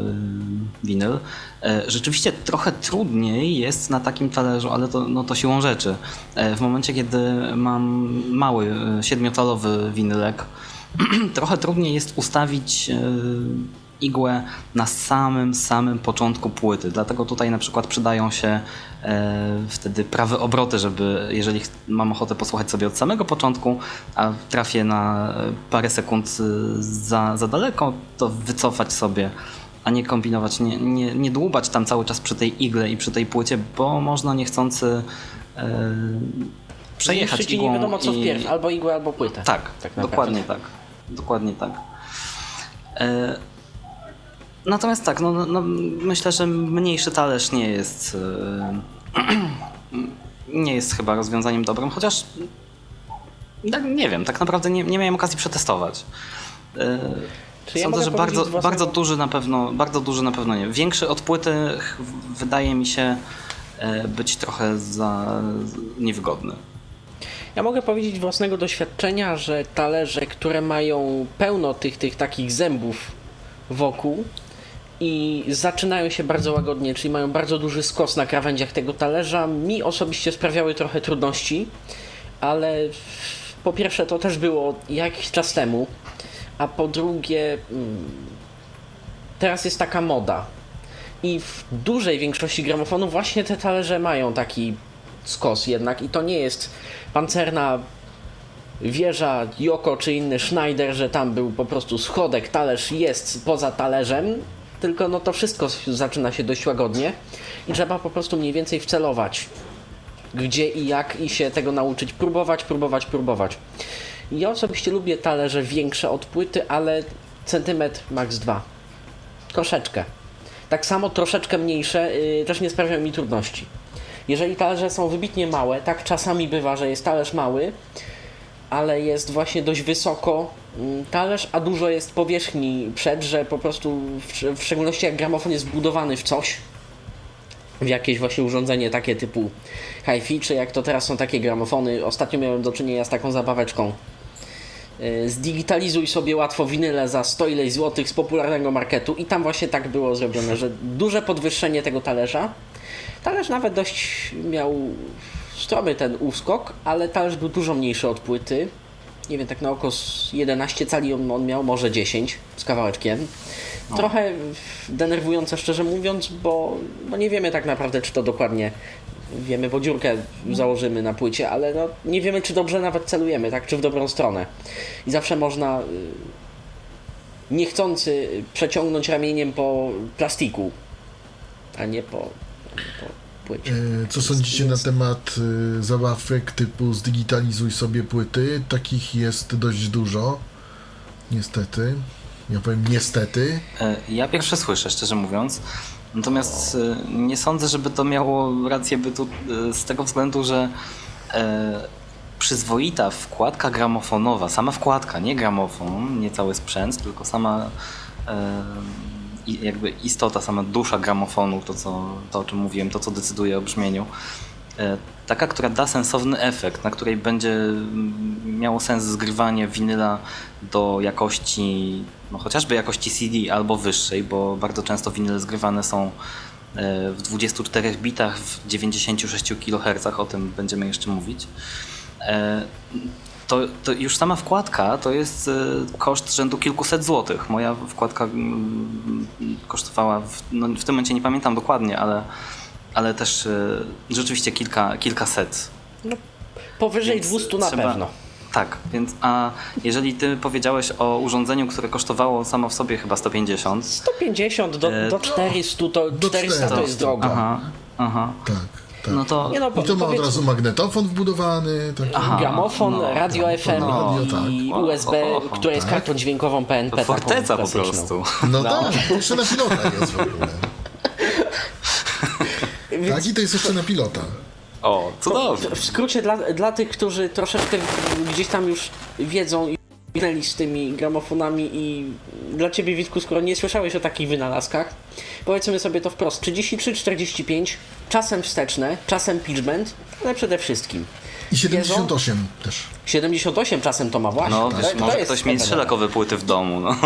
S3: winyl. E, Rzeczywiście trochę trudniej jest na takim talerzu, ale to, no to siłą rzeczy. E, W momencie, kiedy mam mały, e, 7-calowy winylek, trochę trudniej jest ustawić igłę na samym, samym początku płyty. Dlatego tutaj na przykład przydają się e, wtedy prawe obroty, żeby jeżeli mam ochotę posłuchać sobie od samego początku, a trafię na e, parę sekund e, za, za daleko, to wycofać sobie, a nie kombinować, nie, nie, nie dłubać tam cały czas przy tej igle i przy tej płycie, bo można niechcący e, przejechać
S4: Zniszczyć
S3: igłą
S4: nie wiadomo co
S3: i-
S4: wpierw, albo igłę, albo płytę.
S3: tak,
S4: tak naprawdę.
S3: dokładnie tak. Dokładnie tak. E, natomiast tak, no, no, no, myślę, że mniejszy talerz nie jest e, nie jest chyba rozwiązaniem dobrym, chociaż tak, nie wiem, tak naprawdę nie, nie miałem okazji przetestować. E,
S4: Czy ja
S3: Sądzę,
S4: mogę
S3: że bardzo,
S4: własnego-
S3: bardzo duży na pewno, bardzo duży na pewno nie. Większy od płyty wydaje mi się e, być trochę za niewygodny.
S4: Ja mogę powiedzieć własnego doświadczenia, że talerze, które mają pełno tych, tych takich zębów wokół i zaczynają się bardzo łagodnie, czyli mają bardzo duży skos na krawędziach tego talerza. Mi osobiście sprawiały trochę trudności, ale po pierwsze to też było jakiś czas temu, a po drugie mm, teraz jest taka moda. I w dużej większości gramofonów właśnie te talerze mają taki skos jednak i to nie jest pancerna wieża Joko czy inny Schneider, że tam był po prostu schodek, talerz jest poza talerzem, tylko no to wszystko zaczyna się dość łagodnie i trzeba po prostu mniej więcej wcelować gdzie i jak i się tego nauczyć, próbować, próbować, próbować. Ja osobiście lubię talerze większe od płyty, ale centymetr max 2. Troszeczkę. Tak samo troszeczkę mniejsze yy, też nie sprawiają mi trudności. Jeżeli talerze są wybitnie małe, tak czasami bywa, że jest talerz mały, ale jest właśnie dość wysoko mm, talerz, a dużo jest powierzchni przed, że po prostu w, w szczególności jak gramofon jest wbudowany w coś, w jakieś właśnie urządzenie takie typu hi-fi, czy jak to teraz są takie gramofony. Ostatnio miałem do czynienia z taką zabaweczką. Y, zdigitalizuj sobie łatwo winyle za 100 ileś złotych z popularnego marketu i tam właśnie tak było zrobione, że duże podwyższenie tego talerza. Talerz nawet dość miał stromy ten uskok, ale talerz był dużo mniejszy od płyty. Nie wiem, tak na oko z 11 cali on, on miał, może 10 z kawałeczkiem. No. Trochę denerwujące szczerze mówiąc, bo, bo nie wiemy tak naprawdę, czy to dokładnie wiemy, bo dziurkę założymy na płycie, ale no, nie wiemy, czy dobrze nawet celujemy, tak, czy w dobrą stronę. I zawsze można y, niechcący przeciągnąć ramieniem po plastiku, a nie po, po płycie.
S2: E, co sądzicie na temat y, zabawek typu zdigitalizuj sobie płyty? Takich jest dość dużo, niestety. Ja powiem niestety.
S3: E, ja pierwsze słyszę, szczerze mówiąc. Natomiast e, nie sądzę, żeby to miało rację bytu e, z tego względu, że przyzwoita wkładka gramofonowa, sama wkładka, nie gramofon, nie cały sprzęt, tylko sama jakby istota, sama dusza gramofonu, to, co, to o czym mówiłem, to co decyduje o brzmieniu, taka, która da sensowny efekt, na której będzie miało sens zgrywanie winyla do jakości, no chociażby jakości CD albo wyższej, bo bardzo często winyle zgrywane są e, w 24 bitach w 96 kHz, o tym będziemy jeszcze mówić. E, to, to, już sama wkładka to jest e, koszt rzędu kilkuset złotych. Moja wkładka mm, kosztowała, w, no w tym momencie nie pamiętam dokładnie, ale ale też y, rzeczywiście kilka, kilkaset. No,
S4: powyżej więc 200 na trzeba, pewno.
S3: Tak, więc a jeżeli ty powiedziałeś o urządzeniu, które kosztowało samo w sobie chyba 150.
S4: 150 do, do 400 to, do 400 to jest drogo.
S2: Aha, aha. Tak. Tak. No to, no, I to ma od razu magnetofon wbudowany.
S4: Taki. Aha, Gramofon, no, radio tak, FM no, i tak. USB, o, o, o, która jest tak. kartą dźwiękową PNP. To
S3: forteca po prostu.
S2: No, no. tak, to jeszcze na pilota jest w ogóle. Tak, i to jest jeszcze na pilota.
S3: O, cudownie.
S4: W, w skrócie dla, dla tych, którzy troszeczkę gdzieś tam już wiedzą i minęli z tymi gramofonami i dla ciebie Witku, skoro nie słyszałeś o takich wynalazkach, powiedzmy sobie to wprost, 33-45, czasem wsteczne, czasem pitchbend, ale przede wszystkim.
S2: I 78 Wiedzą? też.
S4: 78 czasem to ma właśnie.
S3: No, wiesz, może ktoś mieć szelakowe płyty w domu. No.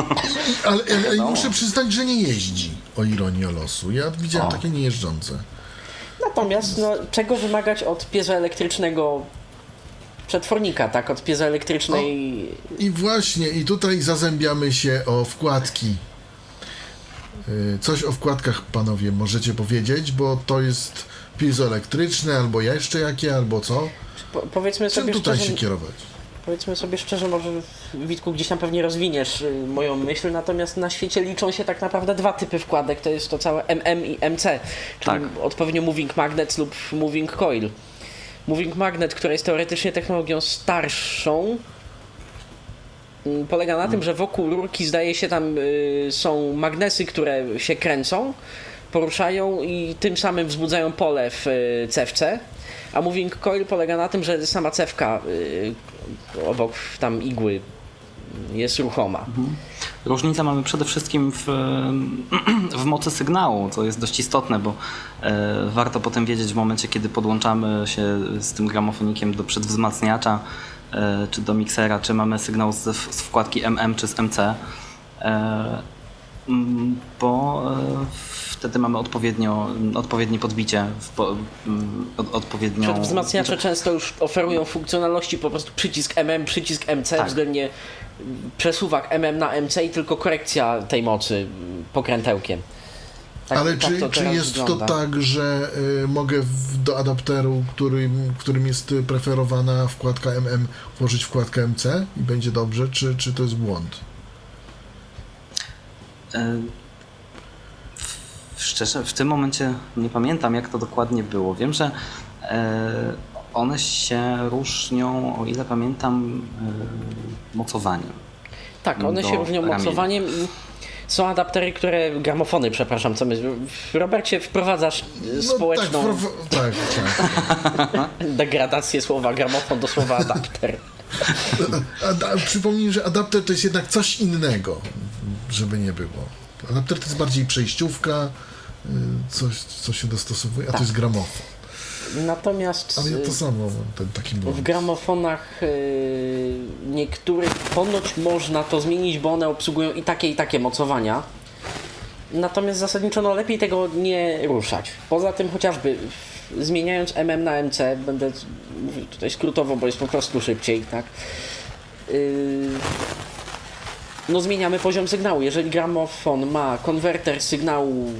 S2: Ale, ale, ale muszę przyznać, że nie jeździ, o ironię losu. Ja widziałem o. takie niejeżdżące.
S4: Natomiast no, czego wymagać od piezoelektrycznego przetwornika, tak? Od piezoelektrycznej...
S2: O, I właśnie, i tutaj zazębiamy się o wkładki. Y, coś o wkładkach, panowie, możecie powiedzieć, bo to jest piezoelektryczne, albo jeszcze jakie, albo co?
S4: Po, powiedzmy sobie
S2: Czym tutaj szczerze, się kierować?
S4: Powiedzmy sobie szczerze, może Witku gdzieś tam pewnie rozwiniesz y, moją myśl, natomiast na świecie liczą się tak naprawdę dwa typy wkładek, to jest to całe MM i MC, czyli tak. odpowiednio moving magnet lub moving coil. Moving magnet, która jest teoretycznie technologią starszą, mm, polega na hmm. tym, że wokół rurki zdaje się tam y, są magnesy, które się kręcą, poruszają i tym samym wzbudzają pole w y, cewce. A moving coil polega na tym, że sama cewka y, obok tam igły jest ruchoma. Mhm.
S3: Różnica mamy przede wszystkim w, w mocy sygnału, co jest dość istotne, bo e, warto potem wiedzieć w momencie, kiedy podłączamy się z tym gramofonikiem do przedwzmacniacza, e, czy do miksera, czy mamy sygnał z, z wkładki MM czy z MC. E, bo e, wtedy mamy odpowiednio, odpowiednie podbicie, w po, mm, od, odpowiednią...
S4: Przedwzmacniacze często już oferują funkcjonalności, po prostu przycisk MM, przycisk MC,
S3: Tak.
S4: względnie przesuwak MM na MC i tylko korekcja tej mocy pokrętełkiem. Tak-
S2: Ale
S4: tak
S2: czy,
S4: to
S2: czy jest
S4: wygląda.
S2: to tak, że y, mogę w, do adapteru, którym, którym jest preferowana wkładka MM, włożyć wkładkę MC i będzie dobrze, czy, czy to jest błąd?
S3: W- Szczerze, w tym momencie nie pamiętam, jak to dokładnie było. Wiem, że e, one się różnią, o ile pamiętam, e, mocowaniem.
S4: Tak, one się różnią
S3: ramienia.
S4: mocowaniem i są adaptery, które, gramofony, przepraszam, co my, w Robercie wprowadzasz społeczną
S2: No, tak, tak, tak.
S4: degradację słowa gramofon do słowa adapter.
S2: Ada, przypomnij, że adapter to jest jednak coś innego, żeby nie było. Adapter to jest bardziej przejściówka, y, coś, co się dostosowuje, a to jest gramofon.
S4: Natomiast
S2: Ale ja
S4: y,
S2: to samo mam ten taki
S4: w gramofonach y, niektórych ponoć można to zmienić, bo one obsługują i takie, i takie mocowania. Natomiast zasadniczo no, lepiej tego nie ruszać. Poza tym chociażby zmieniając MM na MC, będę mówił tutaj skrótowo, bo jest po prostu szybciej, tak? No zmieniamy poziom sygnału. Jeżeli gramofon ma konwerter sygnału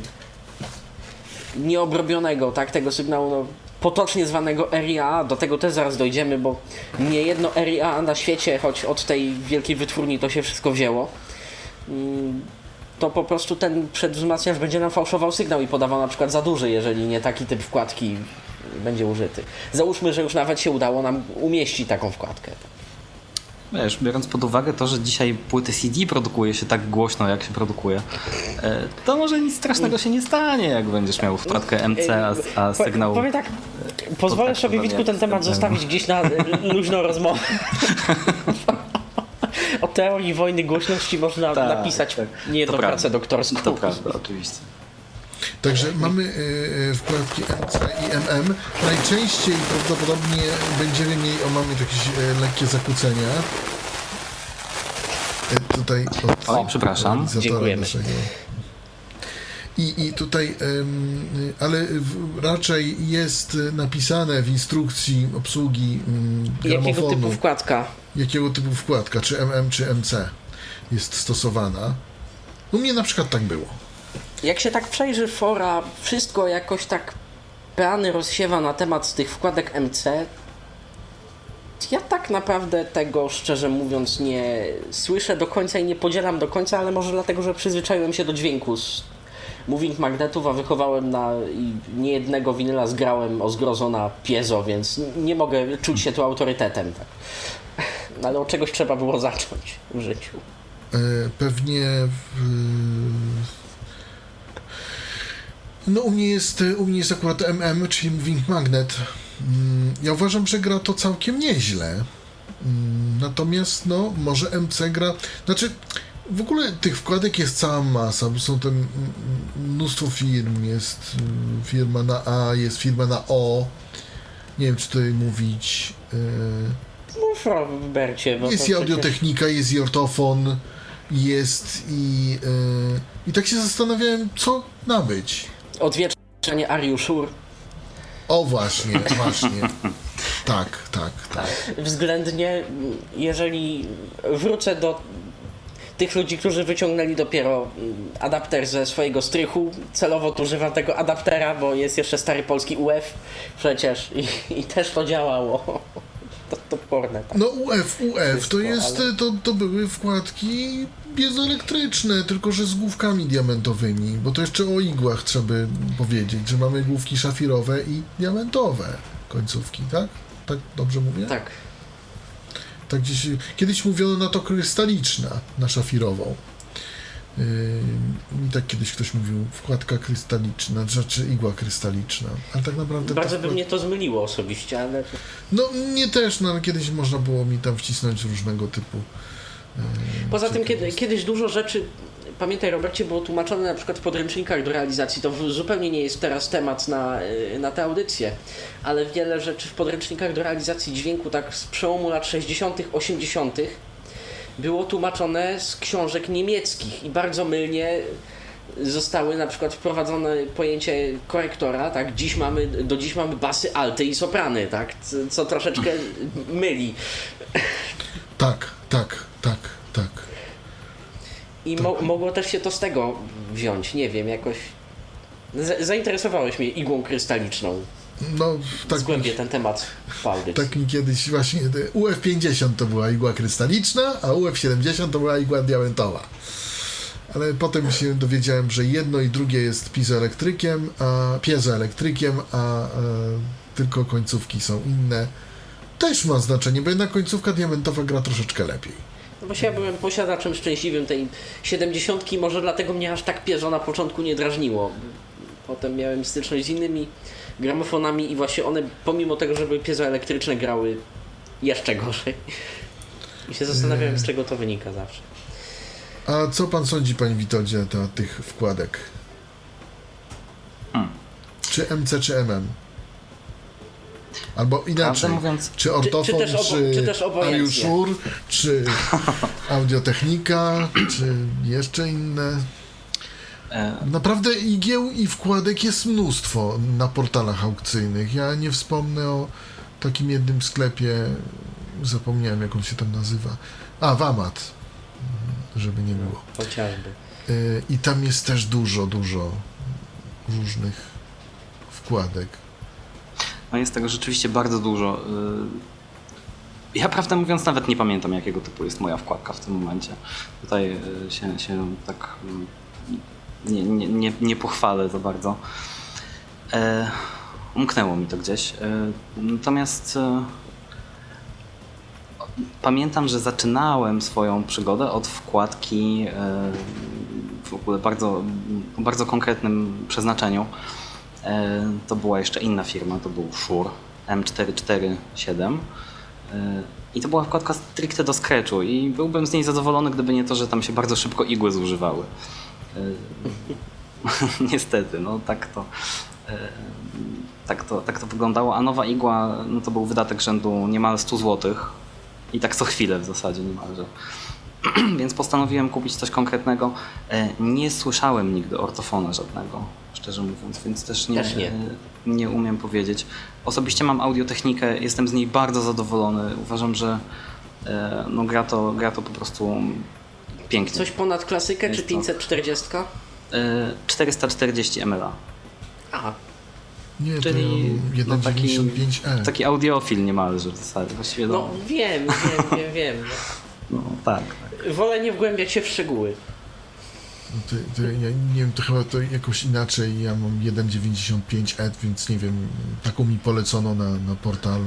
S4: nieobrobionego, tak, tego sygnału no, potocznie zwanego RIA, do tego też zaraz dojdziemy, bo nie jedno RIA na świecie, choć od tej wielkiej wytwórni to się wszystko wzięło, mm, to po prostu ten przedwzmacniacz będzie nam fałszował sygnał i podawał na przykład za duży, jeżeli nie taki typ wkładki będzie użyty. Załóżmy, że już nawet się udało nam umieścić taką wkładkę.
S3: Wiesz, biorąc pod uwagę to, że dzisiaj płyty CD produkuje się tak głośno, jak się produkuje, e, to może nic strasznego się nie stanie, jak będziesz miał wkładkę MC, a, a
S4: Po-
S3: sygnał...
S4: Powiem tak, pozwolę sobie Witku ten temat zostawić gdzieś na luźną rozmowę. O teorii wojny głośności można
S3: Tak,
S4: napisać
S3: tak.
S4: niejedną pracę doktorską.
S3: To prawda, oczywiście.
S2: Także mamy y, y, wkładki MC i MM. Najczęściej prawdopodobnie będziemy mieli, o mamy jakieś y, lekkie zakłócenia. Tutaj od
S3: O, przepraszam.
S4: Dziękujemy.
S2: naszego. I, I tutaj, ale raczej jest napisane w instrukcji obsługi ym,
S4: Jakiego typu wkładka?
S2: jakiego typu wkładka, czy MM, czy MC jest stosowana. U mnie na przykład tak było.
S4: Jak się tak przejrzy fora, wszystko jakoś tak peany rozsiewa na temat tych wkładek MC. Ja tak naprawdę tego, szczerze mówiąc, nie słyszę do końca i nie podzielam do końca, ale może dlatego, że przyzwyczaiłem się do dźwięku z moving magnetów, a wychowałem na niejednego winyla zgrałem o zgrozo na piezo, więc nie mogę czuć się tu autorytetem. Tak. Ale od czegoś trzeba było zacząć w życiu.
S2: E, pewnie w... No u mnie jest u mnie jest akurat MM, czyli Moving Magnet. Ja uważam, że gra to całkiem nieźle. Mm, Natomiast no, może MC gra. Znaczy, w ogóle tych wkładek jest cała masa, bo są tam mm, mnóstwo firm. Jest mm, firma na A, jest firma na O. Nie wiem, czy tutaj mówić. e,
S4: Mów Robercie, bo
S2: jest
S4: to
S2: i
S4: przecież-
S2: audiotechnika, jest i ortofon, jest i... Yy, I tak się zastanawiałem, co nabyć.
S4: Odwieczenie Ariuszur.
S2: O właśnie, właśnie. Tak, tak, tak.
S4: Względnie, jeżeli wrócę do tych ludzi, którzy wyciągnęli dopiero mm, adapter ze swojego strychu, celowo tu używam tego adaptera, bo jest jeszcze stary polski UF przecież i, i też to działało. To toporne. Tak.
S2: No UF, UF, to
S4: Wszystko,
S2: jest,
S4: ale-
S2: to, to były wkładki piezoelektryczne, tylko że z główkami diamentowymi, bo to jeszcze o igłach trzeba by powiedzieć, że mamy główki szafirowe i diamentowe końcówki, tak? Tak dobrze mówię?
S4: tak.
S2: Tak gdzieś, kiedyś mówiono na to krystaliczna, na szafirową. Yy, Mi tak kiedyś ktoś mówił, wkładka krystaliczna, znaczy igła krystaliczna. Ale tak naprawdę.
S4: Bardzo by
S2: wkład-
S4: mnie to zmyliło osobiście, ale
S2: No nie też, no ale kiedyś można było mi tam wcisnąć różnego typu.
S4: Poza tym kiedy, kiedyś dużo rzeczy, pamiętaj Robercie, było tłumaczone na przykład w podręcznikach do realizacji, to zupełnie nie jest teraz temat na, y, na tę audycję, ale wiele rzeczy w podręcznikach do realizacji dźwięku tak z przełomu lat 60., 80., było tłumaczone z książek niemieckich i bardzo mylnie zostały na przykład wprowadzone pojęcie korektora, tak? Dziś mamy, do dziś mamy basy alty i soprany, tak? Co, co troszeczkę myli.
S2: Tak, tak, tak, tak.
S4: I mo mogło też się to z tego wziąć, nie wiem, jakoś... Z zainteresowałeś mnie igłą krystaliczną.
S2: No, tak,
S4: Zgłębię ten temat fałdy.
S2: tak mi kiedyś właśnie te UF50 to była igła krystaliczna, a UF70 to była igła diamentowa. Ale potem się dowiedziałem, że jedno i drugie jest piezoelektrykiem, a piezoelektrykiem, a e, tylko końcówki są inne. Też ma znaczenie, bo jednak końcówka diamentowa gra troszeczkę lepiej.
S4: No właśnie ja byłem posiadaczem szczęśliwym tej 70, może dlatego mnie aż tak pierzo na początku nie drażniło. Potem miałem styczność z innymi gramofonami i właśnie one, pomimo tego, że były piezoelektryczne, grały jeszcze gorzej. I się zastanawiałem, z czego to wynika zawsze.
S2: A co pan sądzi, panie Witoldzie, na temat tych wkładek?
S3: Hmm.
S2: Czy MC, czy MM? Albo inaczej,
S3: mówiąc,
S2: czy ortofon,
S4: czy też obo-
S2: czy,
S4: czy też.
S2: Ariuszur, czy audiotechnika, czy jeszcze inne.
S3: e,
S2: Naprawdę igieł i wkładek jest mnóstwo na portalach aukcyjnych. Ja nie wspomnę o takim jednym sklepie, zapomniałem jak on się tam nazywa. A, Wamat, żeby nie było.
S4: Chociażby.
S2: Y, I tam jest też dużo, dużo różnych wkładek.
S3: No jest tego rzeczywiście bardzo dużo. Y, Ja prawdę mówiąc nawet nie pamiętam jakiego typu jest moja wkładka w tym momencie. Tutaj y, się, się tak mm, nie, nie, nie, nie pochwalę za bardzo. E, umknęło mi to gdzieś. E, natomiast e, pamiętam, że zaczynałem swoją przygodę od wkładki w ogóle bardzo, o bardzo konkretnym przeznaczeniu. E, To była jeszcze inna firma, to był Shure M447. E, I to była wkładka stricte do Scratchu i byłbym z niej zadowolony, gdyby nie to, że tam się bardzo szybko igły zużywały. E, Niestety, no tak to, tak, to, tak to wyglądało. A nowa igła no to był wydatek rzędu niemal 100 zł. I tak co chwilę w zasadzie niemalże. Więc postanowiłem kupić coś konkretnego. E, Nie słyszałem nigdy ortofona żadnego, szczerze mówiąc, więc też nie,
S4: Też nie.
S3: nie umiem powiedzieć. Osobiście mam audiotechnikę, jestem z niej bardzo zadowolony. Uważam, że e, no, gra, to, gra to po prostu pięknie.
S4: Coś ponad klasykę, czy
S3: Jest to-
S4: 540?
S3: E, 440 mLA.
S4: Aha,
S2: Nie,
S3: Czyli
S2: to
S3: no, taki-
S2: 1,95e.
S3: Taki audiofil niemalże w zasadzie. Właściwie
S4: no
S3: no,
S4: wiem, wiem, wiem, wiem.
S3: no tak.
S4: Wolę nie wgłębiać się w szczegóły.
S2: No to, to, ja nie wiem, to chyba to jakoś inaczej. Ja mam 1,95e, więc nie wiem, taką mi polecono na, na portalu,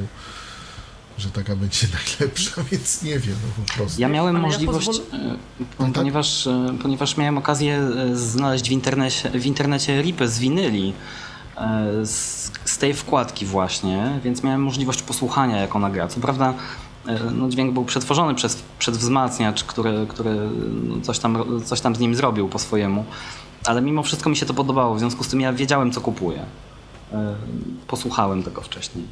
S2: że taka będzie najlepsza, więc nie wiem, no po prostu.
S3: Ja miałem
S5: Ale ja
S3: możliwość,
S5: pozwolę-
S3: e,
S2: No tak.
S3: ponieważ, e, ponieważ miałem okazję e, znaleźć w internecie, w internecie ripy z winyli z, z tej wkładki właśnie, więc miałem możliwość posłuchania jak ona gra. Co prawda no, dźwięk był przetworzony przez, przez wzmacniacz, który, który no, coś, tam, coś tam z nim zrobił po swojemu, ale mimo wszystko mi się to podobało, w związku z tym ja wiedziałem co kupuję. E, Posłuchałem tego wcześniej.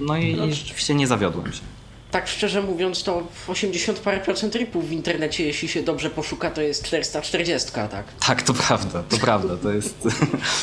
S3: No i, i rzeczywiście nie zawiodłem się.
S4: Tak szczerze mówiąc, to 80 parę procent ripów w internecie, jeśli się dobrze poszuka, to jest 440, tak?
S3: Tak, to prawda, to prawda, to jest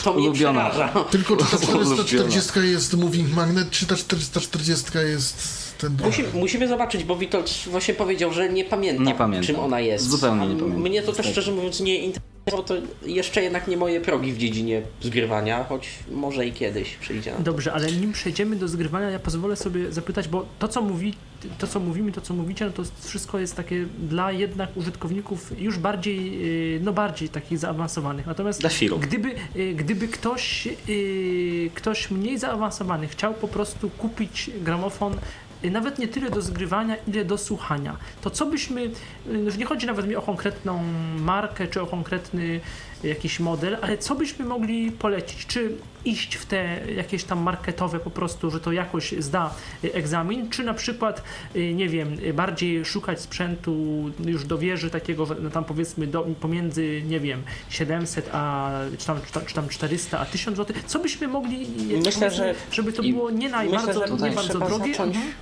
S4: To
S3: ulubiona.
S4: przeraża.
S2: Tylko czy ta
S3: Ulubiona.
S2: 440 jest moving magnet, czy ta 440 jest ten?
S4: Musi, musimy zobaczyć, bo Witold właśnie powiedział, że nie pamięta,
S3: Nie pamiętam.
S4: czym ona jest.
S3: Zupełnie nie
S4: A
S3: pamiętam.
S4: Mnie to też szczerze mówiąc nie interesowało, to jeszcze jednak nie moje progi w dziedzinie zgrywania, choć może i kiedyś przyjdzie na to.
S5: Dobrze, ale nim przejdziemy do zgrywania, ja pozwolę sobie zapytać, bo to co, mówi, to, co mówimy, to co mówicie, no to wszystko jest takie dla jednak użytkowników już bardziej, yy, no bardziej takich zaawansowanych. Natomiast gdyby, yy, gdyby ktoś, yy, ktoś mniej zaawansowany chciał po prostu kupić gramofon nawet nie tyle do zgrywania, ile do słuchania, to co byśmy, yy, już nie chodzi nawet mi o konkretną markę, czy o konkretny jakiś model, ale co byśmy mogli polecić? Czy iść w te jakieś tam marketowe po prostu, że to jakoś zda y, egzamin, czy na przykład, y, nie wiem, y, bardziej szukać sprzętu już do wieży takiego, no tam powiedzmy do, pomiędzy, nie wiem, 700 a czy tam, czy tam- czy tam 400 a 1000 zł. Co byśmy mogli, y,
S4: Myślę,
S5: powiedzmy,
S4: że-
S5: żeby to było nie
S4: Myślę, że
S5: nie bardzo drogie,
S4: zacząć,
S5: mhm.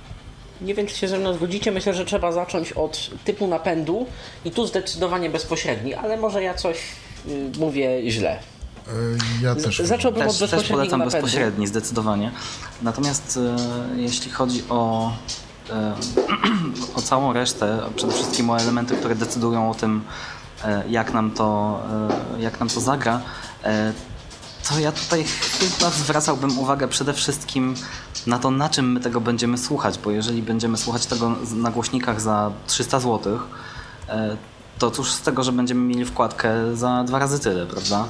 S4: Nie wiem, czy się ze mną zgodzicie. Myślę, że trzeba zacząć od typu napędu i tu zdecydowanie bezpośredni, ale może ja coś y, mówię źle.
S2: E, Ja też.
S4: Zacząłbym
S3: Też,
S4: od
S3: też polecam
S4: napędu.
S3: bezpośredni, zdecydowanie. Natomiast e, jeśli chodzi o, e, o całą resztę, przede wszystkim o elementy, które decydują o tym, e, jak nam to, e, jak nam to zagra, to ja tutaj chyba zwracałbym uwagę przede wszystkim na to, na czym my tego będziemy słuchać, bo jeżeli będziemy słuchać tego na głośnikach za 300 zł, e, to cóż z tego, że będziemy mieli wkładkę za dwa razy tyle, prawda?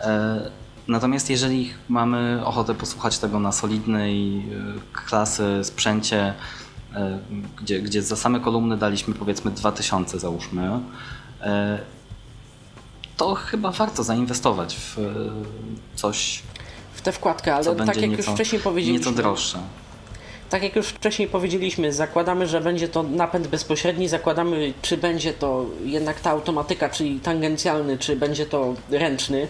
S3: E, Natomiast jeżeli mamy ochotę posłuchać tego na solidnej e, klasy sprzęcie, gdzie, gdzie za same kolumny daliśmy powiedzmy 2000 załóżmy, to chyba warto zainwestować w e, coś,
S4: W tę wkładkę, ale tak jak
S3: nieco,
S4: już wcześniej powiedzieliśmy.
S3: nieco droższe.
S4: Tak jak już wcześniej powiedzieliśmy, zakładamy, że będzie to napęd bezpośredni, zakładamy, czy będzie to jednak ta automatyka, czyli tangencjalny, czy będzie to ręczny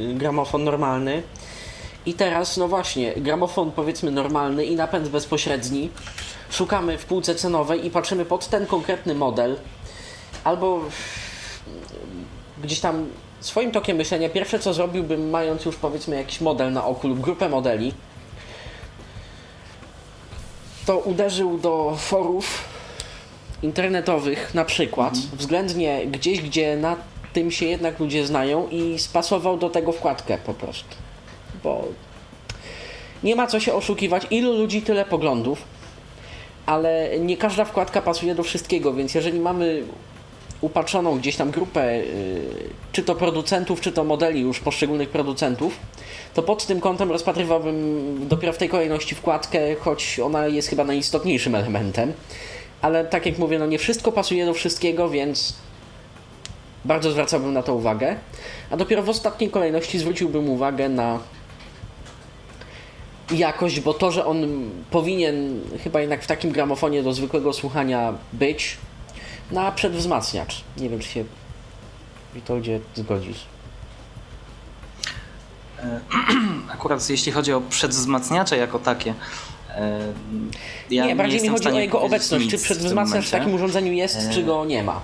S4: yy, gramofon normalny. I teraz, no właśnie, gramofon powiedzmy normalny i napęd bezpośredni. Szukamy w półce cenowej i patrzymy pod ten konkretny model, albo gdzieś tam swoim tokiem myślenia, pierwsze co zrobiłbym, mając już powiedzmy jakiś model na oku lub grupę modeli, to uderzył do forów internetowych na przykład, względnie gdzieś, gdzie na tym się jednak ludzie znają i spasował do tego wkładkę po prostu. Bo nie ma co się oszukiwać, ilu ludzi, tyle poglądów, ale nie każda wkładka pasuje do wszystkiego, więc jeżeli mamy upatrzoną gdzieś tam grupę, yy, czy to producentów, czy to modeli już poszczególnych producentów, to pod tym kątem rozpatrywałbym dopiero w tej kolejności wkładkę, choć ona jest chyba najistotniejszym elementem. Ale tak jak mówię, no nie wszystko pasuje do wszystkiego, więc bardzo zwracałbym na to uwagę. A dopiero w ostatniej kolejności zwróciłbym uwagę na jakość, bo to, że on powinien chyba jednak w takim gramofonie do zwykłego słuchania być, na przedwzmacniacz. Nie wiem, czy się Witoldzie zgodzisz.
S3: Akurat jeśli chodzi o przedwzmacniacze jako takie, e, ja
S4: nie, bardziej mi
S3: jestem w
S4: chodzi o jego obecność. Czy
S3: w
S4: przedwzmacniacz w
S3: momencie.
S4: takim urządzeniu jest,
S3: E,
S4: czy go nie ma?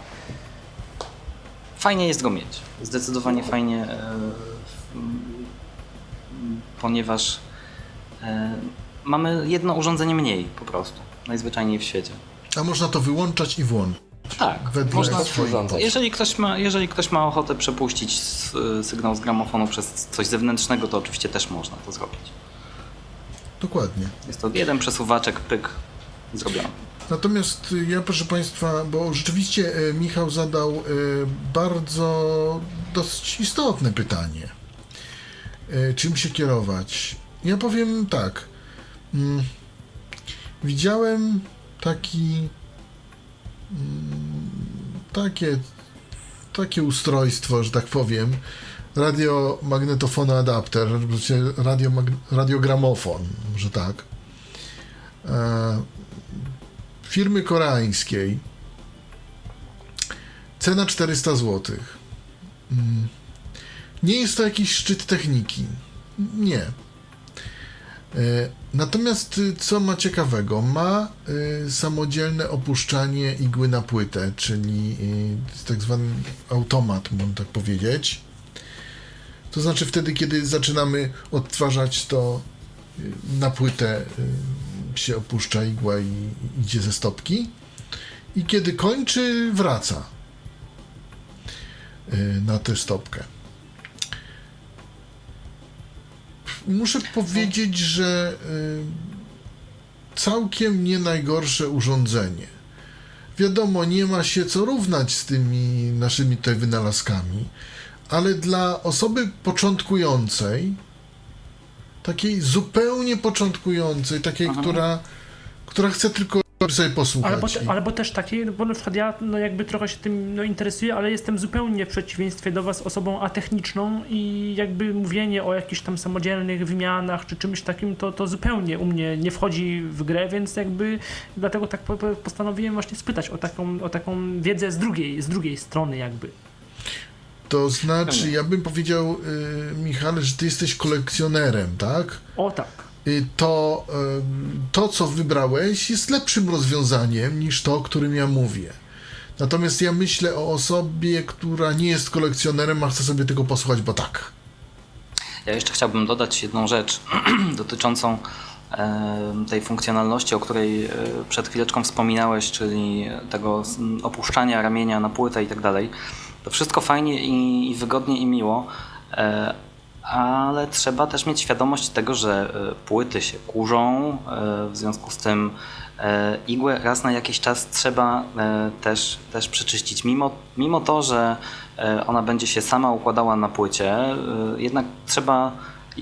S3: Fajnie jest go mieć. Zdecydowanie fajnie, e, m, ponieważ e, mamy jedno urządzenie mniej po prostu. Najzwyczajniej w świecie.
S2: A można to wyłączać i włączyć.
S3: Tak,
S2: Wedle
S3: można
S4: urządzać.
S3: Jeżeli ktoś, ma, jeżeli ktoś ma ochotę przepuścić sygnał z gramofonu przez coś zewnętrznego, to oczywiście też można to zrobić.
S2: Dokładnie.
S3: Jest to jeden przesuwaczek, pyk, zrobione.
S2: Natomiast y, ja, proszę Państwa, bo rzeczywiście e, Michał zadał e, bardzo dosyć istotne pytanie. Czym się kierować? Ja powiem tak. Mm, Widziałem taki takie takie ustrojstwo, że tak powiem, radiomagnetofonoadapter, radio, radiogramofon, że tak. E, firmy koreańskiej. Cena 400 zł. Mm. Nie jest to jakiś szczyt techniki. Nie. E, Natomiast y, co ma ciekawego? Ma y, samodzielne opuszczanie igły na płytę, czyli y, tak zwany automat, można tak powiedzieć. To znaczy wtedy, kiedy zaczynamy odtwarzać, to na płytę się opuszcza igła i idzie ze stopki. I kiedy kończy, wraca na tę stopkę. Muszę powiedzieć, że y, całkiem nie najgorsze urządzenie. Wiadomo, nie ma się co równać z tymi naszymi tutaj wynalazkami, ale dla osoby początkującej, takiej zupełnie początkującej, takiej, która, która chce tylko sobie posłuchać.
S5: Albo,
S2: i-
S5: te, też takiej, bo na przykład ja no jakby trochę się tym no, interesuję, ale jestem zupełnie w przeciwieństwie do was osobą atechniczną i jakby mówienie o jakichś tam samodzielnych wymianach czy czymś takim, to, to zupełnie u mnie nie wchodzi w grę, więc jakby dlatego tak po- po- postanowiłem właśnie spytać o taką, o taką wiedzę z drugiej, z drugiej strony jakby.
S2: To znaczy, ja bym powiedział, y, Michale, że ty jesteś kolekcjonerem, tak?
S5: O tak.
S2: Y, to to, co wybrałeś, jest lepszym rozwiązaniem niż to, o którym ja mówię. Natomiast ja myślę o osobie, która nie jest kolekcjonerem, a chce sobie tego posłuchać, bo tak.
S3: Ja jeszcze chciałbym dodać jedną rzecz dotyczącą tej funkcjonalności, o której e, przed chwileczką wspominałeś, czyli tego opuszczania ramienia na płytę i tak dalej. To wszystko fajnie i, i wygodnie i miło, e, ale trzeba też mieć świadomość tego, że e, płyty się kurzą, e, w związku z tym e, igłę raz na jakiś czas trzeba też, też przeczyścić. Mimo, mimo to, że ona będzie się sama układała na płycie, jednak trzeba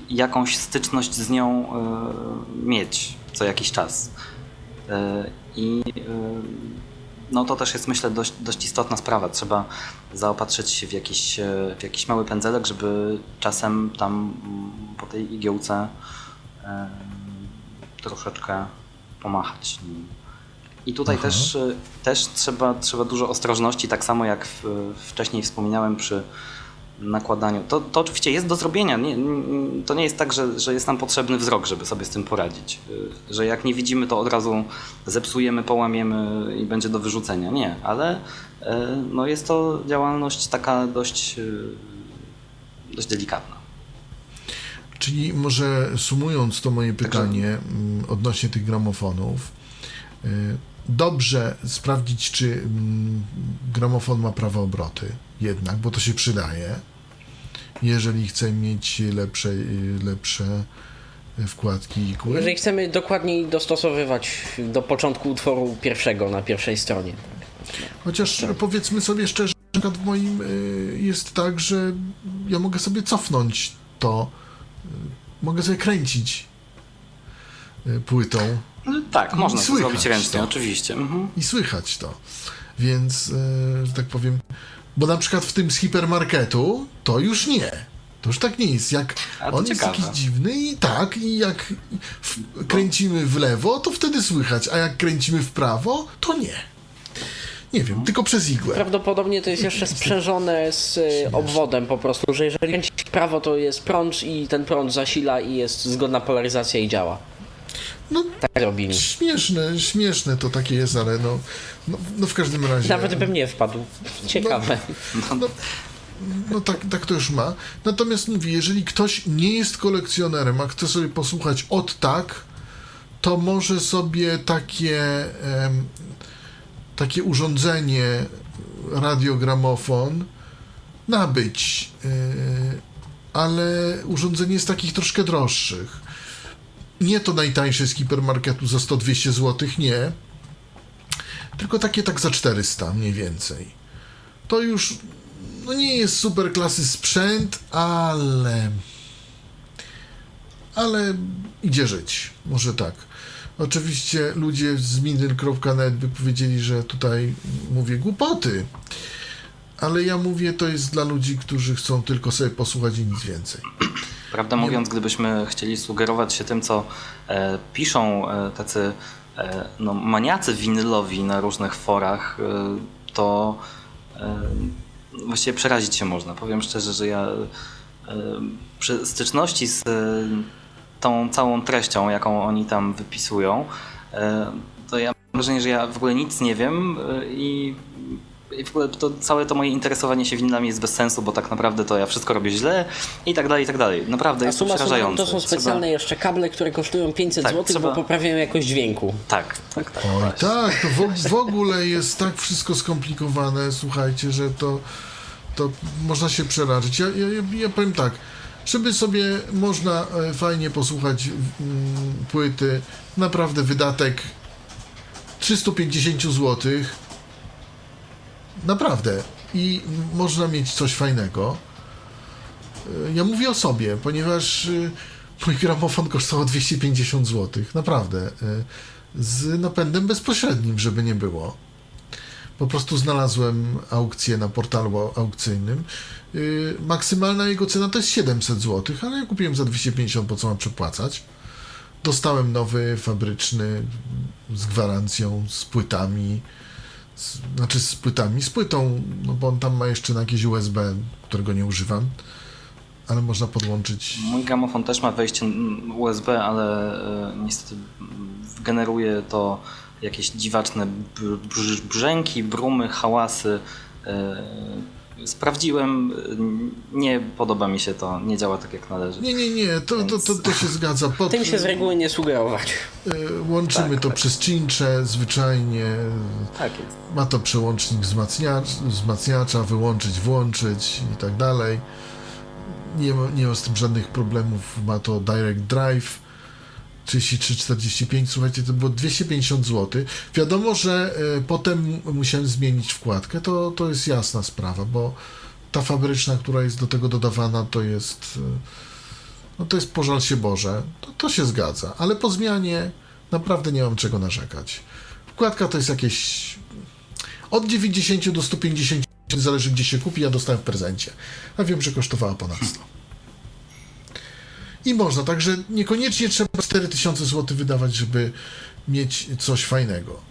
S3: jakąś styczność z nią mieć co jakiś czas. I no to też jest myślę dość, dość istotna sprawa. Trzeba zaopatrzyć się w jakiś, e, w jakiś mały pędzelek, żeby czasem tam mm, po tej igiełce e, troszeczkę pomachać. I tutaj też, e, też trzeba, trzeba dużo ostrożności, tak samo jak w, wcześniej wspominałem przy nakładaniu. To, to oczywiście jest do zrobienia. Nie, to nie jest tak, że, że jest nam potrzebny wzrok, żeby sobie z tym poradzić. Y, Że jak nie widzimy, to od razu zepsujemy, połamiemy i będzie do wyrzucenia. Nie, ale y, no jest to działalność taka dość, y, dość delikatna.
S2: Czyli może sumując to moje pytanie mm, odnośnie tych gramofonów, dobrze sprawdzić, czy mm, gramofon ma prawe obroty jednak, bo to się przydaje, jeżeli chce mieć lepsze, lepsze wkładki igły.
S4: Jeżeli chcemy dokładniej dostosowywać do początku utworu pierwszego na pierwszej stronie.
S2: Chociaż powiedzmy sobie szczerze, na przykład w moim y, jest tak, że ja mogę sobie cofnąć to, y, mogę sobie kręcić y, płytą
S3: No, tak, można to zrobić ręcznie,
S2: to.
S3: oczywiście. Mhm.
S2: i słychać to. Więc, że tak powiem, bo na przykład w tym z hipermarketu to już nie. To już tak nie jest. Jak on jest
S3: ciekawe.
S2: jakiś dziwny i tak, i jak w, kręcimy w lewo, to wtedy słychać, a jak kręcimy w prawo, to nie. Nie wiem, tylko przez igłę.
S4: Prawdopodobnie to jest jeszcze sprzężone z y, obwodem po prostu, że jeżeli kręcić w prawo to jest prąd i ten prąd zasila i jest zgodna polaryzacja i działa.
S2: No,
S4: Tak robili.
S2: Śmieszne, śmieszne to takie jest, ale no, no, no w każdym razie.
S4: Nawet bym nie wpadł. Ciekawe.
S2: No, no tak, tak to już ma. Natomiast mówię, jeżeli ktoś nie jest kolekcjonerem, a chce sobie posłuchać od tak, to może sobie takie, em, takie urządzenie, radiogramofon nabyć. Yy, ale urządzenie jest takich troszkę droższych. Nie to najtańsze z hipermarketu za 100-200 zł, nie. Tylko takie tak za 400 mniej więcej. To już no nie jest super klasy sprzęt, ale ale idzie żyć, może tak. Oczywiście ludzie z middle.net by powiedzieli, że tutaj mówię głupoty, ale ja mówię, to jest dla ludzi, którzy chcą tylko sobie posłuchać i nic więcej.
S3: Prawdę mówiąc, gdybyśmy chcieli sugerować się tym, co e, piszą e, tacy no, maniacy winylowi na różnych forach, e, to e, właściwie przerazić się można. Powiem szczerze, że ja e, przy styczności z e, tą całą treścią, jaką oni tam wypisują, e, to ja mam wrażenie, że ja w ogóle nic nie wiem e, i to całe to moje interesowanie się winylami jest bez sensu, bo tak naprawdę to ja wszystko robię źle i tak dalej, i tak dalej. Naprawdę
S4: A
S3: jest to
S4: suma summarum
S3: przerażające.
S4: to są specjalne jeszcze kable, które kosztują 500
S3: Tak,
S4: zł,
S3: trzeba-
S4: bo poprawiają jakość dźwięku.
S3: Tak, tak, tak.
S2: Oj, tak, to w, w ogóle jest tak wszystko skomplikowane, słuchajcie, że to, to można się przerazić. Ja, ja, ja- powiem tak, żeby sobie można e, fajnie posłuchać mm, płyty, naprawdę wydatek 350 zł, naprawdę, i można mieć coś fajnego. E, Ja mówię o sobie, ponieważ y, mój gramofon kosztował 250 zł, naprawdę. y, z napędem bezpośrednim, żeby nie było. Po prostu znalazłem aukcję na portalu au- aukcyjnym. Maksymalna jego cena to jest 700 zł, ale ja kupiłem za 250, po co mam przepłacać. Dostałem nowy, fabryczny, z gwarancją, z płytami. Z, znaczy z płytami, z płytą, no bo on tam ma jeszcze na jakieś USB, którego nie używam. ale można podłączyć.
S3: Mój gramofon też ma wejście USB, ale e, niestety generuje to jakieś dziwaczne brzęki, brumy, hałasy. E, sprawdziłem, nie podoba mi się to, nie działa tak jak należy.
S2: Nie, nie, nie, to, to, to, to się zgadza.
S4: Pod, Tym się z reguły nie sugerować.
S2: E, łączymy tak, to tak. przez cincze zwyczajnie. Tak jest. Ma to przełącznik wzmacniacz, wzmacniacza, wyłączyć, włączyć i tak dalej. Nie nie ma z tym żadnych problemów. Ma to Direct Drive 33,45, słuchajcie, to było 250 zł. Wiadomo, że y, potem musiałem zmienić wkładkę, to, to jest jasna sprawa, bo ta fabryczna, która jest do tego dodawana, to jest y, no to jest pożal się Boże, to, to się zgadza, ale po zmianie naprawdę nie mam czego narzekać. Wkładka to jest jakieś od 90 do 150, zależy gdzie się kupi, ja dostałem w prezencie, a wiem, że kosztowała ponad 100 i można. Także niekoniecznie trzeba 4000 zł wydawać, żeby mieć coś fajnego.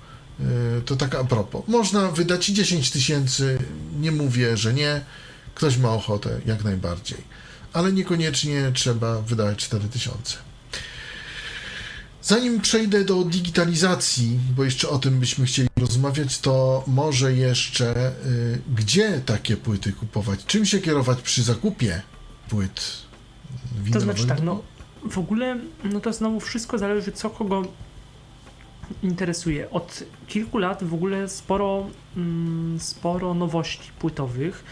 S2: E, to tak a propos. Można wydać 10 tysięcy, nie mówię, że nie. Ktoś ma ochotę, jak najbardziej. Ale niekoniecznie trzeba wydawać 4000. Zanim przejdę do digitalizacji, bo jeszcze o tym byśmy chcieli rozmawiać, to może jeszcze y, gdzie takie płyty kupować? Czym się kierować przy zakupie płyt
S5: to znaczy tak, no w ogóle no to znowu wszystko zależy co kogo interesuje. Od kilku lat w ogóle sporo, mm, sporo nowości płytowych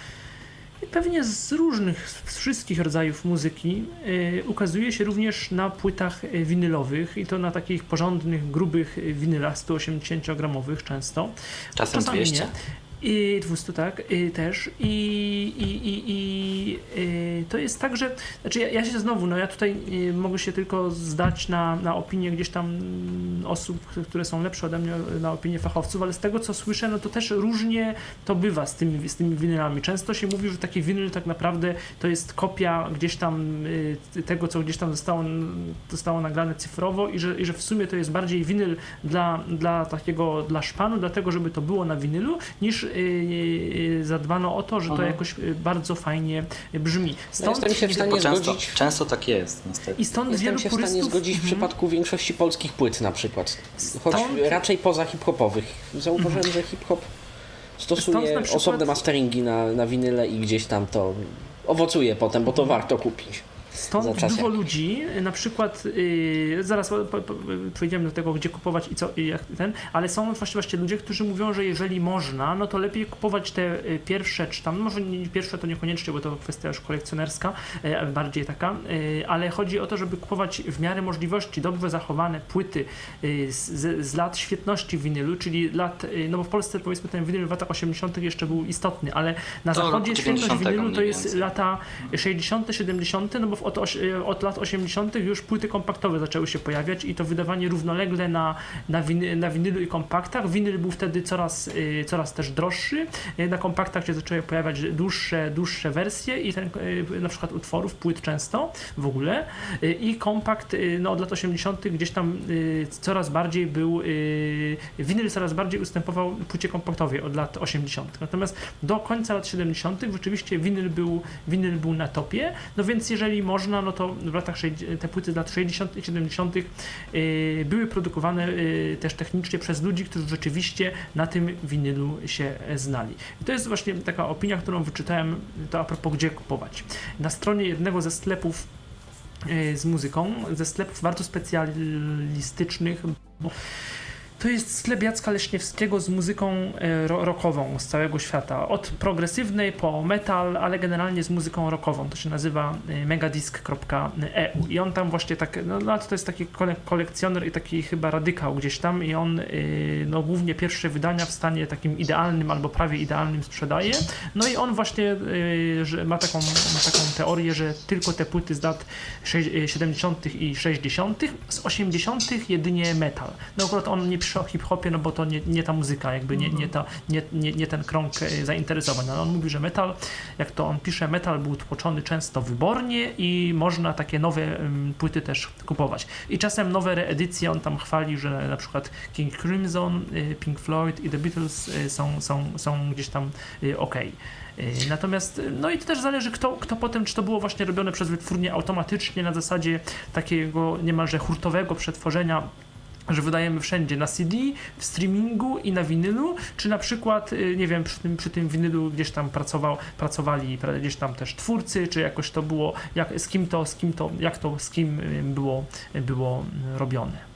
S5: pewnie z różnych, z wszystkich rodzajów muzyki y, ukazuje się również na płytach winylowych i to na takich porządnych, grubych winylach 180-gramowych często.
S3: Czasem Czasami 200. Nie.
S5: I 200, tak, i też. I, i, i, i, i to jest tak, że znaczy ja, ja, się znowu, no ja tutaj y, mogę się tylko zdać na, na opinię gdzieś tam osób, które są lepsze ode mnie, na opinię fachowców, ale z tego co słyszę, no to też różnie to bywa z tymi, z tymi winylami. Często się mówi, że taki winyl tak naprawdę to jest kopia gdzieś tam y, tego, co gdzieś tam zostało, zostało nagrane cyfrowo i że, i że w sumie to jest bardziej winyl dla, dla takiego, dla szpanu, dlatego żeby to było na winylu, niż Y, y, zadbano o to, że to mhm. jakoś y, bardzo fajnie brzmi.
S4: Stąd no się w stanie
S3: często,
S4: zgodzić.
S3: Często tak jest, niestety.
S5: I stąd
S4: jestem
S5: wielu
S4: się
S5: purystów...
S4: w stanie zgodzić w mhm. przypadku większości polskich płyt na przykład. Choć stąd... raczej poza hip-hopowych. Zauważyłem, mhm. że hip-hop stosuje przykład... osobne masteringi na, na winyle i gdzieś tam to owocuje potem, bo to warto kupić.
S5: Stąd dużo ludzi, na przykład, yy, zaraz po, po, przejdziemy do tego, gdzie kupować i co, i jak ten, ale są właśnie, właśnie ludzie, którzy mówią, że jeżeli można, no to lepiej kupować te y, pierwsze, czy tam, może nie pierwsze to niekoniecznie, bo to kwestia już kolekcjonerska, yy, bardziej taka, yy, ale chodzi o to, żeby kupować w miarę możliwości dobrze zachowane płyty y, z, z, lat świetności winylu, czyli lat, y, no bo w Polsce powiedzmy ten winyl w latach 80. jeszcze był istotny, ale na to zachodzie świetność winylu to jest lata 60., 70., no bo w od, od lat 80. już płyty kompaktowe zaczęły się pojawiać i to wydawanie równolegle na, na, winy, na winylu i kompaktach. Winyl był wtedy coraz, y, coraz też droższy. Y, na kompaktach się zaczęły pojawiać dłuższe, dłuższe wersje i ten, na przykład utworów, płyt często w ogóle. I kompakt no, od lat 80. gdzieś tam coraz bardziej był, winyl coraz bardziej ustępował płycie kompaktowej od lat 80. Natomiast do końca lat 70. rzeczywiście winyl był, winyl był na topie, no więc jeżeli można, no to w latach te płyty z lat 60. i 70. Y, były produkowane y, też technicznie przez ludzi, którzy rzeczywiście na tym winylu się znali. I to jest właśnie taka opinia, którą wyczytałem, to a propos gdzie kupować. Na stronie jednego ze sklepów y, z muzyką, ze sklepów bardzo specjalistycznych, to jest sklep Jacka Leśniewskiego z muzyką e, rockową z całego świata. Od progresywnej po metal, ale generalnie z muzyką rockową. To się nazywa e, megadisk.eu i on tam właśnie tak, no, no to jest taki kolekcjoner i taki chyba radykał gdzieś tam i on e, no, głównie pierwsze wydania w stanie takim idealnym albo prawie idealnym sprzedaje. No i on właśnie ma, taką, ma taką teorię, że tylko te płyty z lat 70. i 60. z 80. jedynie metal. No akurat on nie pisze o hip-hopie, no bo to nie, nie ta muzyka, jakby nie, nie, ta, nie, nie, nie ten krąg e, zainteresowań. Ale on mówi, że metal, jak to on pisze, metal był tłoczony często wybornie i można takie nowe płyty też kupować. I czasem nowe reedycje, on tam chwali, że na przykład King Crimson, y, Pink Floyd i The Beatles y, są, są, są gdzieś tam ok. Natomiast, no i to też zależy, kto, kto potem, czy to było właśnie robione przez wytwórnię automatycznie na zasadzie takiego niemalże hurtowego przetworzenia że wydajemy wszędzie na CD, w streamingu i na winylu, czy na przykład, y, nie wiem, przy tym, przy tym winylu gdzieś tam pracował, pracowali gdzieś tam też twórcy, czy jakoś to było, jak, z kim to, z kim to, jak to, z kim y, było, było robione.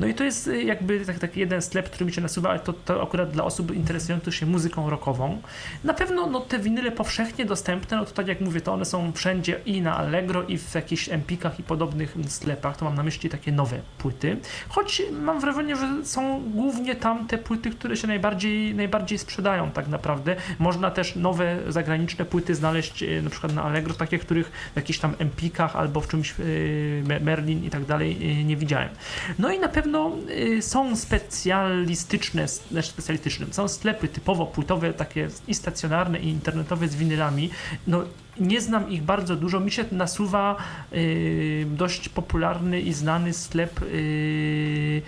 S5: No i to jest y, jakby taki, taki jeden sklep, który mi się nasuwa, ale to, to akurat dla osób interesujących się muzyką rockową. Na pewno no, te winyle powszechnie dostępne, no to tak jak mówię, to one są wszędzie i na Allegro, i w jakichś Empikach i podobnych sklepach, to mam na myśli takie nowe płyty. Choć mam wrażenie, że są głównie tam te płyty, które się najbardziej, najbardziej sprzedają tak naprawdę. Można też nowe zagraniczne płyty znaleźć y, na przykład na Allegro, takie, których w jakichś tam Empikach albo w czymś y, Merlin i tak dalej nie widziałem. No i na pewno pewno y, są specjalistyczne, znaczy specjalistyczne, są sklepy typowo płytowe, takie i stacjonarne, i internetowe z winylami. No, nie znam ich bardzo dużo. Mi się nasuwa y, dość popularny i znany sklep y,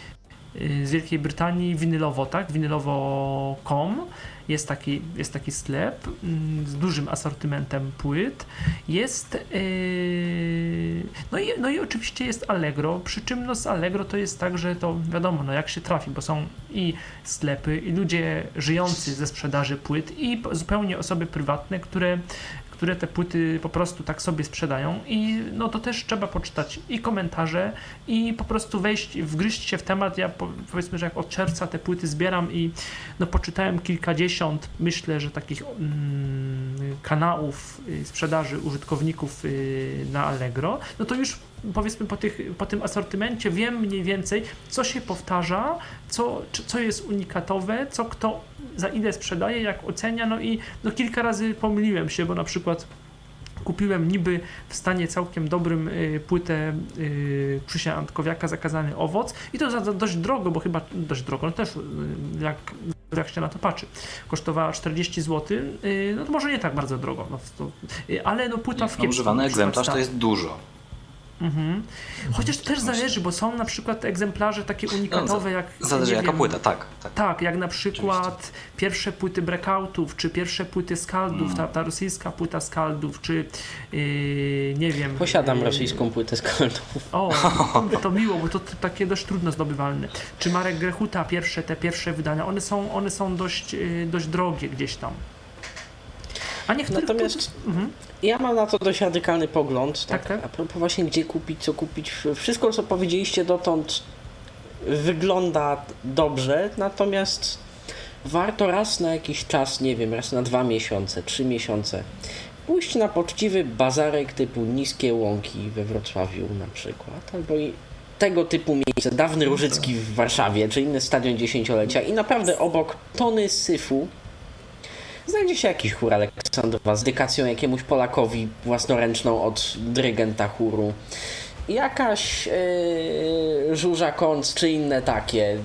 S5: z Wielkiej Brytanii winylowo, tak? Winylowo.com jest taki, jest taki sklep mm, z dużym asortymentem płyt. Jest yy, no, i, no i oczywiście jest Allegro, przy czym no z Allegro to jest tak, że to wiadomo, no jak się trafi, bo są i sklepy, i ludzie żyjący ze sprzedaży płyt, i zupełnie osoby prywatne, które które te płyty po prostu tak sobie sprzedają i no to też trzeba poczytać i komentarze i po prostu wejść, wgryźć się w temat. Ja powiedzmy, że jak od czerwca te płyty zbieram i no poczytałem kilkadziesiąt, myślę, że takich mm, kanałów y, sprzedaży użytkowników y, na Allegro, no to już powiedzmy po, tych, po tym asortymencie wiem mniej więcej, co się powtarza, co, co jest unikatowe, co kto za ile sprzedaje, jak ocenia, no i no kilka razy pomyliłem się, bo na przykład kupiłem niby w stanie całkiem dobrym y, płytę y, Krzysia Antkowiaka Zakazany Owoc i to za, za dość drogo, bo chyba dość drogo, no też y, jak, jak się na to patrzy. Kosztowała 40 zł, y, no to może nie tak bardzo drogo, no, to, y, ale no płyta w kiepskim
S3: Używany egzemplarz to jest dużo.
S5: Mhm. Chociaż to też zależy, bo są na przykład egzemplarze takie unikatowe
S3: no,
S5: jak.
S3: Zależy jaka wiem, płyta, tak,
S5: tak. Tak, jak na przykład Oczywiście. pierwsze płyty breakoutów, czy pierwsze płyty skaldów, mm. ta, ta rosyjska płyta skaldów, czy yy, nie wiem.
S4: Posiadam yy, rosyjską płytę skaldów.
S5: O, to, miło, bo to, to, takie dość trudno zdobywalne. Czy Marek Grechuta, pierwsze, te pierwsze wydania, one są, one są dość, yy, dość drogie gdzieś tam.
S4: A niektórych Natomiast mhm. Ja mam na to dość radykalny pogląd. Tak, tak, tak. A propos właśnie gdzie kupić, co kupić. Wszystko, co powiedzieliście dotąd wygląda dobrze, natomiast warto raz na jakiś czas, nie wiem, raz na dwa miesiące, trzy miesiące pójść na poczciwy bazarek typu Niskie Łąki we Wrocławiu na przykład, albo i tego typu miejsce, dawny Różycki w Warszawie, czy inny stadion dziesięciolecia i naprawdę obok tony syfu znajdzie się jakiś chór Aleksandrowa z dykacją jakiemuś Polakowi własnoręczną od dyrygenta chóru. Jakaś yy, Żurza Konc czy inne takie.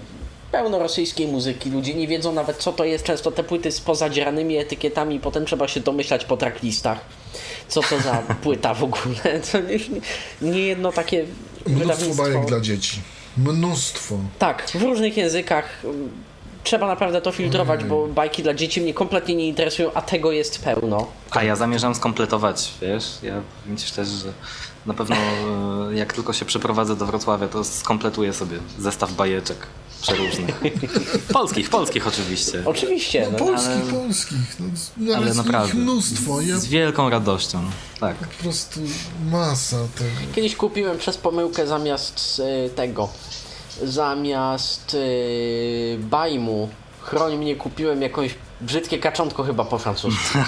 S4: Pełno rosyjskiej muzyki, ludzie nie wiedzą nawet co to jest, często te płyty z pozadzieranymi etykietami, potem trzeba się domyślać po tracklistach, co to za płyta w ogóle. To już nie, nie jedno takie
S2: Mnóstwo bajek dla dzieci. Mnóstwo.
S4: Tak, w różnych językach trzeba naprawdę to filtrować, bo bajki dla dzieci mnie kompletnie nie interesują, a tego jest pełno.
S3: A ja zamierzam skompletować, wiesz? Ja ci szczerze, że na pewno e, jak tylko się przeprowadzę do Wrocławia, to skompletuję sobie zestaw bajeczek przeróżnych. polskich, polskich oczywiście.
S4: Oczywiście.
S2: No, polskich, ale, polskich. No, ale naprawdę. mnóstwo.
S3: Ja... Z wielką radością. Tak.
S2: Po prostu masa tego.
S4: Kiedyś kupiłem przez pomyłkę zamiast y, tego zamiast yy, Bajmu Chroń mnie kupiłem jakąś brzydkie kaczątko chyba po francusku.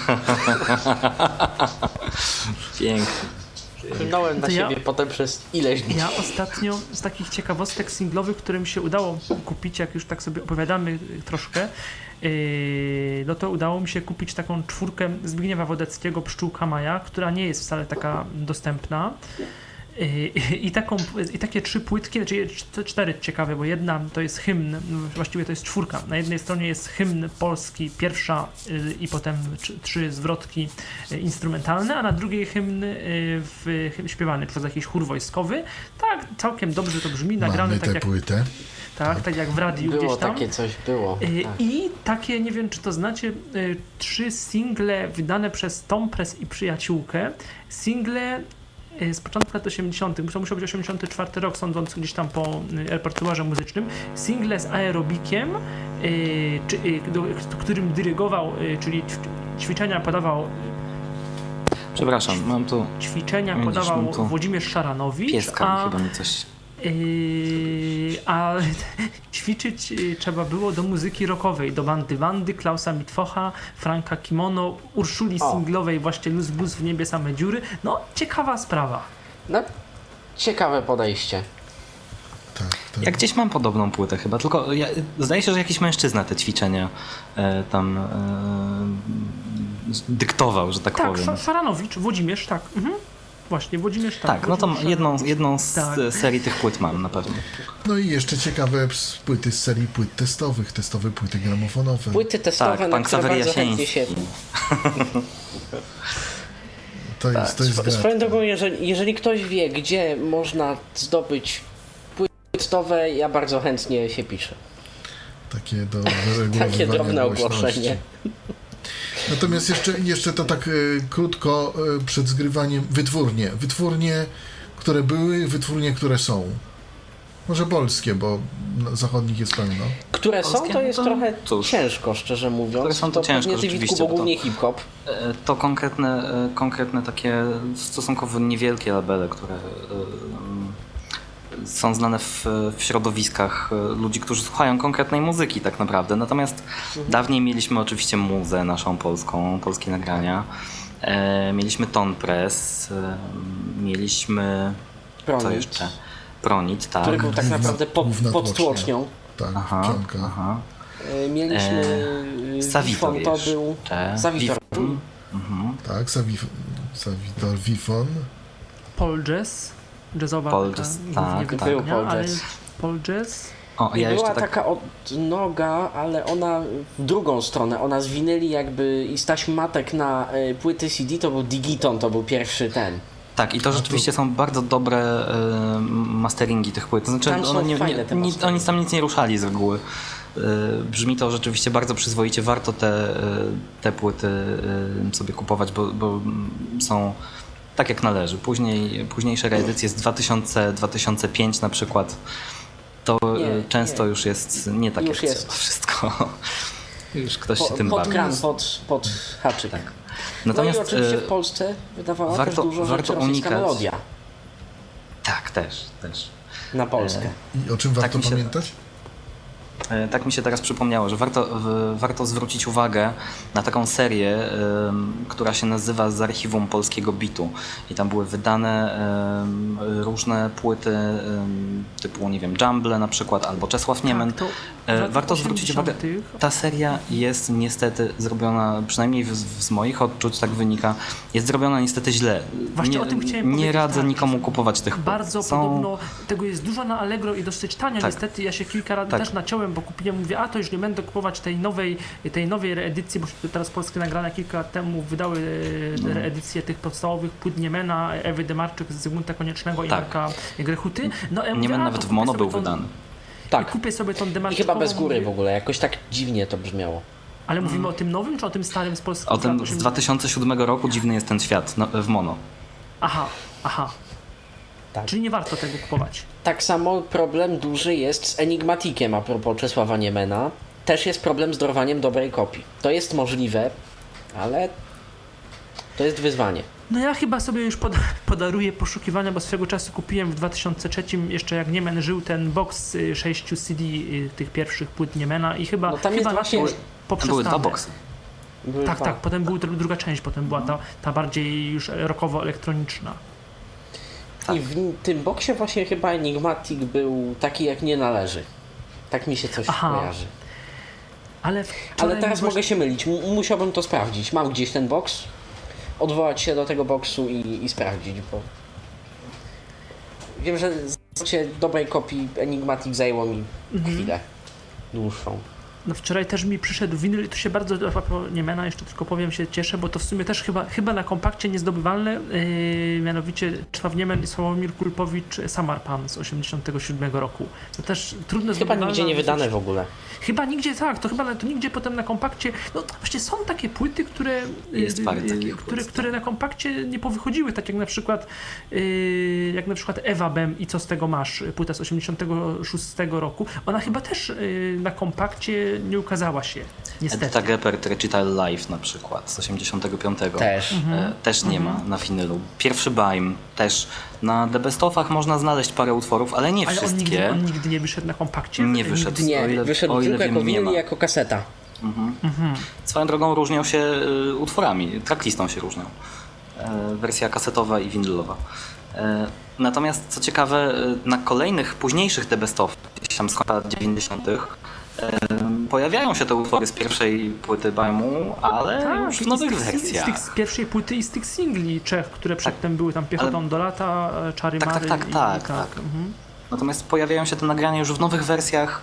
S3: Pięknie.
S4: Brnąłem na siebie potem przez ileś dni.
S5: Ja ostatnio z takich ciekawostek singlowych, które mi się udało kupić, jak już tak sobie opowiadamy troszkę, yy, no to udało mi się kupić taką czwórkę Zbigniewa Wodeckiego Pszczółka Maja, która nie jest wcale taka dostępna. I, taką, I takie trzy płytki, znaczy cztery ciekawe, bo jedna to jest hymn, właściwie to jest czwórka. Na jednej stronie jest hymn polski, pierwsza y, i potem trzy zwrotki y, instrumentalne, a na drugiej hymn y, w, śpiewany przez jakiś chór wojskowy. Tak, całkiem dobrze to brzmi, nagrany
S2: Mamy
S5: tak
S2: tę
S5: jak...
S2: płytę.
S5: Tak, tak jak w radiu
S4: było
S5: gdzieś tam.
S4: takie coś, było. Tak.
S5: I takie, nie wiem czy to znacie, trzy single wydane przez Tom Press i przyjaciółkę. Single z początku lat 80., to musiał być 84 rok, sądząc gdzieś tam po y, repertuarze muzycznym, single z aerobikiem, y, czy, do, którym dyrygował, czyli ćwiczenia podawał
S3: Przepraszam, mam tu.
S5: Ćwiczenia podawał tu Włodzimierz Szaranowicz.
S3: Pieska a, chyba mi coś.
S5: Yy, a ćwiczyć trzeba było do muzyki rockowej, do bandy Wandy, Klausa Mitwocha, Franka Kimono, Urszuli o. Singlowej, właśnie Luz Blues w niebie same dziury. No, ciekawa sprawa. No,
S4: ciekawe podejście.
S3: Tak, tak. Ja gdzieś mam podobną płytę chyba, tylko ja, zdaje się, że jakiś mężczyzna te ćwiczenia e, tam e, dyktował, że tak,
S5: tak
S3: powiem.
S5: Tak, Szaranowicz, Włodzimierz, tak. Mhm. Właśnie, Włodzimierz tak.
S3: Tak, no to jedną, jedną z tak. serii tych płyt mam na pewno.
S2: No i jeszcze ciekawe płyty z serii płyt testowych, testowe płyty gramofonowe.
S4: Płyty testowe, tak, na które bardzo chętnie się...
S2: To jest, tak. to jest
S4: Swoją drogą, jeżeli, jeżeli ktoś wie, gdzie można zdobyć płyty testowe, ja bardzo chętnie się piszę.
S2: Takie do
S4: Takie drobne ogłoszenie.
S2: Natomiast jeszcze, jeszcze to tak y, krótko y, przed zgrywaniem wytwórnie. Wytwórnie, które były, wytwórnie, które są. Może polskie, bo zachodnich jest pełno.
S4: Które polskie? są, to jest to, trochę cóż, ciężko, szczerze mówiąc.
S3: Które są to, to ciężko, rzeczywiście.
S4: Bo głównie hip-hop.
S3: E, to konkretne, e, konkretne takie stosunkowo niewielkie labele, które są znane w, w, środowiskach e, ludzi, którzy słuchają konkretnej muzyki tak naprawdę. Natomiast mhm. dawniej mieliśmy oczywiście muzę naszą polską, polskie nagrania. E, mieliśmy Ton Press, e, mieliśmy
S4: Pronit.
S3: co jeszcze? Pronit, tak.
S4: Który był tak naprawdę pod, pod tłocznią.
S2: Tak, aha, aha.
S4: E, mieliśmy e,
S3: Savitor
S4: to był
S3: Savitor.
S2: Mhm. Tak, Savitor Wifon.
S5: Paul Jazz jazzowa
S3: Paul jazz, tak, tak.
S5: Był Paul Jazz. Paul Jazz.
S4: O, ja była tak... taka odnoga, ale ona w drugą stronę, ona z winyli jakby i staś matek na y, płyty CD to był Digiton, to był pierwszy ten.
S3: Tak, i to rzeczywiście są bardzo dobre y, masteringi tych płyt. Znaczy,
S4: tam one nie, nie, nie,
S3: oni tam nic nie ruszali z reguły. Y, brzmi to rzeczywiście bardzo przyzwoicie. Warto te, te płyty sobie kupować, bo, bo są tak jak należy. Później, późniejsze reedycje z 2000, 2005 na przykład, to nie, e, często nie. już jest nie tak już jak jest. wszystko. już ktoś po, się tym
S4: pod
S3: bawi.
S4: Kran, pod, pod haczyk. Tak.
S3: Natomiast,
S4: no i oczywiście w e, Polsce wydawała warto, też dużo warto rzeczy unikać. melodia.
S3: Tak, też, też.
S4: Na Polskę.
S2: I o czym warto tak pamiętać?
S3: E, tak mi się teraz przypomniało, że warto, warto zwrócić uwagę na taką serię, która się nazywa Z archiwum polskiego bitu. I tam były wydane różne płyty typu, nie wiem, Jumble na przykład, albo Czesław Niemen. Tak, e, warto zwrócić uwagę, ta seria jest niestety zrobiona, przynajmniej z moich odczuć tak wynika, jest zrobiona niestety źle.
S5: Właśnie nie, o tym chciałem
S3: Nie radzę
S5: tak,
S3: nikomu kupować tych
S5: Bardzo
S3: Są...
S5: podobno, tego jest dużo na Allegro i dosyć tanio tak. niestety. Ja się kilka razy tak. też naciąłem bo kupiłem, mówię, a to już nie będę kupować tej nowej, tej nowej reedycji, bo teraz polskie nagrania kilka lat temu wydały no. reedycję tych podstawowych płyt Niemena, Ewy Demarczyk, Zygmunta Koniecznego i tak. Marka Grechuty.
S3: No, ja Niemen nawet w mono był wydany.
S5: Tak. I kupię sobie tą Demarczykową.
S4: I chyba bez góry w ogóle, jakoś tak dziwnie to brzmiało.
S5: Ale mówimy hmm. o tym nowym, czy o tym starym z Polski?
S3: O tym z 2007 roku dziwny jest ten świat no, w mono.
S5: Aha, aha. Tak. Czyli nie warto tego kupować.
S4: Tak samo problem duży jest z Enigmatikiem a propos Czesława Niemena. Też jest problem z dorwaniem dobrej kopii. To jest możliwe, ale to jest wyzwanie.
S5: No ja chyba sobie już pod, podaruję poszukiwania, bo swego czasu kupiłem w 2003, jeszcze jak Niemen żył, ten box 6 CD y, tych pierwszych płyt Niemena i chyba,
S4: no tam
S5: chyba
S4: jest właśnie...
S3: Były dwa boxy.
S5: Były tak, dwa. tak, potem była druga część, potem była ta, ta bardziej już rockowo-elektroniczna.
S4: Tak. I w tym boksie właśnie chyba Enigmatic był taki jak nie należy. Tak mi się coś Aha. kojarzy.
S5: Ale,
S4: Ale teraz mogę się mylić. musiałbym to sprawdzić. Mam gdzieś ten boks, odwołać się do tego boksu i, i sprawdzić, bo wiem, że zdobycie dobrej kopii Enigmatic zajęło mi
S5: Mhm.
S4: chwilę dłuższą.
S5: No wczoraj też mi przyszedł winyl i tu się bardzo, Niemena jeszcze tylko powiem, się cieszę, bo to w sumie też chyba, chyba na kompakcie niezdobywalne, yy, mianowicie Czesław Niemen i Sławomir Kulpowicz Samarpan z 87 roku. To też trudno
S4: Chyba nigdzie nie wydane w ogóle.
S5: Chyba nigdzie, tak, to chyba to nigdzie potem na kompakcie, no właśnie są takie płyty, które,
S3: Jest
S5: yy,
S3: parę
S5: yy,
S3: takich
S5: które,
S3: płyt,
S5: które na kompakcie nie powychodziły, tak jak na przykład yy, jak na przykład Ewa Bem i Co z tego masz, płyta z 86 roku, ona chyba też yy, na kompakcie nie ukazała się, niestety.
S3: Edita Geppert Recital Live na przykład z 85.
S4: Też.
S3: E, też nie ma na winylu. Pierwszy Baim też. Na The Best Ofach można znaleźć parę utworów, ale nie
S5: Ale on nigdy,
S3: wszystkie.
S5: on nigdy nie wyszedł na kompakcie?
S3: Nie wyszedł.
S4: Nie,
S3: O ile-
S4: wyszedł
S3: o ile
S4: tylko jako
S3: wiem, nie
S4: winyl jako kaseta.
S3: Swoją drogą różnią się y, utworami, tracklistą się różnią. E, wersja kasetowa i winylowa. E, natomiast co ciekawe, y, na kolejnych, późniejszych The Best Of, tam z końca 90. pojawiają się te utwory z pierwszej płyty Bajmu, ale
S5: Tak,
S3: już w nowych
S5: z, tych, z,
S3: wersjach.
S5: tych z pierwszej płyty i z tych singli Czech, które przedtem były tam Piechotą do lata, e, Czary
S3: Tak, tak,
S5: Mary
S3: tak, tak,
S5: i
S3: tak.
S5: Mhm.
S3: Natomiast pojawiają się te nagrania już w nowych wersjach,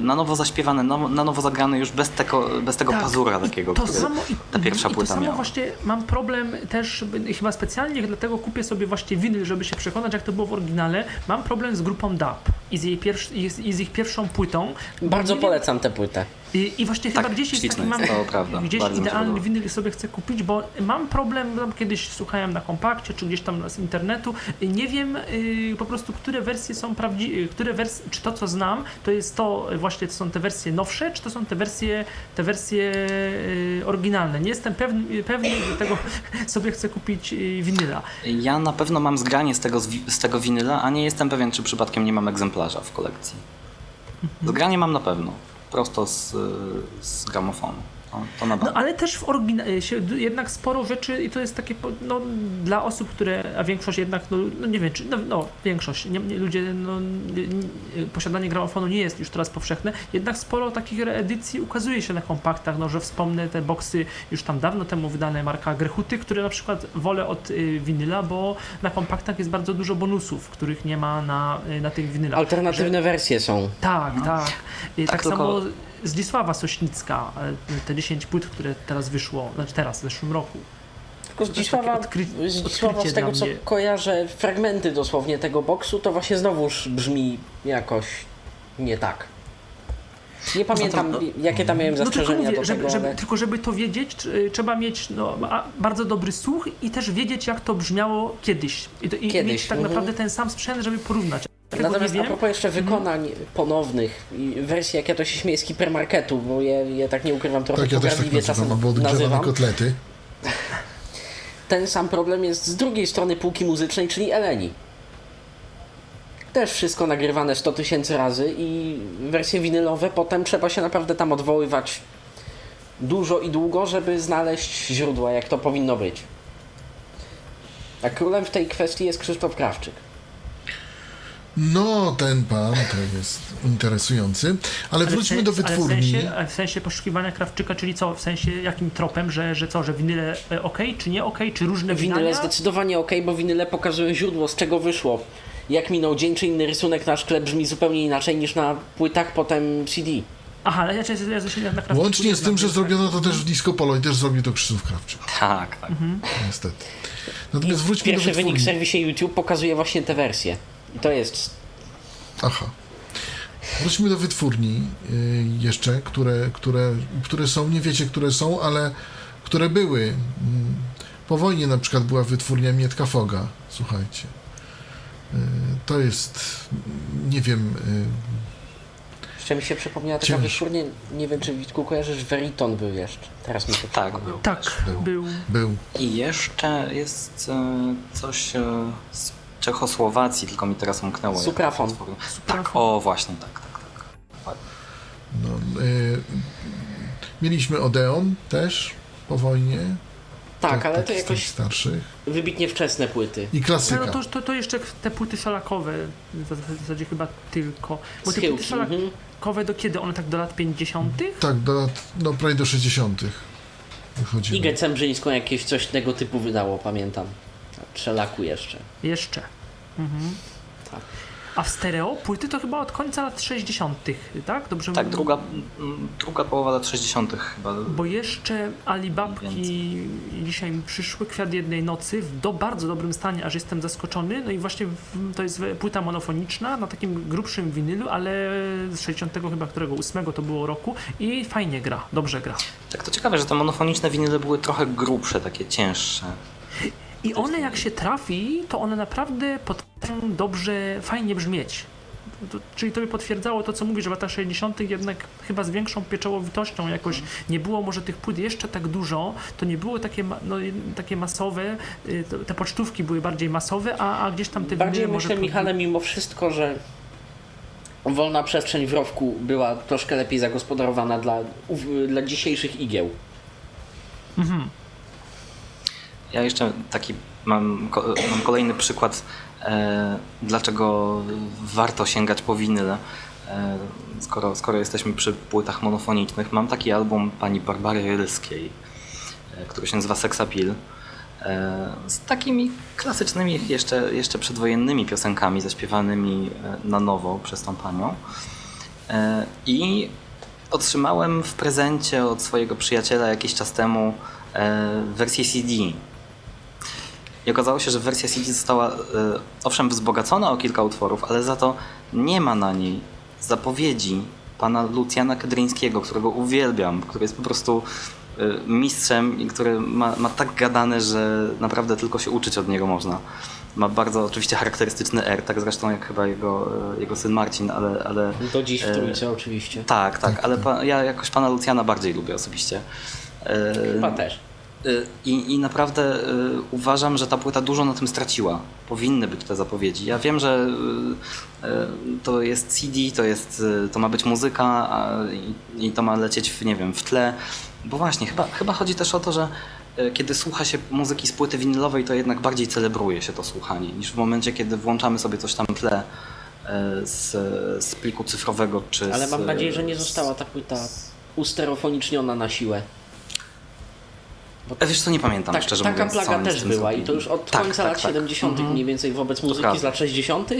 S3: na nowo zaśpiewane, na nowo zagrane już bez tego, bez tego
S5: Tak,
S3: pazura
S5: i
S3: takiego,
S5: to
S3: który
S5: samo, i,
S3: ta pierwsza
S5: i
S3: płyta
S5: to samo
S3: miała.
S5: właśnie mam problem też, y, chyba specjalnie dlatego kupię sobie właśnie winyl, żeby się przekonać jak to było w oryginale. Mam problem z grupą DAP i z, jej pierwsz, i z, i z ich pierwszą płytą.
S4: Bardzo
S5: wiem-
S4: polecam tę płytę.
S5: I, I właśnie
S3: Tak,
S5: chyba gdzieś jest taki mam,
S3: to prawda.
S5: gdzieś idealny winyl sobie chcę kupić, bo mam problem, tam kiedyś słuchałem na kompakcie, czy gdzieś tam z internetu, nie wiem y, po prostu, które wersje są prawdziwe, które wersje, czy to co znam, to jest to y, właśnie, to są te wersje nowsze, czy to są te wersje, te wersje y, oryginalne. Nie jestem pewny, pewny dlatego sobie chcę kupić y, winyla.
S3: Ja na pewno mam zgranie z tego, z tego winyla, a nie jestem pewien, czy przypadkiem nie mam egzemplarza w kolekcji. Zgranie mam na pewno, prosto z, z gramofonu. To,
S5: No ale też w oryginale się d- jednak sporo rzeczy i to jest takie no, dla osób, które, a większość jednak, no, no nie wiem, czy, no, no większość, nie, nie, ludzie, no, nie, nie, posiadanie gramofonu nie jest już teraz powszechne, jednak sporo takich reedycji ukazuje się na kompaktach, no, że wspomnę te boksy już tam dawno temu wydane marka Grechuty, które na przykład wolę od y, winyla, bo na kompaktach jest bardzo dużo bonusów, których nie ma na, y, na tych winylach.
S4: Alternatywne wersje są.
S5: Tak, tak. I tak,
S3: Tak, tylko-
S5: samo Zdzisława Sośnicka, e, te 10 płyt, które teraz wyszło, znaczy teraz, w zeszłym roku.
S4: Tylko Zdzisława,
S5: odkry-
S4: Zdzisława z tego co
S5: mnie.
S4: kojarzę, fragmenty dosłownie tego boksu, to właśnie znowuż brzmi jakoś nie tak. Nie pamiętam, jakie tam miałem
S5: No tylko
S4: zastrzeżenia
S5: mówię, żeby,
S4: tego,
S5: żeby, tylko żeby to wiedzieć, tr- trzeba mieć no, bardzo dobry słuch i też wiedzieć, jak to brzmiało kiedyś. I
S4: Kiedyś,
S5: mieć tak
S4: mhm.
S5: naprawdę ten sam sprzęt, żeby porównać. Tego
S4: Natomiast a propos jeszcze
S5: Mhm.
S4: wykonań ponownych i wersji, jak ja to się śmieję z hipermarketu, bo je, je tak nie ukrywam, trochę
S2: Tak, ja też tak nazywam, odgrzewane
S4: nazywam.
S2: kotlety.
S4: Ten sam problem jest z drugiej strony półki muzycznej, czyli Eleni. Też wszystko nagrywane 100 tysięcy razy i wersje winylowe potem trzeba się naprawdę tam odwoływać dużo i długo, żeby znaleźć źródła, jak to powinno być. A królem w tej kwestii jest Krzysztof Krawczyk.
S2: No, ten pan to jest interesujący. Ale
S5: Ale
S2: wróćmy do
S5: Ale w
S2: wytwórni.
S5: sensie, ale w sensie poszukiwania Krawczyka, czyli co? W sensie jakim tropem, że, że co, że winyle e, ok, czy nie ok, czy różne
S4: Winyle
S5: wydania?
S4: zdecydowanie ok, bo winyle pokazują źródło, z czego wyszło. Jak minął dzień czy inny rysunek na szkle brzmi zupełnie inaczej niż na płytach potem CD.
S5: Aha, ale ja, ja, ja, się na Krawczyku
S2: Łącznie
S5: nie
S2: z tym, że zrobiono to też w Disco Polo i też zrobił to Krzysztof Krawczyk.
S3: Tak, tak.
S2: Niestety. Natomiast wróćmy do
S4: Pierwszy wynik w
S2: wytwórni.
S4: serwisie YouTube pokazuje właśnie te wersje. I to jest
S2: Aha. Wróćmy do wytwórni y, jeszcze, które, które, które są, nie wiecie, które są, ale które były. Mm, Po wojnie na przykład była wytwórnia Mietka Foga, słuchajcie. Y, To jest, nie wiem, y,
S4: Jeszcze mi się przypomniała taka
S2: Ciężko.
S4: wytwórnia, nie wiem czy Witku kojarzysz, Veriton był jeszcze. Teraz mi się
S3: Tak, był.
S5: Tak,
S2: Był.
S5: był.
S2: był.
S3: I jeszcze jest e, coś e, z Czechosłowacji, tylko mi teraz umknęło.
S4: Suprafon.
S3: utwór.
S5: Suprafon.
S3: Tak, o właśnie, tak, tak, tak.
S2: No, y, mieliśmy Odeon też po wojnie.
S4: Tak, ale to jakoś
S2: starszych.
S4: wybitnie wczesne płyty.
S2: I
S5: No,
S2: klasyka.
S5: no to, to, to jeszcze te płyty szalakowe w zasadzie chyba tylko. Bo te płyty szalakowe do kiedy? One tak do lat 50.
S2: Tak, do lat, no prawie do 60. wychodziły.
S4: Igę Cembrzyńską jakieś coś tego typu wydało, pamiętam. Trzelaku jeszcze.
S5: Jeszcze. Mhm. A w stereo płyty to chyba od końca lat 60., tak? Dobrze
S3: Tak, druga, druga połowa lat 60. chyba.
S5: Bo jeszcze Alibabki dzisiaj mi przyszły, Kwiat jednej nocy w do bardzo dobrym stanie, aż jestem zaskoczony. No i właśnie w, to jest płyta monofoniczna na takim grubszym winylu, ale z 60 chyba którego 8 to było roku i fajnie gra, dobrze gra.
S3: Tak, to ciekawe, że te monofoniczne winyle były trochę grubsze, takie cięższe.
S5: I one jak się trafi, to one naprawdę potrafią dobrze, fajnie brzmieć. To, czyli to by potwierdzało to, co mówisz, że w latach 60. jednak chyba z większą pieczołowitością jakoś nie było może tych płyt jeszcze tak dużo, to nie było takie, no, takie masowe, y, to- te pocztówki były bardziej masowe, a, a gdzieś tam te
S4: Bardziej myślę,
S5: może...
S4: Michale, mimo wszystko, że wolna przestrzeń w rowku była troszkę lepiej zagospodarowana dla, dla dzisiejszych igieł.
S3: Ja jeszcze taki mam, mam kolejny przykład, e, dlaczego warto sięgać po winyle. E, skoro, skoro jesteśmy przy płytach monofonicznych, mam taki album pani Barbary Rylskiej, e, który się nazywa Sex Appeal. E, z takimi klasycznymi, jeszcze, jeszcze przedwojennymi piosenkami zaśpiewanymi e, na nowo przez tą panią. E, I otrzymałem w prezencie od swojego przyjaciela jakiś czas temu wersję CD. I okazało się, że wersja CD została e, owszem wzbogacona o kilka utworów, ale za to nie ma na niej zapowiedzi pana Lucjana Kedryńskiego, którego uwielbiam, który jest po prostu e, mistrzem i który ma, ma tak gadane, że naprawdę tylko się uczyć od niego można. Ma bardzo oczywiście charakterystyczny R, tak zresztą jak chyba jego, e, jego syn Marcin, ale, ale
S4: Do dziś w trójce oczywiście.
S3: tak, tak, ale pa, ja jakoś pana Lucjana bardziej lubię osobiście.
S4: Chyba też.
S3: Y, I, I naprawdę y, uważam, że ta płyta dużo na tym straciła. Powinny być te zapowiedzi. Ja wiem, że y, to jest CD, to, jest, to ma być muzyka i, i to ma lecieć w, nie wiem, w tle. Bo właśnie, chyba, chyba chodzi też o to, że kiedy słucha się muzyki z płyty winylowej, to jednak bardziej celebruje się to słuchanie, niż w momencie, kiedy włączamy sobie coś tam w tle z, z pliku cyfrowego. Czy
S4: Ale
S3: z,
S4: mam nadzieję, że nie została ta płyta usterofoniczniona na siłę.
S3: E, Wiesz co, nie pamiętam,
S4: Tak,
S3: szczerze
S4: taka
S3: mówiąc. co
S4: plaga też
S3: tym
S4: była
S3: zrobili.
S4: i to już od
S3: Tak,
S4: końca
S3: tak,
S4: lat
S3: tak.
S4: 70.
S3: Mhm.
S4: mniej więcej wobec muzyki z lat 60.,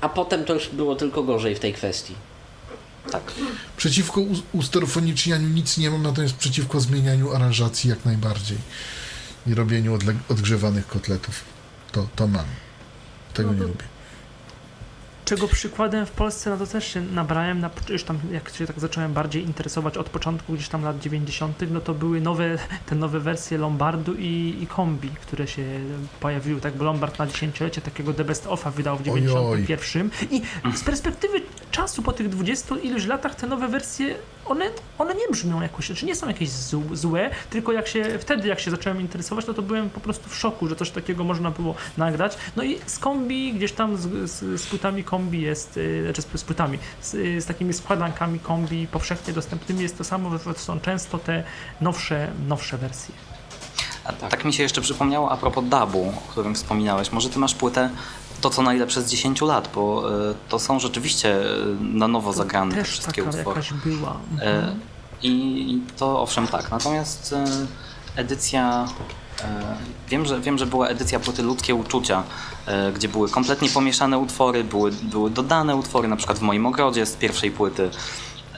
S4: a potem to już było tylko gorzej w tej kwestii.
S3: Tak.
S2: Przeciwko usterofonicznianiu nic nie mam, natomiast przeciwko zmienianiu aranżacji jak najbardziej. I robieniu odgrzewanych kotletów. To, to mam. Tego nie lubię.
S5: Czego przykładem w Polsce, no to też się nabrałem, na, już tam jak się tak zacząłem bardziej interesować od początku gdzieś tam lat 90., no to były nowe, te nowe wersje Lombardu i, i Kombi, które się pojawiły, tak, bo Lombard na dziesięciolecie takiego The Best Offa wydał w
S2: Ojoj.
S5: 91 i z perspektywy czasu po tych 20 iluś latach te nowe wersje, one, one nie brzmią jakoś, znaczy nie są jakieś zł- złe, tylko jak się, wtedy jak się zacząłem interesować, no to byłem po prostu w szoku, że coś takiego można było nagrać. No i z kombi, gdzieś tam z, z, z płytami kombi jest, y, znaczy z, z płytami, z, y, z takimi składankami kombi powszechnie dostępnymi jest to samo, że są często te nowsze, nowsze wersje.
S3: A tak. mi się jeszcze przypomniało a propos dubu, o którym wspominałeś. Może ty masz płytę to co najlepsze z 10 lat, bo e, to są rzeczywiście e, na nowo zagrane te wszystkie
S5: taka
S3: utwory.
S5: jakaś była.
S3: E,
S5: Mhm.
S3: I to owszem tak. Natomiast edycja. Wiem że, wiem, że była edycja płyty Ludzkie Uczucia, gdzie były kompletnie pomieszane utwory, były, były dodane utwory, na przykład w moim ogrodzie z pierwszej płyty.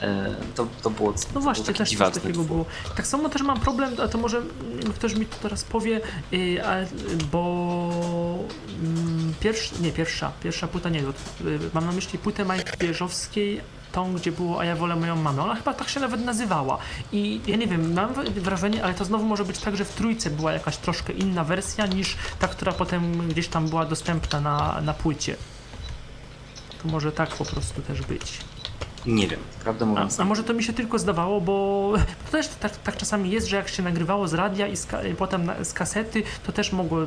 S3: E, To, to było
S5: No właśnie,
S3: był taki
S5: też coś takiego było. Tak samo też mam problem, a to może mm, ktoś mi to teraz powie, yy, ale, bo mm, pierwsza, nie pierwsza, pierwsza płyta nie, to, yy, mam na myśli płytę Majki Bieżowskiej, tą, gdzie było A ja wolę moją mamę. Ona chyba tak się nawet nazywała. I ja nie wiem, mam wrażenie, ale to znowu może być tak, że w trójce była jakaś troszkę inna wersja niż ta, która potem gdzieś tam była dostępna na, na płycie. To może tak po prostu też być.
S3: Nie wiem, prawdę mówiąc.
S5: A, a może to mi się tylko zdawało, bo to też tak, tak czasami jest, że jak się nagrywało z radia i z, ka- i potem na, z kasety, to też mogło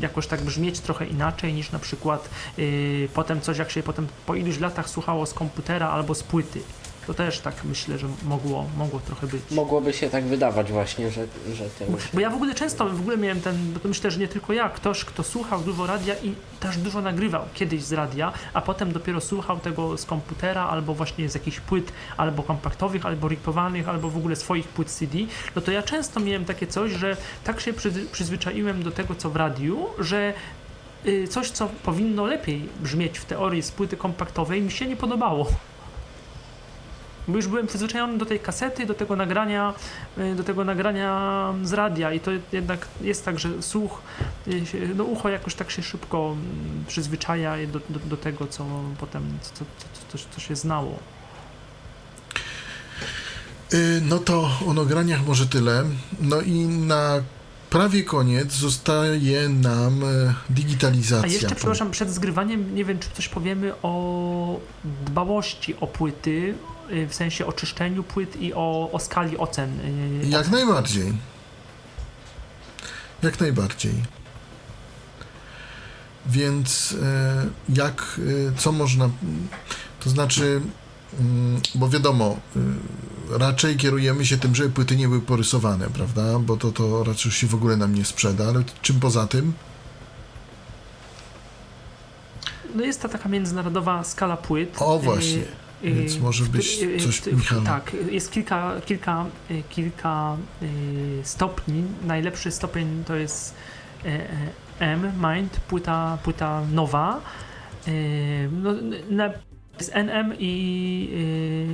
S5: jakoś tak brzmieć trochę inaczej niż na przykład yy, potem coś, jak się potem po iluś latach słuchało z komputera albo z płyty. To też tak myślę, że mogło, mogło trochę być.
S4: Mogłoby się tak wydawać właśnie, że, że te już...
S5: Bo ja w ogóle często w ogóle miałem ten, bo to myślę, że nie tylko ja, ktoś, kto słuchał dużo radia i też dużo nagrywał kiedyś z radia, a potem dopiero słuchał tego z komputera, albo właśnie z jakichś płyt, albo kompaktowych, albo ripowanych, albo w ogóle swoich płyt CD, no to ja często miałem takie coś, że tak się przyzwyczaiłem do tego, co w radiu, że y, coś, co powinno lepiej brzmieć w teorii z płyty kompaktowej, mi się nie podobało. Bo już byłem przyzwyczajony do tej kasety, do tego nagrania, y, do tego nagrania z radia i to jednak jest tak, że słuch, y, no ucho jakoś tak się szybko mm, przyzwyczaja do, do, do tego, co potem, co, co, co, co, się znało.
S2: Y, No to o nagraniach może tyle. No i na prawie koniec zostaje nam digitalizacja.
S5: A jeszcze, przepraszam, przed zgrywaniem nie wiem, czy coś powiemy o dbałości o płyty, w sensie o czyszczeniu płyt i o, o skali ocen. y,
S2: Jak najbardziej. Jak najbardziej. Więc e, jak, co można, to znaczy, mm, bo wiadomo, raczej kierujemy się tym, żeby płyty nie były porysowane, prawda? Bo to, to raczej się w ogóle nam nie sprzeda, ale czym poza tym?
S5: No jest ta taka międzynarodowa skala płyt.
S2: O,
S5: y,
S2: właśnie.
S5: Y,
S2: Więc może
S5: w-
S2: być
S5: y,
S2: coś, Michale.
S5: Tak, jest kilka, kilka, y, kilka y, stopni. Najlepszy stopień to jest y, y, M, Mind, płyta, płyta nowa. Y, No, na, jest NM i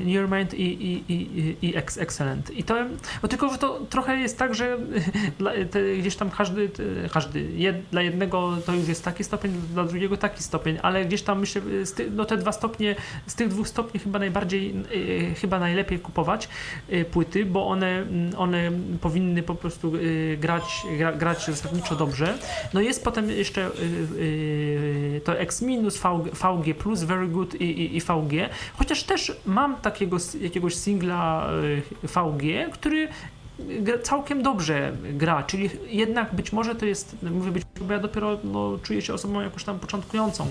S5: y, Neurmind i, i, i, i Ex- Excellent. I to, no tylko, że to trochę jest tak, że dla, te, gdzieś tam każdy, te, każdy jed, dla jednego to już jest taki stopień, dla drugiego taki stopień, ale gdzieś tam myślę, z ty, no te dwa stopnie, z tych dwóch stopni chyba najbardziej, y, chyba najlepiej kupować y, płyty, bo one, one powinny po prostu y, grać, gra, grać zasadniczo dobrze. No jest potem jeszcze y, y, to X minus VG plus, very good i, i, VG, chociaż też mam takiego jakiegoś singla y, VG, który całkiem dobrze gra, czyli jednak być może to jest, mówię być, bo ja dopiero no, czuję się osobą jakoś tam początkującą,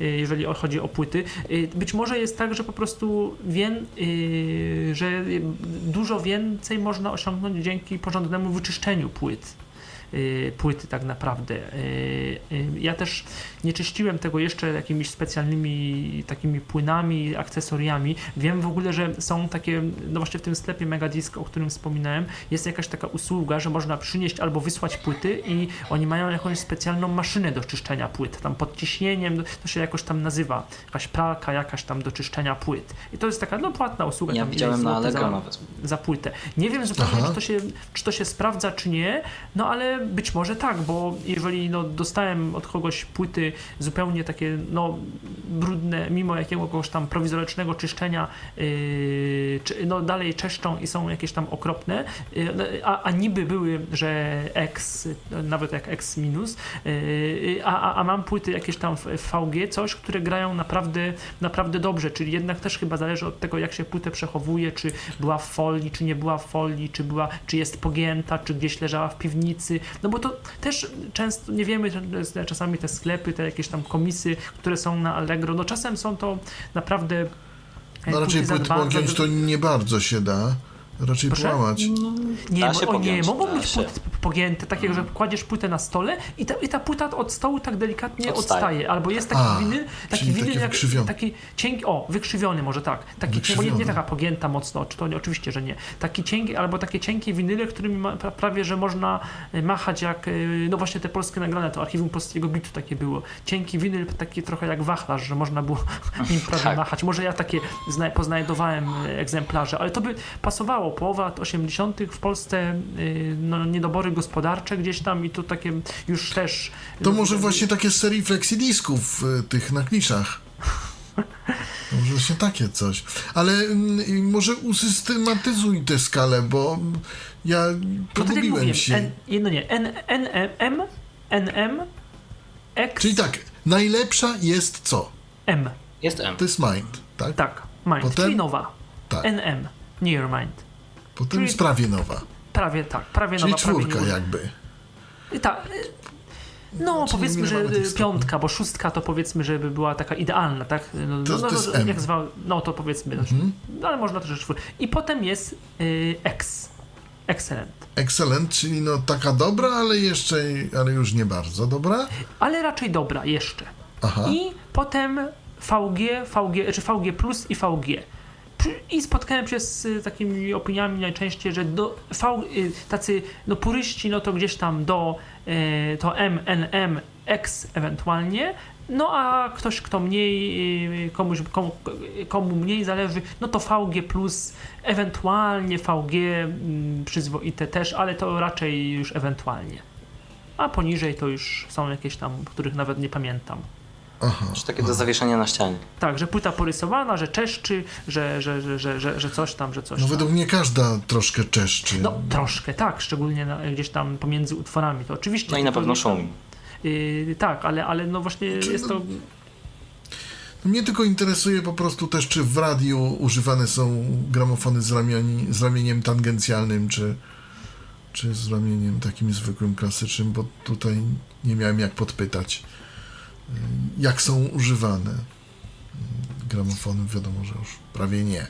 S5: y, jeżeli chodzi o płyty. Y, Być może jest tak, że po prostu wiem, że dużo więcej można osiągnąć dzięki porządnemu wyczyszczeniu płyt płyty tak naprawdę. Y, y, Ja też nie czyściłem tego jeszcze jakimiś specjalnymi takimi płynami, akcesoriami. Wiem w ogóle, że są takie, no właśnie w tym sklepie Megadisk, o którym wspominałem, jest jakaś taka usługa, że można przynieść albo wysłać płyty i oni mają jakąś specjalną maszynę do czyszczenia płyt, tam pod ciśnieniem, to się jakoś tam nazywa, jakaś pralka jakaś tam do czyszczenia płyt. I to jest taka, no płatna usługa.
S3: Ja
S5: tam
S3: widziałem na Allegro
S5: za-
S3: nawet.
S5: za płytę. Nie wiem zupełnie,
S2: Aha.
S5: czy to, się, czy to się sprawdza, czy nie, no ale być może tak, bo jeżeli no, dostałem od kogoś płyty zupełnie takie no, brudne, mimo jakiegoś tam prowizorycznego czyszczenia, yy, czy, no dalej czeszczą i są jakieś tam okropne, yy, a, a niby były, że X, nawet jak X minus, yy, a, a, mam płyty jakieś tam VG, coś, które grają naprawdę, naprawdę dobrze, czyli jednak też chyba zależy od tego, jak się płytę przechowuje, czy była w folii, czy nie była w folii, czy, była, czy jest pogięta, czy gdzieś leżała w piwnicy, no bo to też często nie wiemy, czasami te sklepy, te jakieś tam komisy, które są na Allegro, no czasem są to naprawdę
S2: No raczej
S5: za-
S2: pogiąć to nie bardzo się da. Raczej
S5: Proszę?
S2: połamać.
S5: Nie,
S3: Da się
S5: o nie, mogą być
S3: się.
S5: płyty pogięte, takie, że kładziesz płytę na stole i ta, i ta płyta od stołu tak delikatnie
S3: Odstaje.
S5: odstaje. Albo jest taki
S2: A,
S5: winyl, taki winyl jak, taki cienki, o, wykrzywiony może tak. Taki, nie, nie taka pogięta mocno, czy to nie, oczywiście, że nie. Taki cienki, albo takie cienkie winyle, którymi ma, pra- prawie, że można y, machać jak, y, no właśnie te polskie nagrane, to archiwum polskiego bitu takie było. Cienki winyl, taki trochę jak wachlarz, że można było nim prawie
S3: Tak.
S5: machać. Może ja takie zna, poznajdowałem y, egzemplarze, ale to by pasowało. Połowa lat 80. w Polsce y, no, niedobory gospodarcze gdzieś tam i to takie już też...
S2: To może właśnie takie z serii flexidisków y, tych na kliszach. Może właśnie takie coś. Ale mm, może usystematyzuj tę skalę, bo mm, ja
S5: No tak
S2: pogubiłem się.
S5: N, nie, no nie, N, N, M, NM, X,
S2: Czyli tak, najlepsza jest co?
S5: M.
S3: Jest M.
S2: To jest mind, tak?
S5: Tak, Mind,
S2: Potem?
S5: czyli nowa.
S2: Tak.
S5: NM, Near Mind.
S2: Potem
S5: czyli-
S2: jest prawie nowa.
S5: Prawie tak, prawie
S2: Czyli
S5: nowa, prawie
S2: czwórka
S5: nie-
S2: jakby.
S5: Tak. No,
S2: Czyli
S5: powiedzmy, że piątka, bo szóstka to powiedzmy, żeby była taka idealna, tak? No,
S2: To-
S5: no,
S2: to jest
S5: no,
S2: M.
S5: jak zwał, no to powiedzmy,
S2: Mhm.
S5: no, ale można też czwórka. I potem jest y, X. Excellent.
S2: Excellent, czyli no taka dobra, ale jeszcze, ale już nie bardzo dobra.
S5: Ale raczej dobra jeszcze.
S2: Aha.
S5: I potem VG, VG, czy VG plus i VG. I spotkałem się z y, takimi opiniami najczęściej, że do, v, y, tacy no, puryści, no to gdzieś tam do y, to MNM X ewentualnie, no a ktoś, kto mniej, komuś, komu, komu mniej zależy, no to VG ewentualnie VG mm, przyzwoite też, ale to raczej już ewentualnie. A poniżej to już są jakieś tam, których nawet nie pamiętam.
S2: Aha.
S3: Czy takie do zawieszenia na ścianie.
S5: Tak, że płyta porysowana, że czeszczy, że, że, że, że, że, że coś tam, że coś
S2: No
S5: tam.
S2: według mnie każda troszkę czeszczy.
S5: No troszkę, tak, szczególnie na, gdzieś tam pomiędzy utworami, to oczywiście.
S3: No i na pewno szumi.
S5: Yy, tak, ale, ale no właśnie jest to...
S2: Mnie tylko interesuje po prostu też, czy w radiu używane są gramofony z, ramieni, z ramieniem tangencjalnym, czy, czy z ramieniem takim zwykłym, klasycznym, bo tutaj nie miałem jak podpytać, jak są używane. Gramofony wiadomo, że już prawie nie.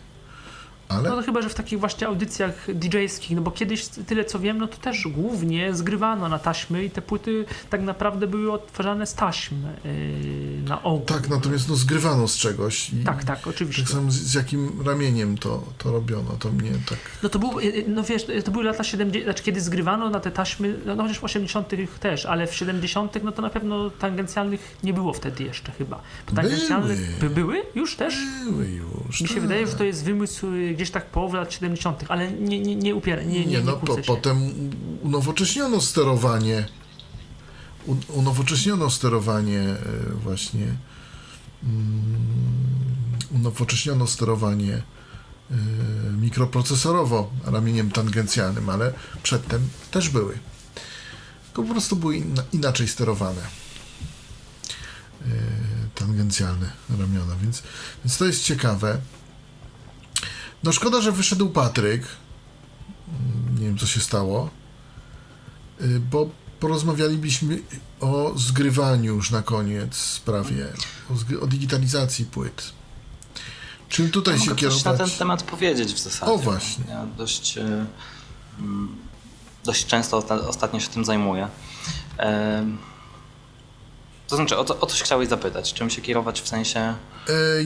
S2: Ale
S5: No to chyba, że w takich właśnie audycjach DJ-skich, no bo kiedyś, tyle co wiem, no to też głównie zgrywano na taśmy i te płyty tak naprawdę były odtwarzane z taśm yy, na ogół.
S2: tak, natomiast no, zgrywano z czegoś.
S5: Tak, tak, oczywiście.
S2: Tak samo z, z jakim ramieniem to, to robiono, to mnie tak...
S5: No to był, y, no wiesz, to były lata 70, znaczy kiedy zgrywano na te taśmy, no, no chociaż w 80 też, ale w 70 no to na pewno tangencjalnych nie było wtedy jeszcze chyba. Bo tangencjalne
S2: Były.
S5: by, były już też?
S2: Były już.
S5: Mi się
S2: tak.
S5: wydaje, że to jest wymysł y, gdzieś tak połowy lat 70., ale nie, nie, nie upiera, nie, nie,
S2: Nie,
S5: nie,
S2: no po, potem unowocześniono sterowanie. Unowocześniono sterowanie e, właśnie. Mm, unowocześniono sterowanie e, mikroprocesorowo ramieniem tangencjalnym, ale przedtem też były. Tylko po prostu były inna, inaczej sterowane. E, tangencjalne ramiona, więc, więc to jest ciekawe. No szkoda, że wyszedł Patryk. Nie wiem, co się stało. Y, Bo porozmawialibyśmy o zgrywaniu już na koniec prawie. O, o digitalizacji płyt. Czym tutaj
S3: Ja
S2: się
S3: mogę coś na
S2: kierować?
S3: ten temat powiedzieć w zasadzie.
S2: O, właśnie.
S3: Ja dość, e, mm, dość często osta- ostatnio się tym zajmuję. To znaczy, o, co, o coś chciałeś zapytać? Czym się kierować w sensie...
S2: E,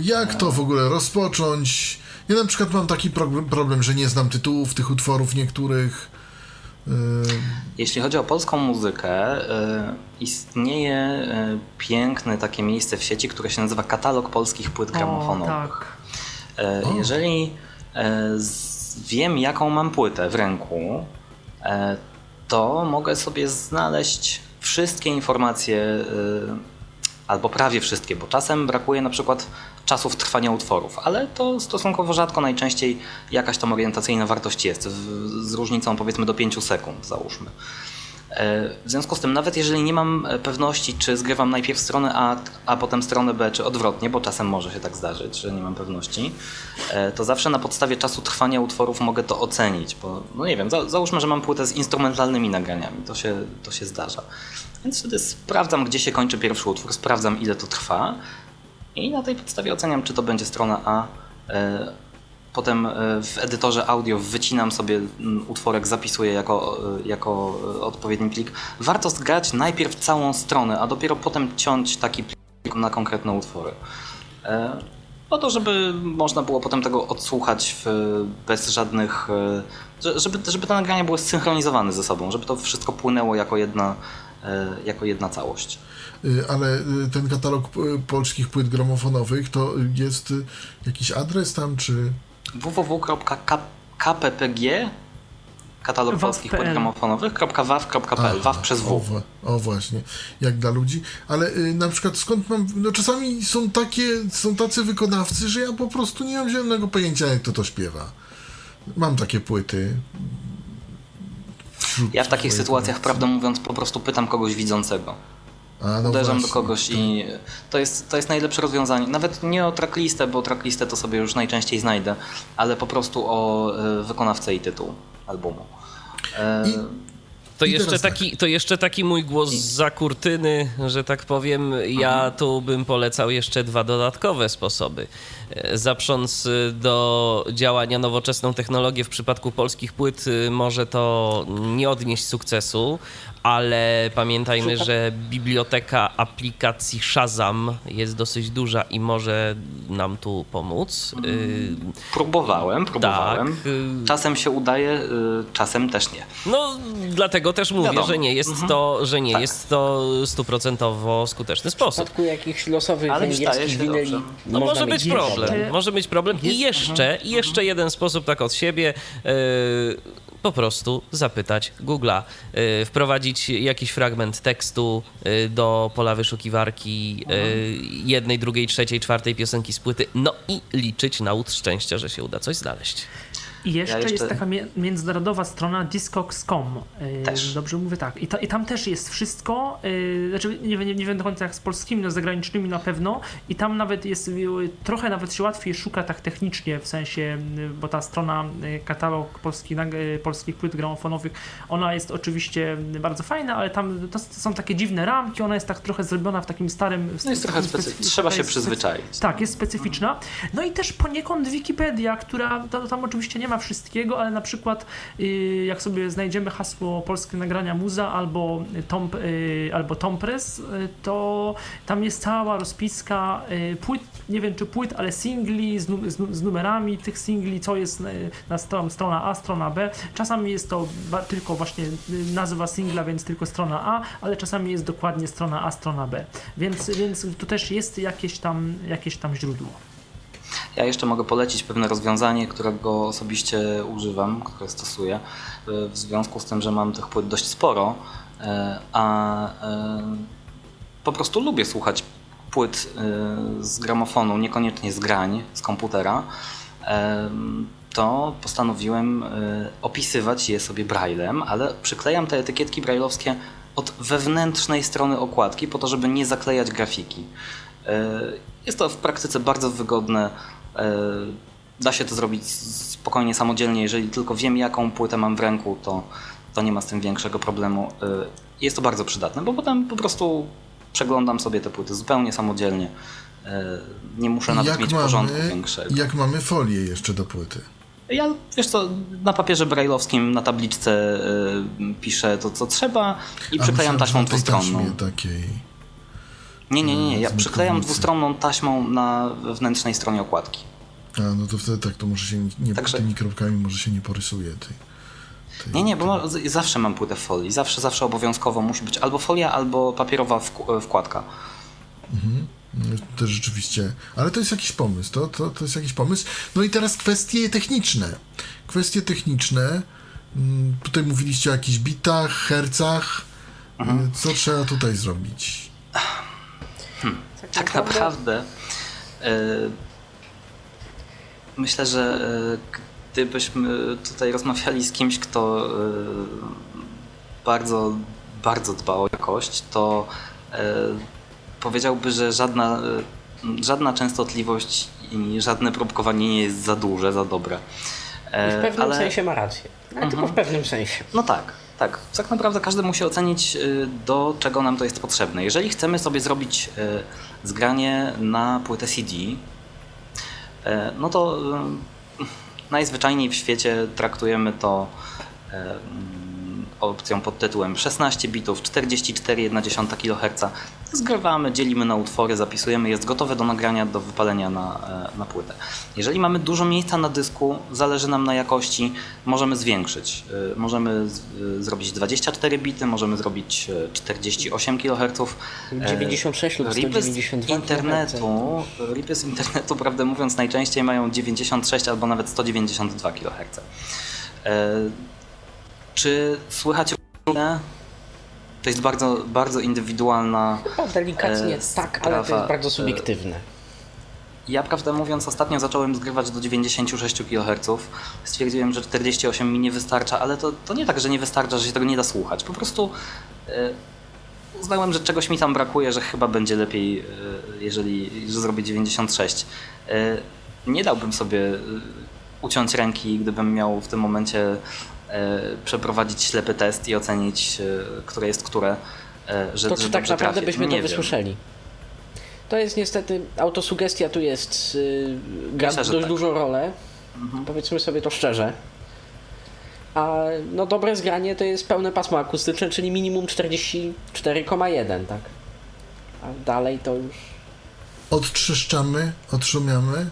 S2: Jak to w ogóle rozpocząć? Ja na przykład mam taki pro- problem, że nie znam tytułów tych utworów niektórych. E,
S3: Jeśli chodzi o polską muzykę, e, istnieje e, piękne takie miejsce w sieci, które się nazywa Katalog Polskich Płyt
S5: O,
S3: Gramofonowych.
S5: tak.
S3: Jeżeli wiem, jaką mam płytę w ręku, to mogę sobie znaleźć wszystkie informacje, albo prawie wszystkie, bo czasem brakuje na przykład czasów trwania utworów, ale to stosunkowo rzadko, najczęściej jakaś tam orientacyjna wartość jest, z różnicą powiedzmy do 5 sekund, załóżmy. E, W związku z tym, nawet jeżeli nie mam e, pewności, czy zgrywam najpierw stronę A, a potem stronę B, czy odwrotnie, bo czasem może się tak zdarzyć, że nie mam pewności, e, to zawsze na podstawie czasu trwania utworów mogę to ocenić, bo no nie wiem, za, załóżmy, że mam płytę z instrumentalnymi nagraniami, to się, to się zdarza. Więc wtedy sprawdzam, gdzie się kończy pierwszy utwór, sprawdzam, ile to trwa i na tej podstawie oceniam, czy to będzie strona A. e, Potem e, w edytorze audio wycinam sobie mm, utworek, zapisuję jako, e, jako odpowiedni plik. Warto zgrać najpierw całą stronę, a dopiero potem ciąć taki plik na konkretne utwory. Po to, żeby można było potem tego odsłuchać w, bez żadnych. że- Żeby, żeby te nagrania były zsynchronizowane ze sobą, żeby to wszystko płynęło jako jedna, jako jedna całość.
S2: Y, ale y, ten katalog y, polskich płyt gramofonowych to jest jakiś adres tam, czy.
S3: www.kppg katalog polskich płyt gramofonowych .waw.pl waw przez
S2: O,
S3: w.
S2: wa- o właśnie, jak dla ludzi. Ale y, na przykład skąd mam. No czasami są takie, są tacy wykonawcy, że ja po prostu nie mam zielonego pojęcia, jak to to śpiewa. Mam takie płyty.
S3: Ja w takich sytuacjach, prawdę mówiąc, po prostu pytam kogoś widzącego.
S2: A, no
S3: Uderzam do
S2: właśnie,
S3: kogoś
S2: to-
S3: i to jest, to jest najlepsze rozwiązanie. Nawet nie o tracklistę, bo tracklistę to sobie już najczęściej znajdę, ale po prostu o e, wykonawcę i tytuł albumu. E,
S2: I-
S6: To jeszcze,
S2: tak.
S6: taki, to jeszcze taki mój głos za kurtyny, że tak powiem. Ja tu bym polecał jeszcze dwa dodatkowe sposoby. E, Zaprząc do działania nowoczesną technologię w przypadku polskich płyt może to nie odnieść sukcesu, ale pamiętajmy, że biblioteka aplikacji Shazam jest dosyć duża i może nam tu pomóc. Y,
S3: Próbowałem, próbowałem.
S6: Tak,
S3: Czasem się udaje, y, czasem też nie.
S6: No, dlatego też mówię,
S3: Wiadomo.
S6: że nie jest to, że nie
S3: Tak.
S6: jest to stuprocentowo skuteczny
S4: W
S6: sposób.
S4: przypadku jakichś losowych
S3: Ale
S4: węgierskich winyli.
S6: No może być problem, może być problem. I jeszcze, i jeszcze jeden sposób tak od siebie, yy, po prostu zapytać Google'a, yy, wprowadzić jakiś fragment tekstu yy, do pola wyszukiwarki yy, jednej, drugiej, trzeciej, czwartej piosenki z płyty, no i liczyć na łód szczęścia, że się uda coś znaleźć.
S5: I jeszcze,
S3: jeszcze-
S5: jest taka międzynarodowa strona discogs.com. Yy,
S3: Też.
S5: Dobrze mówię tak. I, ta, I tam też jest wszystko. Yy, znaczy nie, wiem- nie, nie wiem do końca jak z polskimi, no z zagranicznymi na pewno. I tam nawet jest yy, trochę nawet się łatwiej szuka tak technicznie, w sensie, bo ta strona katalog polskich, polskich płyt gramofonowych, ona jest oczywiście bardzo fajna, ale tam są takie dziwne ramki, ona jest tak trochę zrobiona w takim starym...
S3: No jest trochę
S5: takim
S3: specy-
S5: specy-
S3: trzeba się przyzwyczaić.
S5: tak, jest specyficzna. No i też poniekąd Wikipedia, która to, tam oczywiście nie ma wszystkiego, ale na przykład y, jak sobie znajdziemy hasło polskie nagrania muza albo tom, y, albo tompress, y, to tam jest cała rozpiska płyt, nie wiem czy płyt, ale singli z, z, nu- z numerami tych singli, co jest na stron, strona A, strona B. Czasami jest to tylko właśnie nazwa singla, więc tylko strona A, ale czasami jest dokładnie strona A, strona B. Więc, więc tu też jest jakieś tam, jakieś tam źródło.
S3: Ja jeszcze mogę polecić pewne rozwiązanie, którego osobiście używam, które stosuję, y, w związku z tym, że mam tych płyt dość sporo, y, a y, po prostu lubię słuchać płyt z gramofonu, niekoniecznie z grań, z komputera, to postanowiłem opisywać je sobie braillem, ale przyklejam te etykietki brailleowskie od wewnętrznej strony okładki, po to, żeby nie zaklejać grafiki. E, Jest to w praktyce bardzo wygodne. E, Da się to zrobić spokojnie, samodzielnie. Jeżeli tylko wiem, jaką płytę mam w ręku, to, to nie ma z tym większego problemu. E, Jest to bardzo przydatne, bo potem po prostu przeglądam sobie te płyty zupełnie samodzielnie. E, Nie muszę nawet mieć porządku większego.
S2: jak mamy folię jeszcze do płyty.
S3: Ja, wiesz co, na papierze brailleowskim, na tabliczce e, piszę to, co trzeba i
S2: A
S3: przyklejam taśmą dwustronną.
S2: takiej.
S3: Nie, nie, nie, nie. ja przyklejam dwustronną taśmą na wewnętrznej stronie okładki.
S2: A, no to wtedy tak, to może się nie,
S3: Także-
S2: tymi kropkami może się nie porysuje. Tej, tej,
S3: Nie, nie, bo ma, zawsze mam płytę w folii. Zawsze, zawsze obowiązkowo musi być albo folia, albo papierowa wk- wkładka.
S2: No, To rzeczywiście, ale to jest jakiś pomysł, to, to, to jest jakiś pomysł. No i teraz kwestie techniczne. Kwestie techniczne, mm, tutaj mówiliście o jakichś bitach, hercach,
S3: Mhm.
S2: Co trzeba tutaj zrobić?
S3: Tak naprawdę e, myślę, że e, gdybyśmy tutaj rozmawiali z kimś, kto e, bardzo, bardzo dba o jakość, to powiedziałby, że żadna, żadna częstotliwość i żadne próbkowanie nie jest za duże, za dobre.
S4: I w pewnym
S3: ale-
S4: sensie ma rację. Ale tylko w pewnym sensie.
S3: No tak, tak. Tak naprawdę każdy musi ocenić, y, do czego nam to jest potrzebne. Jeżeli chcemy sobie zrobić y, zgranie na płytę CD, y, no to najzwyczajniej w świecie traktujemy to opcją pod tytułem 16 bitów, 44,1 kHz. Zgrywamy, dzielimy na utwory, zapisujemy, jest gotowe do nagrania, do wypalenia na, e, na płytę. Jeżeli mamy dużo miejsca na dysku, zależy nam na jakości, możemy zwiększyć. Y, Możemy z, y, zrobić 24 bity, możemy zrobić e, 48 kHz.
S4: 96 lub
S3: Ripy z
S4: 192
S3: internetu, ripy z internetu, prawdę mówiąc, najczęściej mają 96 albo nawet 192 kHz. Czy słychać różnicę? To jest bardzo, bardzo indywidualna.
S4: Chyba delikatnie
S3: e,
S4: tak, ale to jest bardzo
S3: E,
S4: subiektywne.
S3: Ja prawdę mówiąc ostatnio zacząłem zgrywać do 96 kHz. Stwierdziłem, że 48 mi nie wystarcza, ale to, to nie tak, że nie wystarcza, że się tego nie da słuchać. Po prostu e, uznałem, że czegoś mi tam brakuje, że chyba będzie lepiej, e, jeżeli że zrobię 96. E, nie dałbym sobie e, uciąć ręki, gdybym miał w tym momencie przeprowadzić ślepy test i ocenić, e, które jest które. e, Że,
S4: To
S3: że
S4: czy tak naprawdę
S3: trafię.
S4: byśmy
S3: Nie
S4: to
S3: wiem.
S4: wysłyszeli? To jest niestety, autosugestia tu jest, yy, gra
S3: Myślę,
S4: dość
S3: tak.
S4: dużą rolę. Powiedzmy sobie to szczerze. A no dobre zgranie to jest pełne pasmo akustyczne, czyli minimum 44,1, tak? A dalej to już...
S2: Odtrzeszczamy, odszumiamy.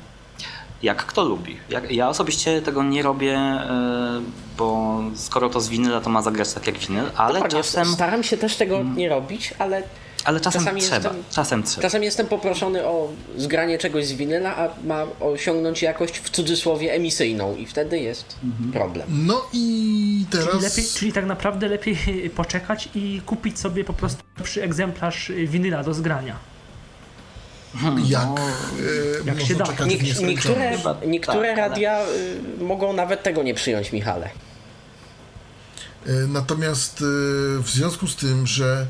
S3: Jak kto lubi. Jak, ja osobiście tego nie robię, e, bo skoro to z winyla, to ma zagrać tak jak winyl, ale
S4: Dokładnie,
S3: czasem,
S4: Staram się też tego nie robić, ale
S3: ale czasem
S4: czasami
S3: trzeba.
S4: jestem-
S3: Czasem trzeba.
S4: czasem jestem poproszony o zgranie czegoś z winyla, a ma osiągnąć jakość w cudzysłowie emisyjną i wtedy jest problem.
S2: No i teraz...
S5: Czyli, lepiej, czyli tak naprawdę lepiej poczekać i kupić sobie po prostu lepszy egzemplarz winyla do zgrania.
S2: Jak,
S3: No,
S2: e,
S5: jak się da.
S2: nieskończoność?
S4: niektóre
S3: Chyba
S4: niektóre
S3: tak, ale-
S4: radia y, mogą nawet tego nie przyjąć, Michale.
S2: E, Natomiast e, w związku z tym, że,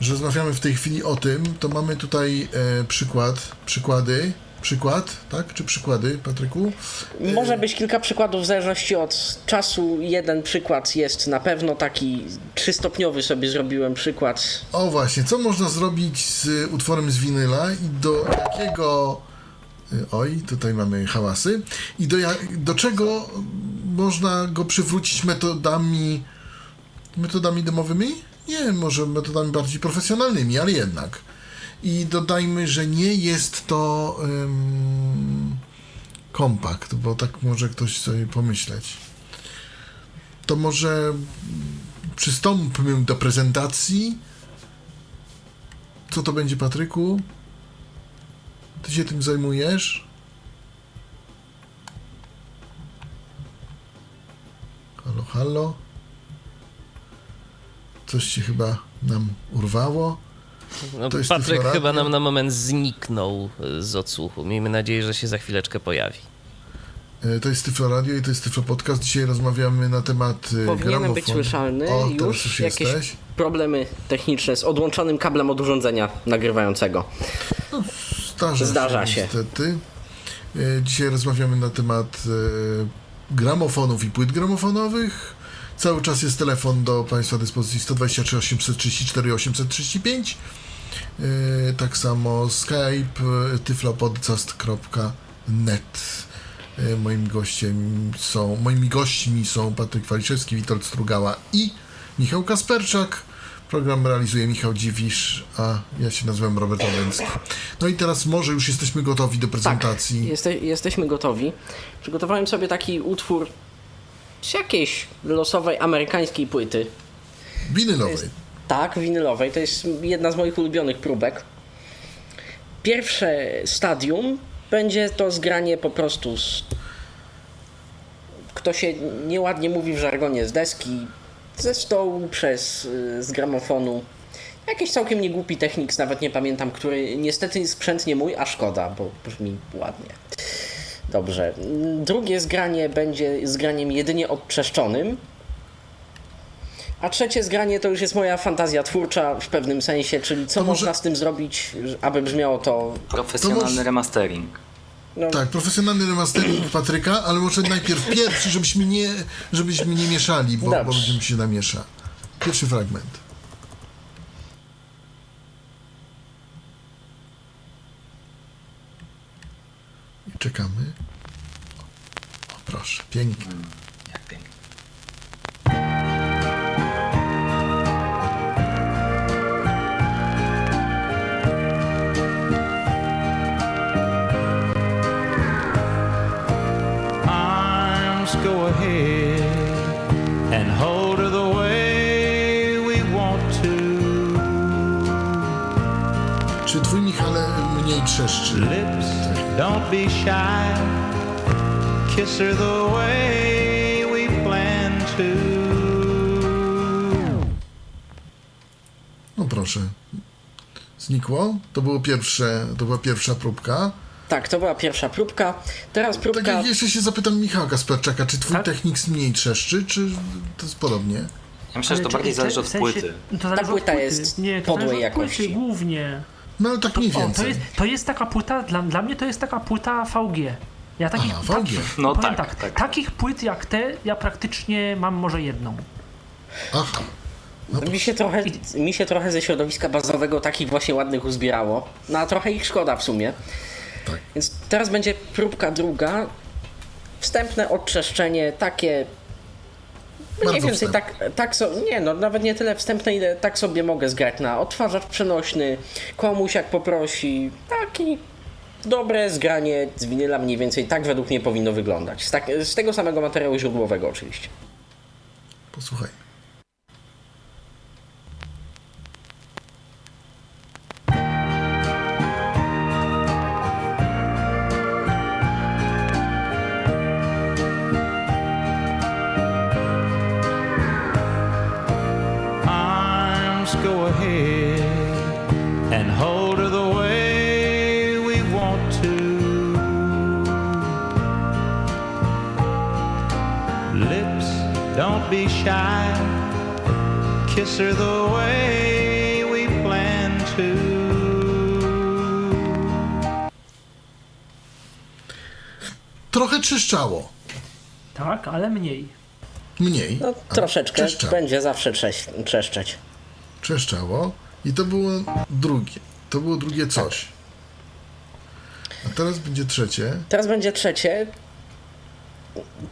S2: że rozmawiamy w tej chwili o tym, to mamy tutaj przykład, przykłady, przykład, tak? Czy przykłady, Patryku?
S4: Może być kilka przykładów w zależności od czasu. Jeden przykład jest na pewno taki trzystopniowy sobie zrobiłem przykład.
S2: O właśnie, co można zrobić z utworem z winyla i do jakiego... e, Oj, tutaj mamy hałasy. I do, do czego można go przywrócić metodami metodami domowymi? Nie, może metodami bardziej profesjonalnymi, ale jednak. I dodajmy, że nie jest to ym, kompakt, bo tak może ktoś sobie pomyśleć. To może przystąpmy do prezentacji. Co to będzie, Patryku? Ty się tym zajmujesz? Halo, halo? Coś się chyba nam urwało.
S6: No,
S2: To jest
S6: Patryk chyba nam na moment zniknął y, z odsłuchu. Miejmy nadzieję, że się za chwileczkę pojawi.
S2: E, To jest Tyflo Radio i to jest Tyflo Podcast. Dzisiaj rozmawiamy na temat e,
S4: Powinienem być słyszalny.
S2: O,
S4: już
S2: już
S4: jakieś
S2: jesteś.
S4: problemy techniczne z odłączonym kablem od urządzenia nagrywającego.
S2: Zdarza,
S4: Zdarza
S2: się.
S4: się.
S2: Niestety. E, Dzisiaj rozmawiamy na temat e, gramofonów i płyt gramofonowych. Cały czas jest telefon do Państwa dyspozycji 123 834 835. E, Tak samo Skype e, tyflopodcast.net. E, Moim gościem są, moimi gośćmi są Patryk Waliszewski, Witold Strugała i Michał Kasperczak. Program realizuje Michał Dziwisz, a ja się nazywam Robert Orlęcki. No i teraz może już jesteśmy gotowi do prezentacji.
S4: Jeste, jesteśmy gotowi. Przygotowałem sobie taki utwór z jakiejś losowej amerykańskiej płyty.
S2: Winylowej.
S4: Tak, winylowej. To jest jedna z moich ulubionych próbek. Pierwsze stadium będzie to zgranie po prostu z. Kto się nieładnie mówi w żargonie z deski, ze stołu, przez y, z gramofonu. Jakiś całkiem niegłupi technik, nawet nie pamiętam, który niestety sprzęt nie mój, a szkoda, bo brzmi ładnie. Dobrze. Drugie zgranie będzie zgraniem jedynie odczeszczonym. A trzecie zgranie to już jest moja fantazja twórcza w pewnym sensie, czyli co
S2: To może-
S4: można z tym zrobić, aby brzmiało to.
S3: Profesjonalny
S2: To może-
S3: remastering.
S4: No,
S2: Tak, profesjonalny remastering Patryka, ale może najpierw pierwszy, żebyśmy nie, żebyśmy nie mieszali, bo, bo będziemy się namiesza. Pierwszy fragment. Czekamy. O, proszę, pięknie.
S3: Jak pięknie.
S7: arms go ahead and hold her the way we want to.
S2: Czy twój Michale mniej trzeszczy?
S7: Don't be shy. Kiss her the way we plan to.
S2: No proszę. Znikło? To było pierwsze, to była pierwsza próbka.
S4: tak, to była pierwsza próbka. Teraz
S2: Tak
S4: próbka.
S2: jak jeszcze się zapytam Michała Kasperczaka, czy twój
S5: Tak?
S2: technik mniej trzeszczy, czy to jest podobnie?
S3: Ja myślę, że to
S5: Ale
S3: bardziej zależy
S5: w
S3: od
S5: sensie-
S3: płyty.
S5: To zależy
S4: płyta
S5: od płyty.
S4: jest
S5: Nie, to
S4: podłej jakości.
S5: Płyty, głównie.
S2: No ale tak mniej
S5: O, to,
S2: więcej.
S5: jest, to jest taka płyta, dla, dla mnie to jest taka płyta VG. Ja takich,
S2: Aha, VG.
S5: takich,
S3: No tak,
S5: tak,
S3: tak.
S5: takich płyt jak te, ja praktycznie mam może jedną.
S2: Aha.
S4: Mi się, trochę, mi się trochę ze środowiska bazowego takich właśnie ładnych uzbierało. No a trochę ich szkoda w sumie.
S2: Tak.
S4: Więc teraz będzie próbka druga. Wstępne odczeszczenie, takie Mniej więcej tak, tak so, nie no, nawet nie tyle wstępne, ile tak sobie mogę zgrać na odtwarzacz przenośny, komuś jak poprosi, taki dobre zgranie z winyla mniej więcej tak według mnie powinno wyglądać. Z, tak, z tego samego materiału źródłowego oczywiście.
S2: Posłuchaj.
S7: Shy. Kiss her the way we plan to.
S2: Trochę czyszczało.
S5: Tak, ale mniej.
S2: Mniej.
S4: No troszeczkę
S2: Czyszczało.
S4: będzie zawsze trześ, trzeszczeć.
S2: Trzeszczało. I to było drugie. To było drugie coś. A teraz będzie trzecie.
S4: Teraz będzie trzecie.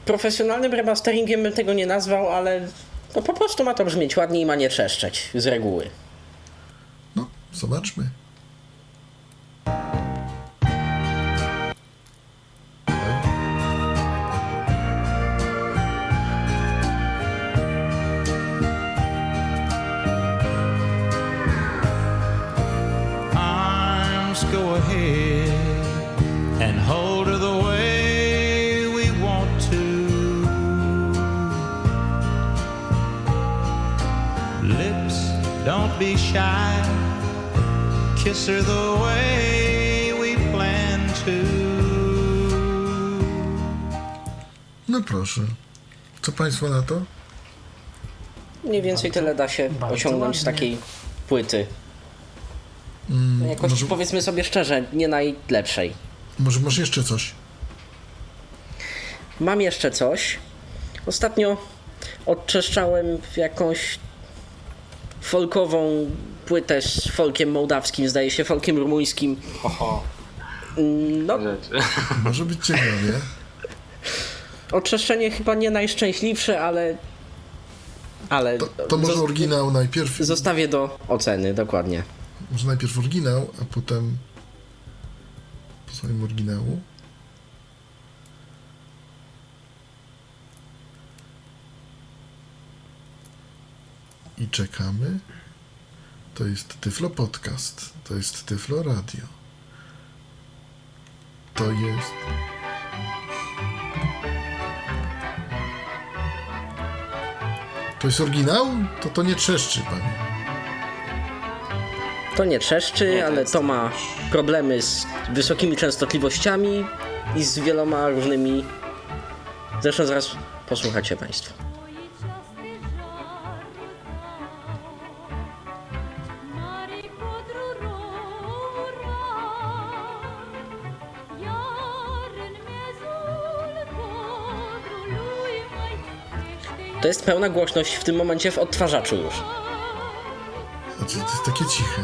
S4: Profesjonalnym remasteringiem bym tego nie nazwał, ale no po prostu ma to brzmieć ładniej i ma nie trzeszczeć z reguły.
S2: No, zobaczmy.
S7: arms go ahead shy. Kiss her the way we plan to.
S2: No proszę. Co Państwo na to?
S4: Mniej więcej tyle da się
S5: bardzo
S4: osiągnąć z takiej płyty. No Jakoś
S2: może-
S4: powiedzmy sobie szczerze, nie najlepszej.
S2: Może masz jeszcze coś?
S4: Mam jeszcze coś. Ostatnio odczeszczałem jakąś folkową płytę z folkiem mołdawskim, zdaje się, folkiem rumuńskim.
S3: Oho,
S4: No,
S3: rzeczy.
S2: Może być ciekawie.
S4: oczeszczenie chyba nie najszczęśliwsze, ale... Ale
S2: To, to może oryginał najpierw.
S4: zostawię do oceny, dokładnie.
S2: Może najpierw oryginał, a potem posłuchajmy oryginału. I czekamy. To jest Tyflo Podcast. To jest Tyflo Radio. To jest. To jest oryginał? To to nie trzeszczy, panie.
S4: To nie trzeszczy, ale to ma problemy z wysokimi częstotliwościami i z wieloma różnymi... Zresztą zaraz posłuchacie Państwo. To jest pełna głośność w tym momencie w odtwarzaczu już.
S2: Znaczy, to jest takie ciche.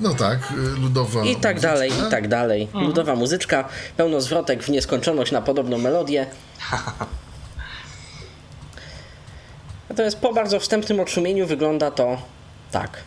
S2: No tak, ludowa.
S4: I tak dalej,
S2: muzyczka.
S4: i tak dalej. Ludowa muzyczka, pełno zwrotek w nieskończoność na podobną melodię. Natomiast po bardzo wstępnym odszumieniu wygląda to tak.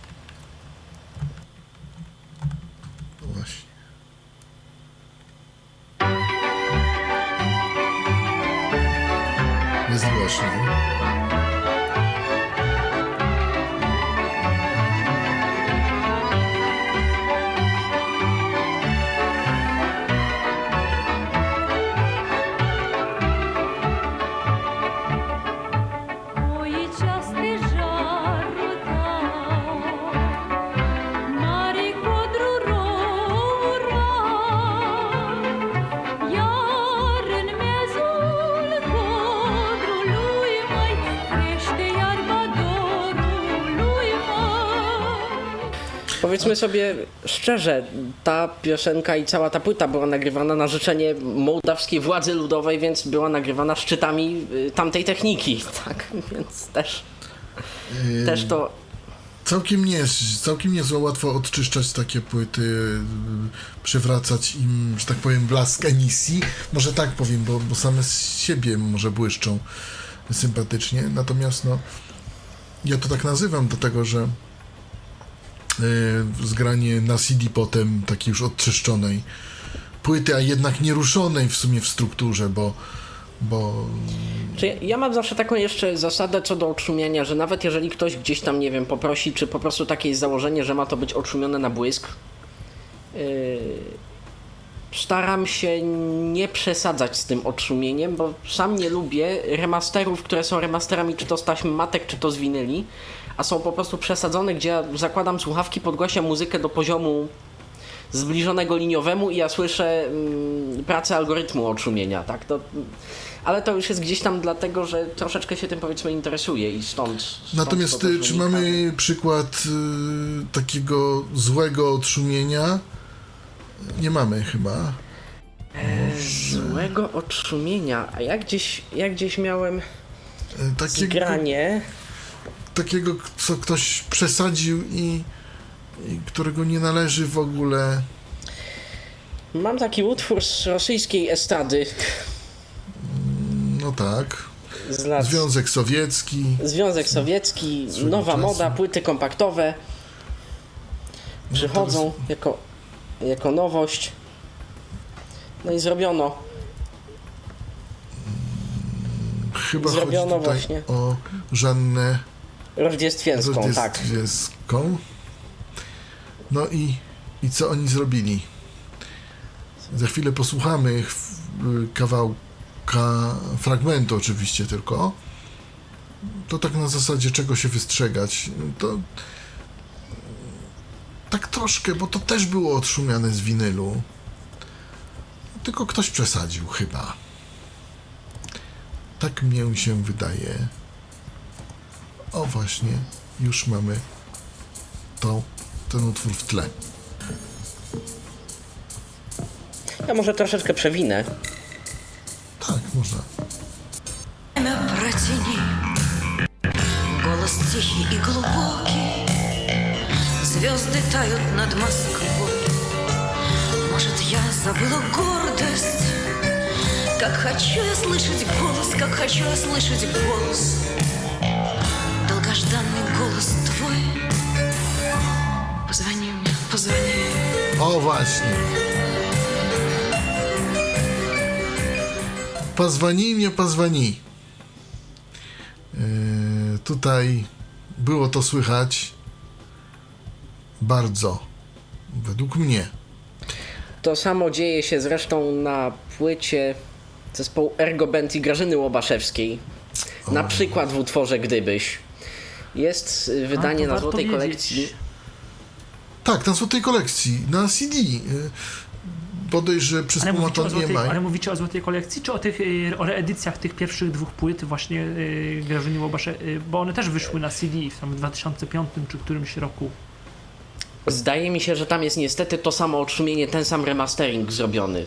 S4: Powiedzmy sobie szczerze, ta piosenka i cała ta płyta była nagrywana na życzenie mołdawskiej władzy ludowej, więc była nagrywana szczytami y, tamtej techniki, tak? Więc też
S2: Yy,
S4: Też to
S2: Całkiem nie, całkiem niezłe, łatwo odczyszczać takie płyty, yy, przywracać im, że tak powiem, blask emisji. Może tak powiem, bo, bo same z siebie może błyszczą sympatycznie. Natomiast no, ja to tak nazywam, dlatego że yy, zgranie na CD potem takiej już odczyszczonej płyty, a jednak nieruszonej w sumie w strukturze, bo bo
S4: ja, mam zawsze taką jeszcze zasadę co do odszumienia, że nawet jeżeli ktoś gdzieś tam, nie wiem, poprosi, czy po prostu takie jest założenie, że ma to być odszumione na błysk, yy, staram się nie przesadzać z tym odszumieniem, bo sam nie lubię remasterów, które są remasterami czy to z matek, czy to z winyli, a są po prostu przesadzone, gdzie ja zakładam słuchawki, podgłaśniam muzykę do poziomu zbliżonego liniowemu i ja słyszę mm, pracę algorytmu odszumienia, tak? To, ale to już jest gdzieś tam dlatego, że troszeczkę się tym powiedzmy interesuje i stąd. stąd
S2: Natomiast
S4: to
S2: y, czy mamy przykład y, takiego złego odszumienia? Nie mamy chyba.
S4: Złego odszumienia, a ja gdzieś, ja gdzieś miałem
S2: Y, Takiego,
S4: zgranie.
S2: Takiego, co ktoś przesadził i, i którego nie należy w ogóle.
S4: Mam taki utwór z rosyjskiej estrady
S2: No tak.
S4: lat.
S2: Związek Sowiecki.
S4: Związek Sowiecki, nowa
S2: czasu.
S4: moda, płyty kompaktowe
S2: No
S4: przychodzą jako, jako nowość. No i zrobiono.
S2: Chyba
S4: Zrobiono
S2: chodzi tutaj
S4: właśnie.
S2: o Żannę
S4: Roździestwienską, tak.
S2: Rodziewiecką. No i, i co oni zrobili? Za chwilę posłuchamy ch- kawałka, fragmentu oczywiście tylko. To tak na zasadzie czego się wystrzegać. To tak troszkę, bo to też było odszumiane z winylu. Tylko ktoś przesadził chyba. Tak mnie się wydaje. O właśnie, już mamy to, ten utwór w tle.
S4: Ja może troszeczkę przewinę.
S2: Tak, można.
S8: Время протяни Голос тихий и глубокий Звезды тают над Москвой Может, я забыла гордость Как хочу я слышать голос Как хочу я слышать голос rozwiązanie.
S2: O właśnie. Pozwani, nie pozwani. Yy, tutaj było to słychać bardzo, według mnie.
S4: To samo dzieje się zresztą na płycie zespołu Ergo Band i Grażyny Łobaszewskiej. O. Na przykład w utworze Gdybyś. Jest y, wydanie na złotej kolekcji
S2: tak, na złotej kolekcji, na CD. Yy, bodaj, że przy
S5: Ale mówicie, o
S2: współmatonie
S5: złotej, ale mówicie o złotej kolekcji, czy o tych y, o reedycjach tych pierwszych dwóch płyt właśnie y, Grażyny Łobasze, y, bo one też wyszły na CD w tam 2005 czy którymś roku.
S4: Zdaje mi się, że tam jest niestety to samo odszumienie, ten sam remastering zrobiony.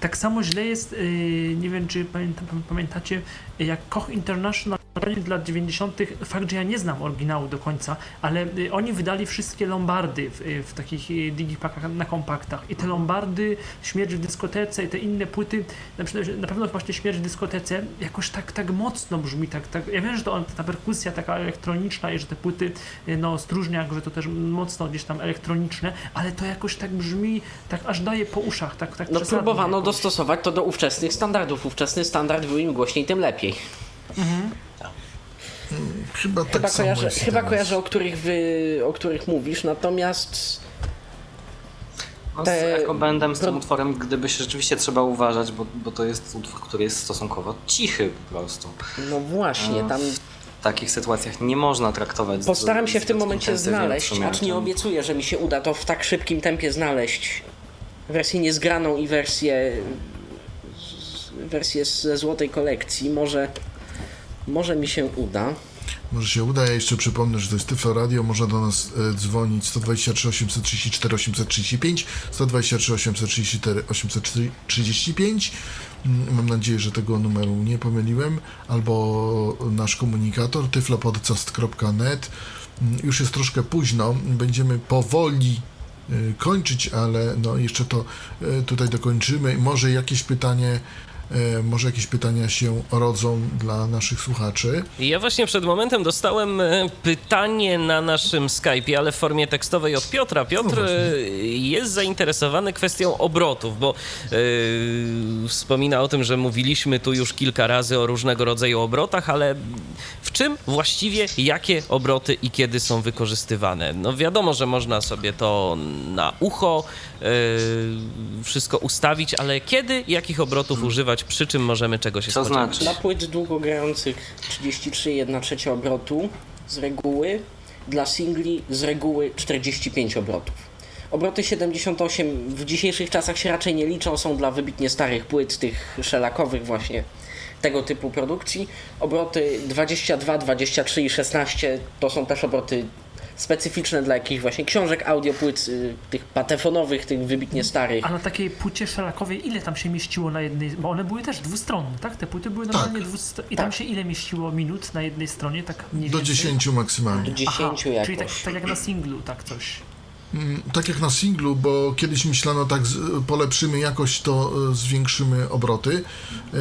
S5: Tak samo źle jest, y, nie wiem czy pamięta, pamiętacie, jak Koch International na koniec lat 90. Fakt, że ja nie znam oryginału do końca, ale y, oni wydali wszystkie lombardy w, y, w takich y, digipakach na kompaktach. I te lombardy, Śmierć w dyskotece i te inne płyty, na, na pewno właśnie Śmierć w dyskotece jakoś tak, tak mocno brzmi. Tak, tak, ja wiem, że to ta perkusja taka elektroniczna i że te płyty, no Stróżniak, że to też mocno gdzieś tam elektroniczne, ale to jakoś tak brzmi, tak aż daje po uszach, tak, tak
S4: No próbowano
S5: jakoś.
S4: dostosować to do ówczesnych standardów. Ówczesny standard był im głośniej, tym lepiej.
S2: Chyba tak
S4: Chyba
S2: samo
S4: kojarzę,
S2: jest
S4: chyba kojarzę o, których wy, o których mówisz, natomiast
S3: No,
S4: Te-
S3: Z ekobandem, z tym utworem, gdyby się rzeczywiście trzeba uważać, bo, bo to jest utwór, który jest stosunkowo cichy po prostu.
S4: no właśnie,
S3: A,
S4: tam
S3: W takich sytuacjach nie można traktować... z-
S4: postaram się w tym momencie znaleźć, acz nie obiecuję, że mi się uda to w tak szybkim tempie znaleźć. Wersję niezgraną i wersję wersję ze złotej kolekcji. Może, może mi się uda.
S2: Może się uda. Ja jeszcze przypomnę, że to jest Tyflo Radio. Można do nas e, dzwonić 123 834 835, 123 834 835. Mm, Mam nadzieję, że tego numeru nie pomyliłem. Albo nasz komunikator tyflopodcast.net. Mm, Już jest troszkę późno. Będziemy powoli y, kończyć, ale no jeszcze to y, tutaj dokończymy. Może jakieś pytanie, może jakieś pytania się rodzą dla naszych słuchaczy.
S6: Ja właśnie przed momentem dostałem e, pytanie na naszym Skype'ie, ale w formie tekstowej od Piotra. Piotr
S2: No właśnie.
S6: e, jest zainteresowany kwestią obrotów, bo e, wspomina o tym, że mówiliśmy tu już kilka razy o różnego rodzaju obrotach, ale w czym właściwie jakie obroty i kiedy są wykorzystywane? No wiadomo, że można sobie to na ucho e, wszystko ustawić, ale kiedy jakich obrotów używać, przy czym możemy czego się
S3: To
S6: spodziewać?
S3: znaczy?
S4: Dla płyt długogrających 33,1 trzecia obrotu z reguły, dla singli z reguły 45 obrotów. Obroty 78 w dzisiejszych czasach się raczej nie liczą, są dla wybitnie starych płyt, tych szelakowych właśnie tego typu produkcji. Obroty 22, 23 i 16 to są też obroty specyficzne dla jakichś właśnie książek, audiopłyt, y, tych patefonowych, tych wybitnie starych.
S5: A na takiej płycie szelakowej ile tam się mieściło na jednej, bo one były też dwustronne, tak? Te płyty były normalnie dwustronne. I tam
S4: Tak.
S5: się ile mieściło minut na jednej stronie, tak mniej
S2: Do
S5: więcej?
S2: 10 maksymalnie.
S4: Do 10
S5: Aha,
S4: jakoś.
S5: Czyli tak, tak jak na singlu, tak coś.
S2: Tak jak na singlu, bo kiedyś myślano tak, z, polepszymy jakość, to e, zwiększymy obroty. E,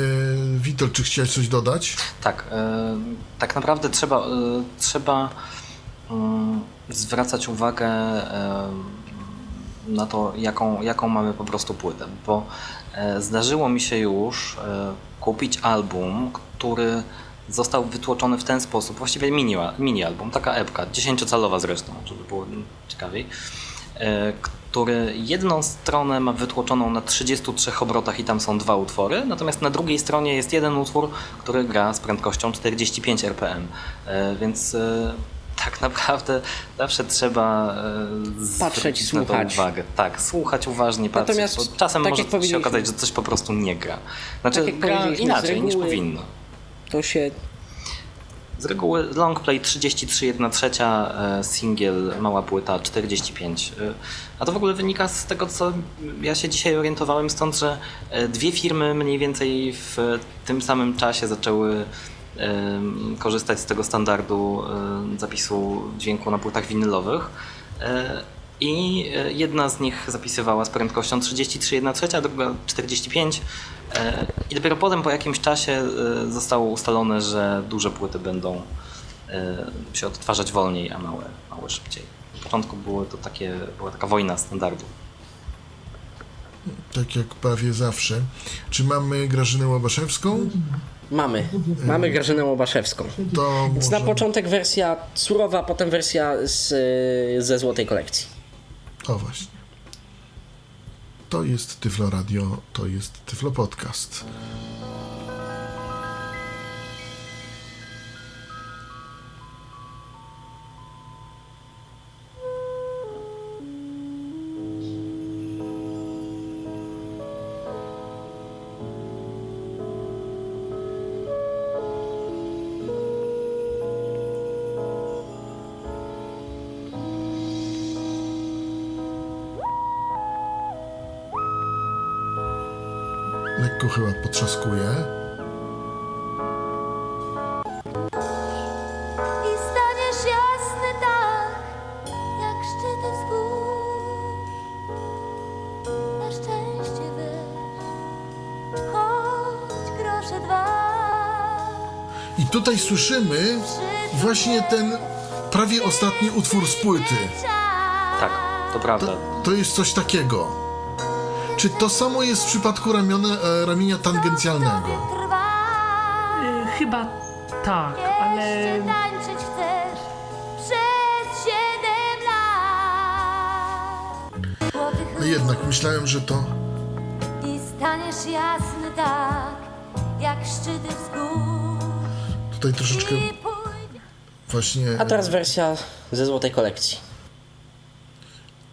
S2: Witold, czy chciałeś coś dodać?
S3: Tak, e, tak naprawdę trzeba, e, trzeba mm, zwracać uwagę na to, jaką, jaką mamy po prostu płytę, bo e, zdarzyło mi się już e, kupić album, który został wytłoczony w ten sposób, właściwie mini, mini album, taka epka, 10-calowa zresztą, żeby było ciekawiej, e, który jedną stronę ma wytłoczoną na 33 obrotach i tam są dwa utwory, natomiast na drugiej stronie jest jeden utwór, który gra z prędkością 45 rpm, więc tak naprawdę zawsze trzeba e,
S4: Patrzeć,
S3: zwrócić na to
S4: słuchać.
S3: uwagę. Tak, słuchać uważnie, patrzeć,
S4: Natomiast,
S3: czasem
S4: tak
S3: może się okazać, że coś po prostu nie gra. Znaczy
S4: Tak
S3: gra inaczej niż
S4: reguły-
S3: powinno.
S4: To się
S3: Z reguły longplay 33, 1 trzecia, e, singiel, mała płyta 45. E, A to w ogóle wynika z tego, co ja się dzisiaj orientowałem, stąd, że e, dwie firmy mniej więcej w tym samym czasie zaczęły korzystać z tego standardu zapisu dźwięku na płytach winylowych. E, I e, jedna z nich zapisywała z prędkością 33, 1 trzecia, druga 45. E, I dopiero potem po jakimś czasie zostało ustalone, że duże płyty będą się odtwarzać wolniej, a małe, małe szybciej. Na początku było to takie, była taka wojna standardów.
S2: Tak jak prawie zawsze. Czy mamy Grażynę Łabaszewską?
S4: Mamy. Mamy Grażynę Łobaszewską.
S2: To
S4: Więc na
S2: może...
S4: początek wersja surowa, potem wersja z, y, ze złotej kolekcji.
S2: O właśnie. To jest Tyflo Radio, to jest Tyflo Podcast. Słyszymy właśnie ten prawie ostatni utwór z płyty.
S3: Tak, to prawda.
S2: To, to jest coś takiego. Czy to samo jest w przypadku ramione, e, ramienia tangencjalnego?
S5: Y, chyba tak, ale
S9: Jeszcze tańczyć chcesz przez siedem lat. Złotych
S2: No jednak myślałem, że to
S9: I staniesz jasny tak, jak szczyty wzgórz
S2: tutaj troszeczkę właśnie...
S4: A teraz wersja ze złotej kolekcji.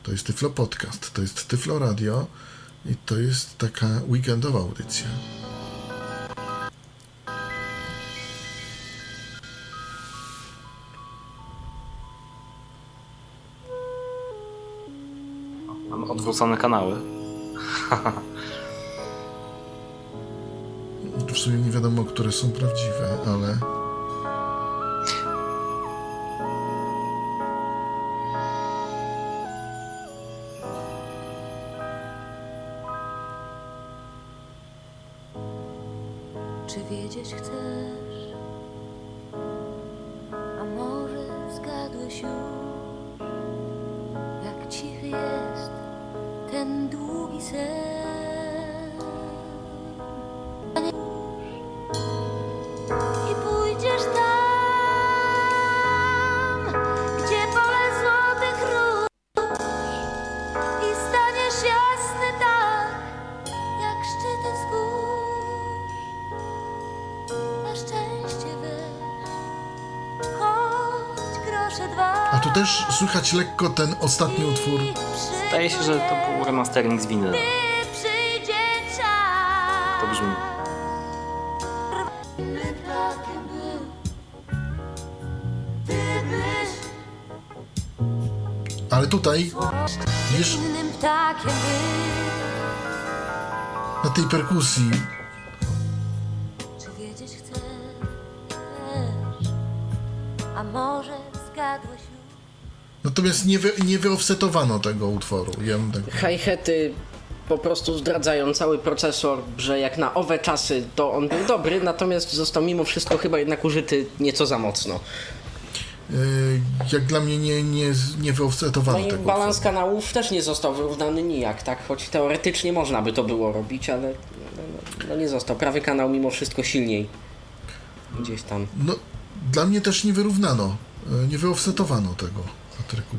S2: To jest Tyflo Podcast, to jest Tyflo Radio i to jest taka weekendowa audycja.
S3: Mam odwrócone kanały.
S2: W sumie nie wiadomo, które są prawdziwe, ale... lekko ten ostatni utwór.
S3: Zdaje się, że to był remastering z winyla. To brzmi.
S2: Ale tutaj, wiesz, na tej perkusji, natomiast nie, wy, nie wyoffsetowano tego utworu. Ja tak...
S4: Hi-haty po prostu zdradzają cały procesor, że jak na owe czasy to on był dobry, natomiast został mimo wszystko chyba jednak użyty nieco za mocno.
S2: Yy, jak dla mnie nie, nie, nie
S4: No
S2: wyoffsetowano
S4: i
S2: tego
S4: balans
S2: utworu.
S4: kanałów też nie został wyrównany nijak, tak? Choć teoretycznie można by to było robić, ale no, no, no nie został. Prawy kanał mimo wszystko silniej. Gdzieś tam.
S2: No, dla mnie też nie wyrównano, yy, nie wyoffsetowano tego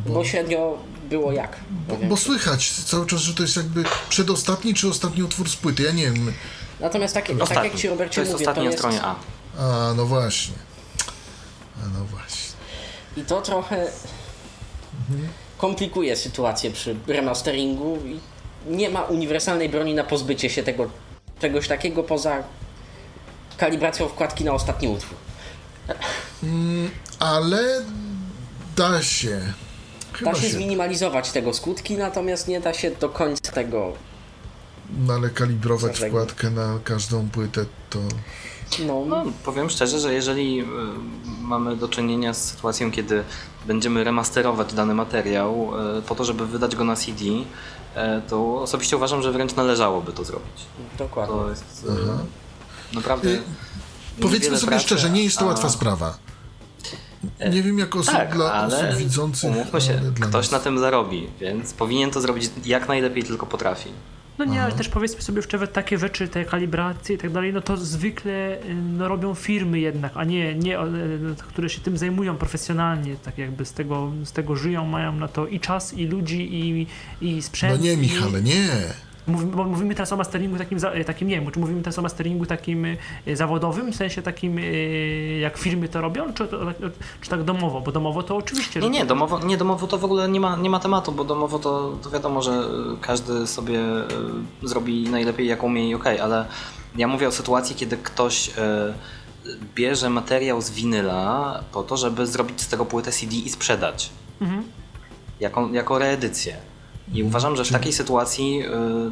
S2: bo,
S4: Bo średnio było jak?
S2: bo, bo słychać cały czas, że to jest jakby przedostatni czy ostatni utwór z płyty, ja nie wiem.
S4: Natomiast tak, tak jak ci Robercie
S3: to jest
S4: mówię,
S3: ostatni
S4: to jest...
S3: stronie A.
S2: A, no właśnie. A, no właśnie.
S4: I to trochę komplikuje sytuację przy remasteringu i nie ma uniwersalnej broni na pozbycie się tego czegoś takiego poza kalibracją wkładki na ostatni utwór.
S2: Ale da się. Chyba
S4: Da się
S2: się,
S4: zminimalizować tego skutki, natomiast nie da się do końca tego.
S2: no, ale kalibrować wkładkę na każdą płytę to...
S4: No,
S3: No, powiem szczerze, że jeżeli y, mamy do czynienia z sytuacją, kiedy będziemy remasterować dany materiał y, po to, żeby wydać go na CD, y, to osobiście uważam, że wręcz należałoby to zrobić.
S4: dokładnie.
S3: To jest y, naprawdę.
S2: Powiedzmy sobie
S3: pracy,
S2: szczerze, nie jest to
S3: a-
S2: łatwa sprawa. Nie wiem jak osób,
S3: Tak,
S2: dla
S3: ale
S2: osób widzących,
S3: umówmy się, ktoś
S2: nas.
S3: na tym zarobi, więc powinien to zrobić jak najlepiej tylko potrafi.
S5: No nie, ale też powiedzmy sobie szczerze, takie rzeczy, te kalibracje i tak dalej, no to zwykle y, no, robią firmy jednak, a nie, nie y, które się tym zajmują profesjonalnie, tak jakby z tego, z tego żyją, mają na to i czas, i ludzi, i, i
S2: No
S5: sprzęt.
S2: nie
S5: i-
S2: Michale, nie.
S5: Mówimy, teraz o masteringu takim, za- takim nie wiem, czy mówimy teraz o masteringu takim y, zawodowym, w sensie takim y, jak firmy to robią, czy, to, czy tak domowo, bo domowo to oczywiście.
S3: Nie, nie, domowo, nie, domowo to w ogóle nie ma, nie ma tematu, bo domowo to, to wiadomo, że każdy sobie zrobi najlepiej jak umie i okej, ale ja mówię o sytuacji, kiedy ktoś bierze materiał z winyla po to, żeby zrobić z tego płytę CD i sprzedać.
S5: Mhm.
S3: Jako, jako reedycję. I uważam, że w takiej sytuacji y,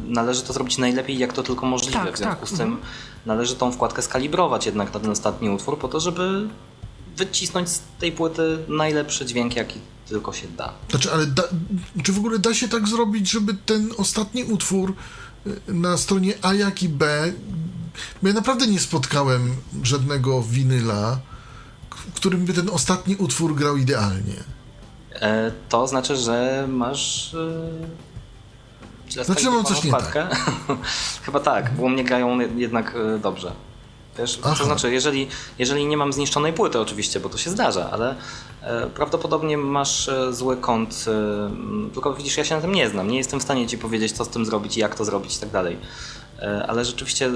S3: należy to zrobić najlepiej, jak to tylko możliwe.
S5: Tak,
S3: w związku
S5: tak,
S3: z tym należy tą wkładkę skalibrować jednak na ten ostatni utwór, po to, żeby wycisnąć z tej płyty najlepszy dźwięk, jaki tylko się da.
S2: Znaczy, ale da, czy w ogóle da się tak zrobić, żeby ten ostatni utwór y, na stronie A jak i B, bo ja naprawdę nie spotkałem żadnego winyla, w którym by ten ostatni utwór grał idealnie.
S3: E, to znaczy, że masz. E,
S2: Znaczy, mam coś nie tak.
S3: Chyba tak, bo u mnie grają jednak e, dobrze. Wiesz,
S2: Aha.
S3: to znaczy, jeżeli, jeżeli nie mam zniszczonej płyty, oczywiście, bo to się zdarza, ale e, prawdopodobnie masz e, zły kąt. E, tylko widzisz, ja się na tym nie znam. Nie jestem w stanie ci powiedzieć, co z tym zrobić, jak to zrobić i tak dalej. Ale rzeczywiście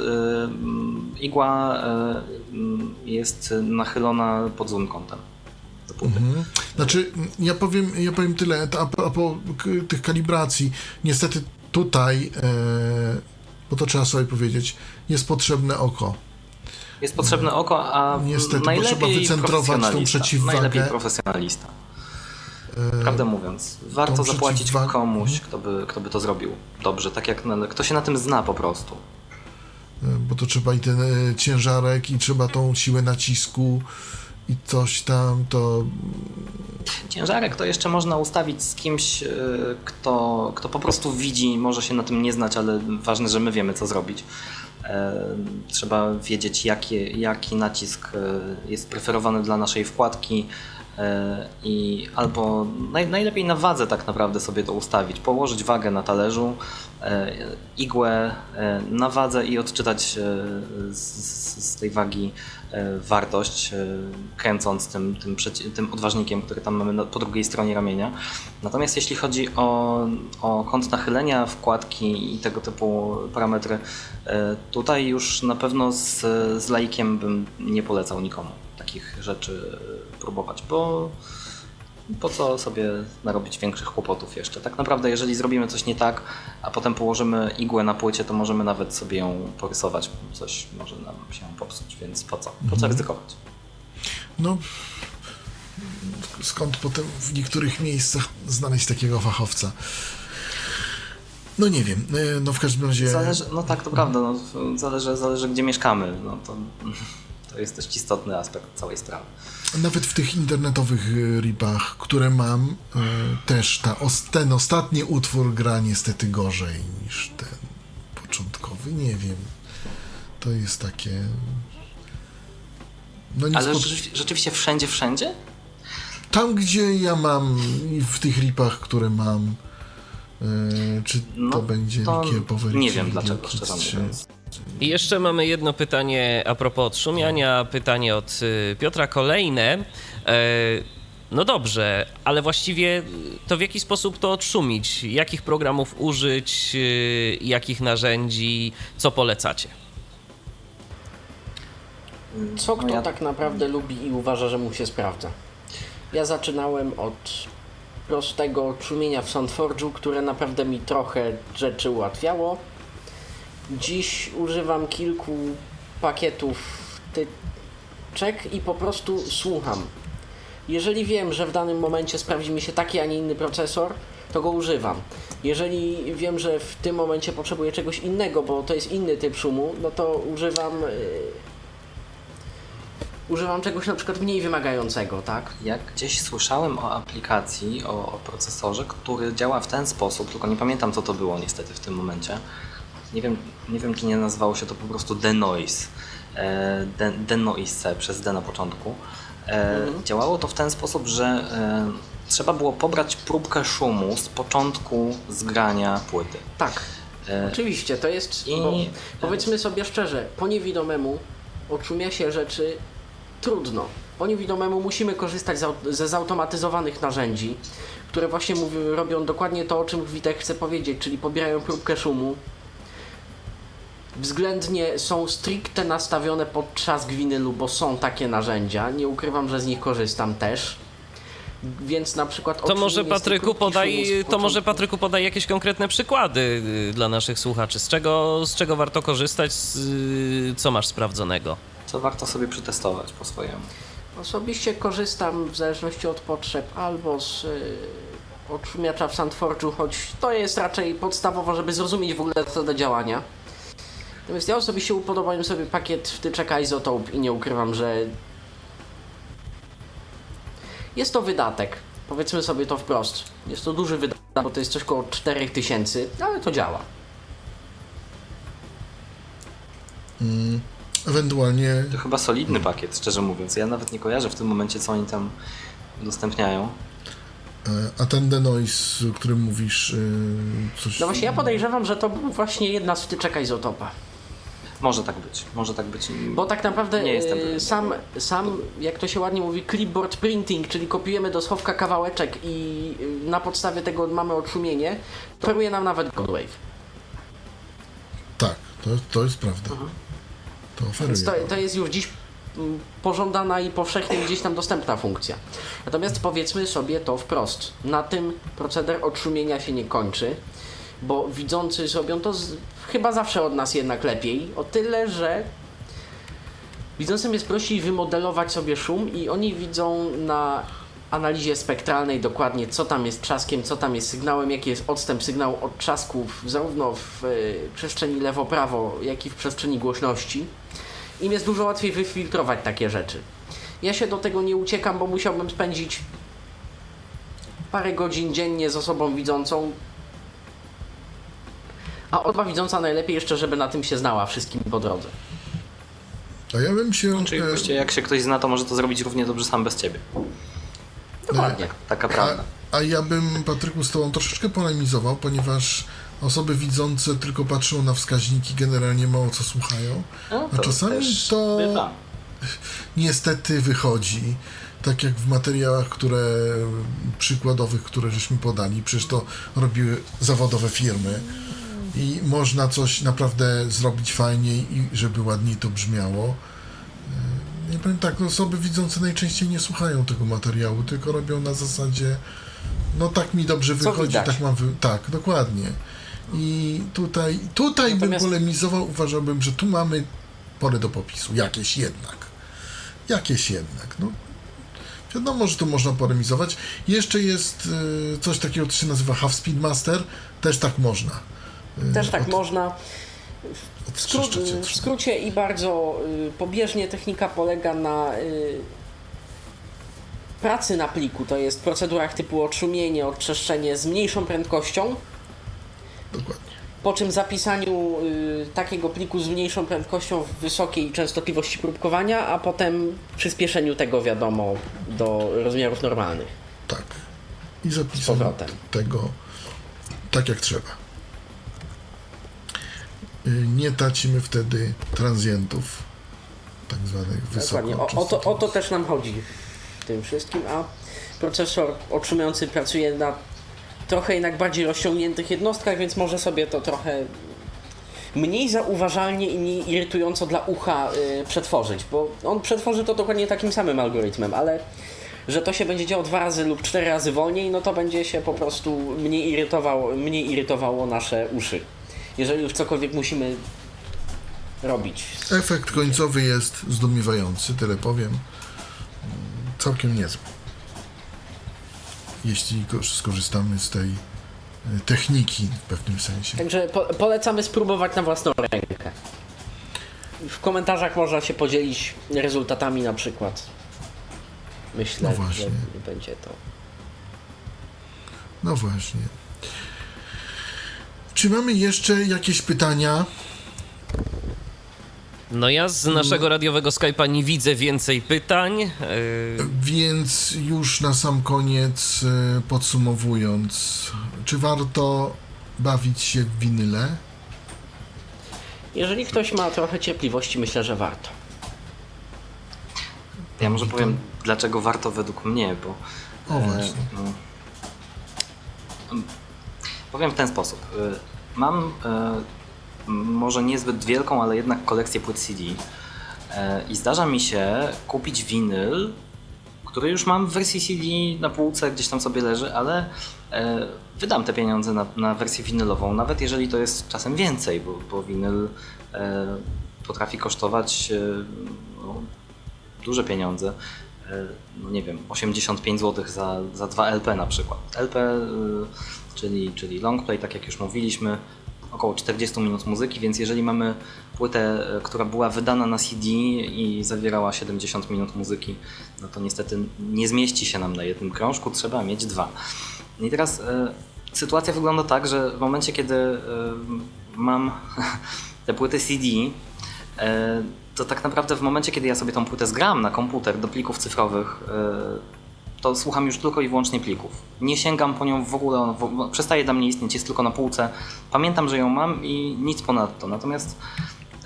S3: igła jest nachylona pod złym kątem.
S2: Mhm. Znaczy, ja powiem, ja powiem tyle, a propos tych kalibracji, niestety tutaj, e, bo to trzeba sobie powiedzieć, jest potrzebne oko.
S3: Jest potrzebne oko, a
S2: Niestety, bo
S3: najlepiej
S2: trzeba wycentrować tą przeciwwagę.
S3: Najlepiej profesjonalista. Prawdę mówiąc, warto zapłacić komuś, kto by, kto by to zrobił dobrze, tak jak na, kto się na tym zna po prostu.
S2: E, bo to trzeba i ten e, ciężarek, i trzeba tą siłę nacisku, i coś tam, to
S3: Ciężarek to jeszcze można ustawić z kimś, y, kto, kto po prostu widzi, może się na tym nie znać, ale ważne, że my wiemy, co zrobić. E, Trzeba wiedzieć, jaki, jaki nacisk e, jest preferowany dla naszej wkładki e, i albo naj, najlepiej na wadze tak naprawdę sobie to ustawić, położyć wagę na talerzu, e, igłę e, na wadze i odczytać e, z, z, tej wagi e, wartość, e, kręcąc tym, tym, tym odważnikiem, który tam mamy po drugiej stronie ramienia. Natomiast jeśli chodzi o, o kąt nachylenia wkładki i tego typu parametry, e, tutaj już na pewno z, z laikiem bym nie polecał nikomu takich rzeczy e, próbować, bo po co sobie narobić większych kłopotów jeszcze? Tak naprawdę, jeżeli zrobimy coś nie tak, a potem położymy igłę na płycie, to możemy nawet sobie ją porysować. Coś może nam się popsuć, więc po co? Po co
S2: Mhm.
S3: ryzykować?
S2: no skąd potem w niektórych miejscach znaleźć takiego fachowca? No nie wiem, e, no w każdym razie...
S3: Zależy, no tak, to prawda. No, zależy, zależy, gdzie mieszkamy. No, to, to jest dość istotny aspekt całej sprawy.
S2: Nawet w tych internetowych e, ripach, które mam, e, też ta, ten ostatni utwór gra niestety gorzej niż ten początkowy. Nie wiem. To jest takie. No nie
S3: Ale
S2: spod...
S3: rzeczywiście, rzeczywiście wszędzie, wszędzie?
S2: Tam, gdzie ja mam i w tych ripach, które mam, e, czy to
S3: No,
S2: będzie
S3: to
S2: Likie Power
S3: nie wiem dlaczego, szczerze mówiąc.
S6: I jeszcze mamy jedno pytanie a propos odszumiania, pytanie od y, Piotra kolejne. E, No dobrze, ale właściwie to w jaki sposób to odszumić? Jakich programów użyć, y, jakich narzędzi, co polecacie?
S4: Co kto tak naprawdę lubi i uważa, że mu się sprawdza? Ja zaczynałem od prostego czumienia w SoundForge'u, które naprawdę mi trochę rzeczy ułatwiało. Dziś używam kilku pakietów tyczek i po prostu słucham. Jeżeli wiem, że w danym momencie sprawdzi mi się taki, a nie inny procesor, to go używam. Jeżeli wiem, że w tym momencie potrzebuję czegoś innego, bo to jest inny typ szumu, no to używam yy, używam czegoś na przykład mniej wymagającego, tak?
S3: Jak gdzieś słyszałem o aplikacji, o, o procesorze, który działa w ten sposób, tylko nie pamiętam co to było niestety w tym momencie. Nie wiem, nie wiem czy nie nazywało się to po prostu Denoise. De, Denoise przez D na początku. E, Działało to w ten sposób, że e, trzeba było pobrać próbkę szumu z początku zgrania płyty.
S4: Tak.
S3: E,
S4: Oczywiście, to jest.
S3: I-
S4: Bo, powiedzmy sobie szczerze, po niewidomemu oczumia się rzeczy trudno. Po niewidomemu musimy korzystać ze zautomatyzowanych narzędzi, które właśnie mówi, robią dokładnie to, o czym Witek chce powiedzieć, czyli pobierają próbkę szumu. Względnie są stricte nastawione pod trzask winylu, bo są takie narzędzia. Nie ukrywam, że z nich korzystam też. Więc na przykład
S6: To może Patryku podaj, to może Patryku podaj jakieś konkretne przykłady y, dla naszych słuchaczy. Z czego, z czego warto korzystać, z, y, co masz sprawdzonego?
S3: co warto sobie przetestować po swojemu.
S4: Osobiście korzystam w zależności od potrzeb albo z y, odszumiacza w SoundForge'u, choć to jest raczej podstawowo, żeby zrozumieć w ogóle metodę działania. Natomiast ja osobiście upodobałem sobie pakiet wtyczek Isotope i nie ukrywam, że jest to wydatek. Powiedzmy sobie to wprost. Jest to duży wydatek, bo to jest coś około 4000, ale to działa.
S2: Ewentualnie
S3: To chyba solidny pakiet, szczerze mówiąc. Ja nawet nie kojarzę w tym momencie, co oni tam udostępniają.
S2: e, a ten denoise, o którym mówisz, e, coś...
S4: No właśnie, ja podejrzewam, że to był właśnie jedna z wtyczek Isotopa.
S3: Może tak być, może tak być.
S4: Bo tak naprawdę
S3: Nie jestem
S4: e,
S3: pewien.
S4: sam, sam, jak to się ładnie mówi, clipboard printing, czyli kopiujemy do schowka kawałeczek i e, na podstawie tego mamy odszumienie, oferuje nam nawet Godwave.
S2: Tak, to, to jest prawda. To oferuje.
S4: Więc to, to jest już dziś mm, pożądana i powszechnie gdzieś tam dostępna funkcja. Natomiast powiedzmy sobie to wprost. Na tym proceder odszumienia się nie kończy, bo widzący zrobią to z, chyba zawsze od nas jednak lepiej. O tyle, że widzącym jest prościej wymodelować sobie szum i oni widzą na analizie spektralnej dokładnie, co tam jest trzaskiem, co tam jest sygnałem, jaki jest odstęp sygnału od trzasków, zarówno w y, przestrzeni lewo-prawo, jak i w przestrzeni głośności. Im jest dużo łatwiej wyfiltrować takie rzeczy. Ja się do tego nie uciekam, bo musiałbym spędzić parę godzin dziennie z osobą widzącą, a osoba widząca najlepiej jeszcze, żeby na tym się znała wszystkim po drodze.
S2: A ja bym się...
S3: Czyli
S2: e,
S3: właściwie jak się ktoś zna, to może to zrobić równie dobrze sam bez ciebie.
S4: Dokładnie.
S3: Taka prawda.
S2: A, a ja bym, Patryku, z Tobą troszeczkę polemizował, ponieważ osoby widzące tylko patrzą na wskaźniki, generalnie mało co słuchają.
S3: No,
S2: A czasami to
S3: bywa.
S2: niestety wychodzi. Tak jak w materiałach, które przykładowych, które żeśmy podali, przecież to robiły zawodowe firmy i można coś naprawdę zrobić fajniej i żeby ładniej to brzmiało. Nie powiem tak, no osoby widzące najczęściej nie słuchają tego materiału, tylko robią na zasadzie no tak mi dobrze
S4: Co
S2: wychodzi,
S4: widać.
S2: tak mam wy... tak, dokładnie. I tutaj, tutaj
S4: Natomiast-
S2: bym polemizował, uważałbym, że tu mamy pole do popisu, jakieś jednak. Jakieś jednak, no. Wiadomo, że tu można polemizować. Jeszcze jest y, coś takiego, co się nazywa Half Speed Master, też tak można. Y,
S4: Też tak
S2: od-
S4: można. W, skró- w skrócie i bardzo y, pobieżnie technika polega na y, pracy na pliku. To jest procedurach typu odszumienie, odczeszczenie z mniejszą prędkością,
S2: Dokładnie.
S4: po czym zapisaniu y, takiego pliku z mniejszą prędkością w wysokiej częstotliwości próbkowania, a potem przyspieszeniu tego wiadomo do rozmiarów normalnych.
S2: Tak. I
S4: Z
S2: zapisanie
S4: powrotem.
S2: tego tak jak trzeba. Y, Nie tracimy wtedy transientów, tak zwanych
S4: Dokładnie. O, o, to, o to też nam chodzi w tym wszystkim, a procesor otrzymujący pracuje na trochę jednak bardziej rozciągniętych jednostkach, więc może sobie to trochę mniej zauważalnie i mniej irytująco dla ucha y, przetworzyć, bo on przetworzy to dokładnie takim samym algorytmem, ale że to się będzie działo dwa razy lub cztery razy wolniej, no to będzie się po prostu mniej, irytował, mniej irytowało nasze uszy. Jeżeli już cokolwiek musimy robić.
S2: Efekt końcowy jest zdumiewający, tyle powiem. Całkiem niezły. Jeśli ko- skorzystamy z tej y, techniki w pewnym sensie.
S4: Także po, polecamy spróbować na własną rękę. W komentarzach można się podzielić rezultatami na przykład. Myślę,
S2: No
S4: że będzie to.
S2: No właśnie. Czy mamy jeszcze jakieś pytania?
S6: No ja z naszego radiowego Skype'a nie widzę więcej pytań. Yy,
S2: Więc już na sam koniec y, podsumowując, czy warto bawić się w winyle?
S4: Jeżeli ktoś ma trochę cierpliwości, myślę, że warto.
S3: Ja może powiem, dlaczego warto według mnie, bo.
S2: O, właśnie.
S3: no, mm, powiem w ten sposób. Mam e, może niezbyt wielką, ale jednak kolekcję płyt CD. E, I zdarza mi się kupić winyl, który już mam w wersji CD na półce, gdzieś tam sobie leży, ale e, wydam te pieniądze na, na wersję winylową, nawet jeżeli to jest czasem więcej, bo, bo winyl potrafi kosztować no, duże pieniądze. No nie wiem, 85 zł za, za 2 LP na przykład. LP, czyli, czyli long play, tak jak już mówiliśmy, około 40 minut muzyki, więc jeżeli mamy płytę, y, która była wydana na CD i zawierała 70 minut muzyki, no to niestety nie zmieści się nam na jednym krążku, trzeba mieć dwa. I teraz y, sytuacja wygląda tak, że w momencie, kiedy y, mam te płyty CD, e, to tak naprawdę w momencie, kiedy ja sobie tą płytę zgram na komputer do plików cyfrowych, e, to słucham już tylko i wyłącznie plików. Nie sięgam po nią w ogóle, przestaje dla mnie istnieć, jest tylko na półce. Pamiętam, że ją mam i nic ponadto. Natomiast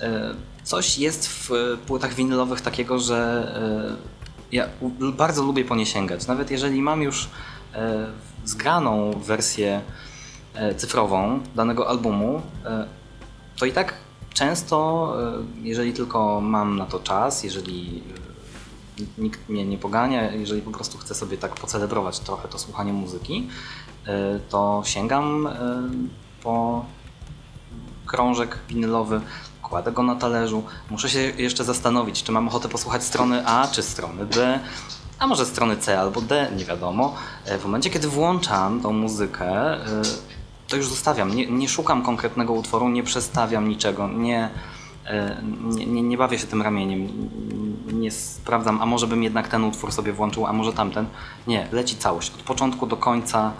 S3: e, coś jest w płytach winylowych takiego, że e, ja bardzo lubię po nie sięgać. Nawet jeżeli mam już e, zgraną wersję cyfrową danego albumu, to i tak często, jeżeli tylko mam na to czas, jeżeli nikt mnie nie pogania, jeżeli po prostu chcę sobie tak pocelebrować trochę to słuchanie muzyki, e, to sięgam e, po krążek winylowy, kładę go na talerzu. Muszę się jeszcze zastanowić, czy mam ochotę posłuchać strony A czy strony B. a może strony C albo D, nie wiadomo. E, W momencie, kiedy włączam tą muzykę, to już zostawiam. Nie, nie szukam konkretnego utworu, nie przestawiam niczego, nie, nie, nie, nie bawię się tym ramieniem, nie sprawdzam, a może bym jednak ten utwór sobie włączył, a może tamten. Nie, leci całość. Od początku do końca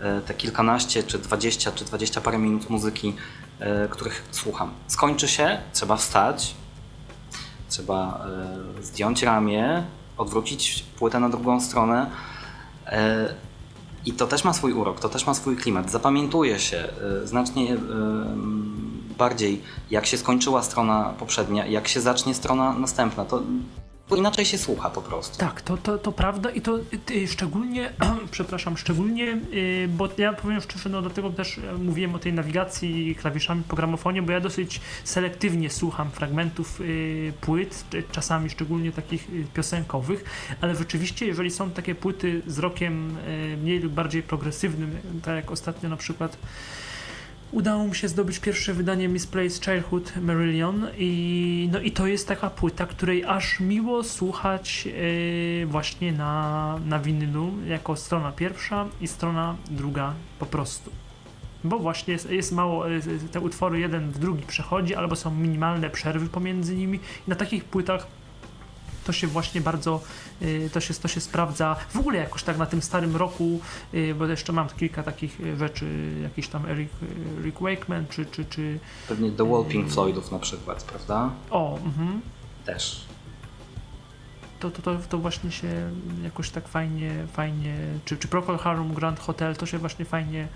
S3: e, te kilkanaście, czy dwadzieścia, czy dwadzieścia parę minut muzyki, e, których słucham. Skończy się, trzeba wstać, trzeba e, zdjąć ramię, odwrócić płytę na drugą stronę. E, I to też ma swój urok, to też ma swój klimat. Zapamiętuje się e, znacznie e, bardziej, jak się skończyła strona poprzednia, jak się zacznie strona następna. To inaczej się słucha po prostu.
S5: Tak, to, to, to prawda i to y, szczególnie, przepraszam, szczególnie, y, bo ja powiem szczerze, no dlatego też e, mówiłem o tej nawigacji klawiszami po gramofonie, bo ja dosyć selektywnie słucham fragmentów y, płyt, czasami szczególnie takich y, piosenkowych, ale rzeczywiście, jeżeli są takie płyty z rokiem y, mniej lub bardziej progresywnym, tak jak ostatnio na przykład Udało mi się zdobyć pierwsze wydanie Misplaced Childhood Marillion i, no i to jest taka płyta, której aż miło słuchać yy, właśnie na, na winylu jako strona pierwsza i strona druga po prostu. Bo właśnie jest, jest mało, yy, te utwory jeden w drugi przechodzi, albo są minimalne przerwy pomiędzy nimi. I na takich płytach to się właśnie bardzo, to się, to się sprawdza w ogóle jakoś tak na tym starym roku, y, bo jeszcze mam kilka takich y, rzeczy, jakiś tam Eric, Rick Wakeman, czy, czy, czy
S3: Pewnie The Wall Pink Floydów na przykład, prawda?
S5: o, mhm.
S3: Też.
S5: to, to, to, to właśnie się jakoś tak fajnie, fajnie, czy, czy Procol Harum Grand Hotel, to się właśnie fajnie,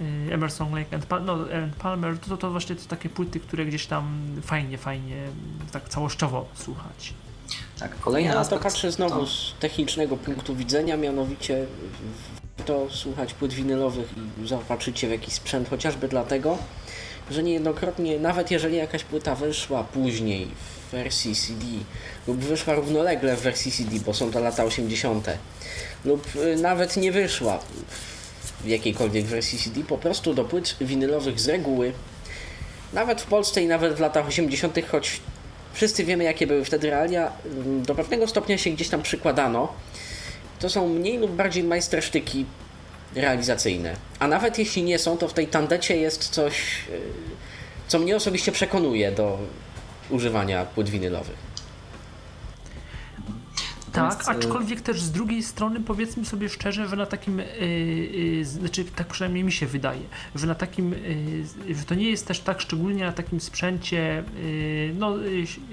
S5: y, Emerson Lake and, Pal- no, and Palmer, to, to, to właśnie to takie płyty, które gdzieś tam fajnie, fajnie, tak całościowo słuchać.
S3: Tak, kolejny
S4: Ja na to
S3: aspekt.
S4: patrzę znowu
S3: to-
S4: z technicznego punktu widzenia, mianowicie to słuchać płyt winylowych i zaopatrzyć w jakiś sprzęt, chociażby dlatego, że niejednokrotnie, nawet jeżeli jakaś płyta wyszła później w wersji CD lub wyszła równolegle w wersji CD, bo są to lata 80., lub y, nawet nie wyszła w jakiejkolwiek wersji CD, po prostu do płyt winylowych z reguły, nawet w Polsce i nawet w latach 80., choć wszyscy wiemy, jakie były wtedy realia, mm, do pewnego stopnia się gdzieś tam przykładano. To są mniej lub bardziej majstersztyki realizacyjne. A nawet jeśli nie są, to w tej tandecie jest coś, y, co mnie osobiście przekonuje do używania płyt winylowych.
S5: Tak,
S3: Natomiast, y,
S5: aczkolwiek też z drugiej strony powiedzmy sobie szczerze, że na takim, yy, yy, znaczy tak przynajmniej mi się wydaje, że na takim, yy, że to nie jest też tak szczególnie na takim sprzęcie no,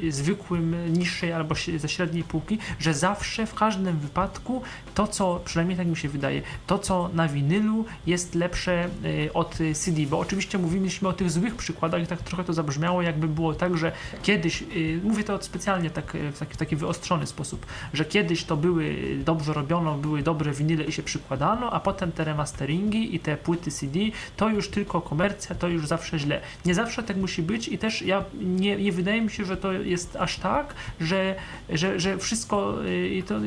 S5: zwykłym, niższej albo ze średniej półki, że zawsze w każdym wypadku to co, przynajmniej tak mi się wydaje, to co na winylu jest lepsze od CD, bo oczywiście mówiliśmy o tych złych przykładach i tak trochę to zabrzmiało jakby było tak, że kiedyś, mówię to specjalnie tak, w taki, w taki wyostrzony sposób, że kiedyś to były dobrze robiono, były dobre winyle i się przykładano, a potem te remasteringi i te płyty CD to już tylko komercja, to już zawsze źle. Nie zawsze tak musi być i też ja nie, nie wydaje mi się, że to jest aż tak, że, że, że wszystko y, i to, y,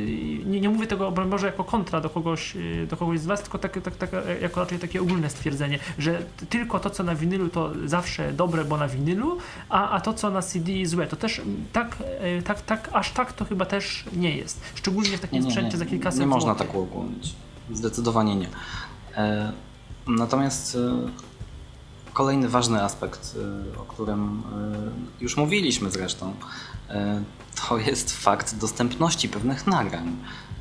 S5: nie, nie mówię tego Boże jako kontra do kogoś, y, do kogoś z was, tylko tak, tak, tak, jako raczej takie ogólne stwierdzenie, że tylko to co na winylu to zawsze dobre, bo na winylu, a, a to co na CD złe, to też tak, tak, tak, aż tak to chyba też nie jest. Szczególnie w takim
S3: Nie,
S5: sprzęcie
S3: nie,
S5: za kilkaset
S3: Nie można
S5: złotych.
S3: tak uogólnić. Zdecydowanie nie. E, natomiast e, kolejny ważny aspekt, e, o którym już mówiliśmy zresztą, to jest fakt dostępności pewnych nagrań.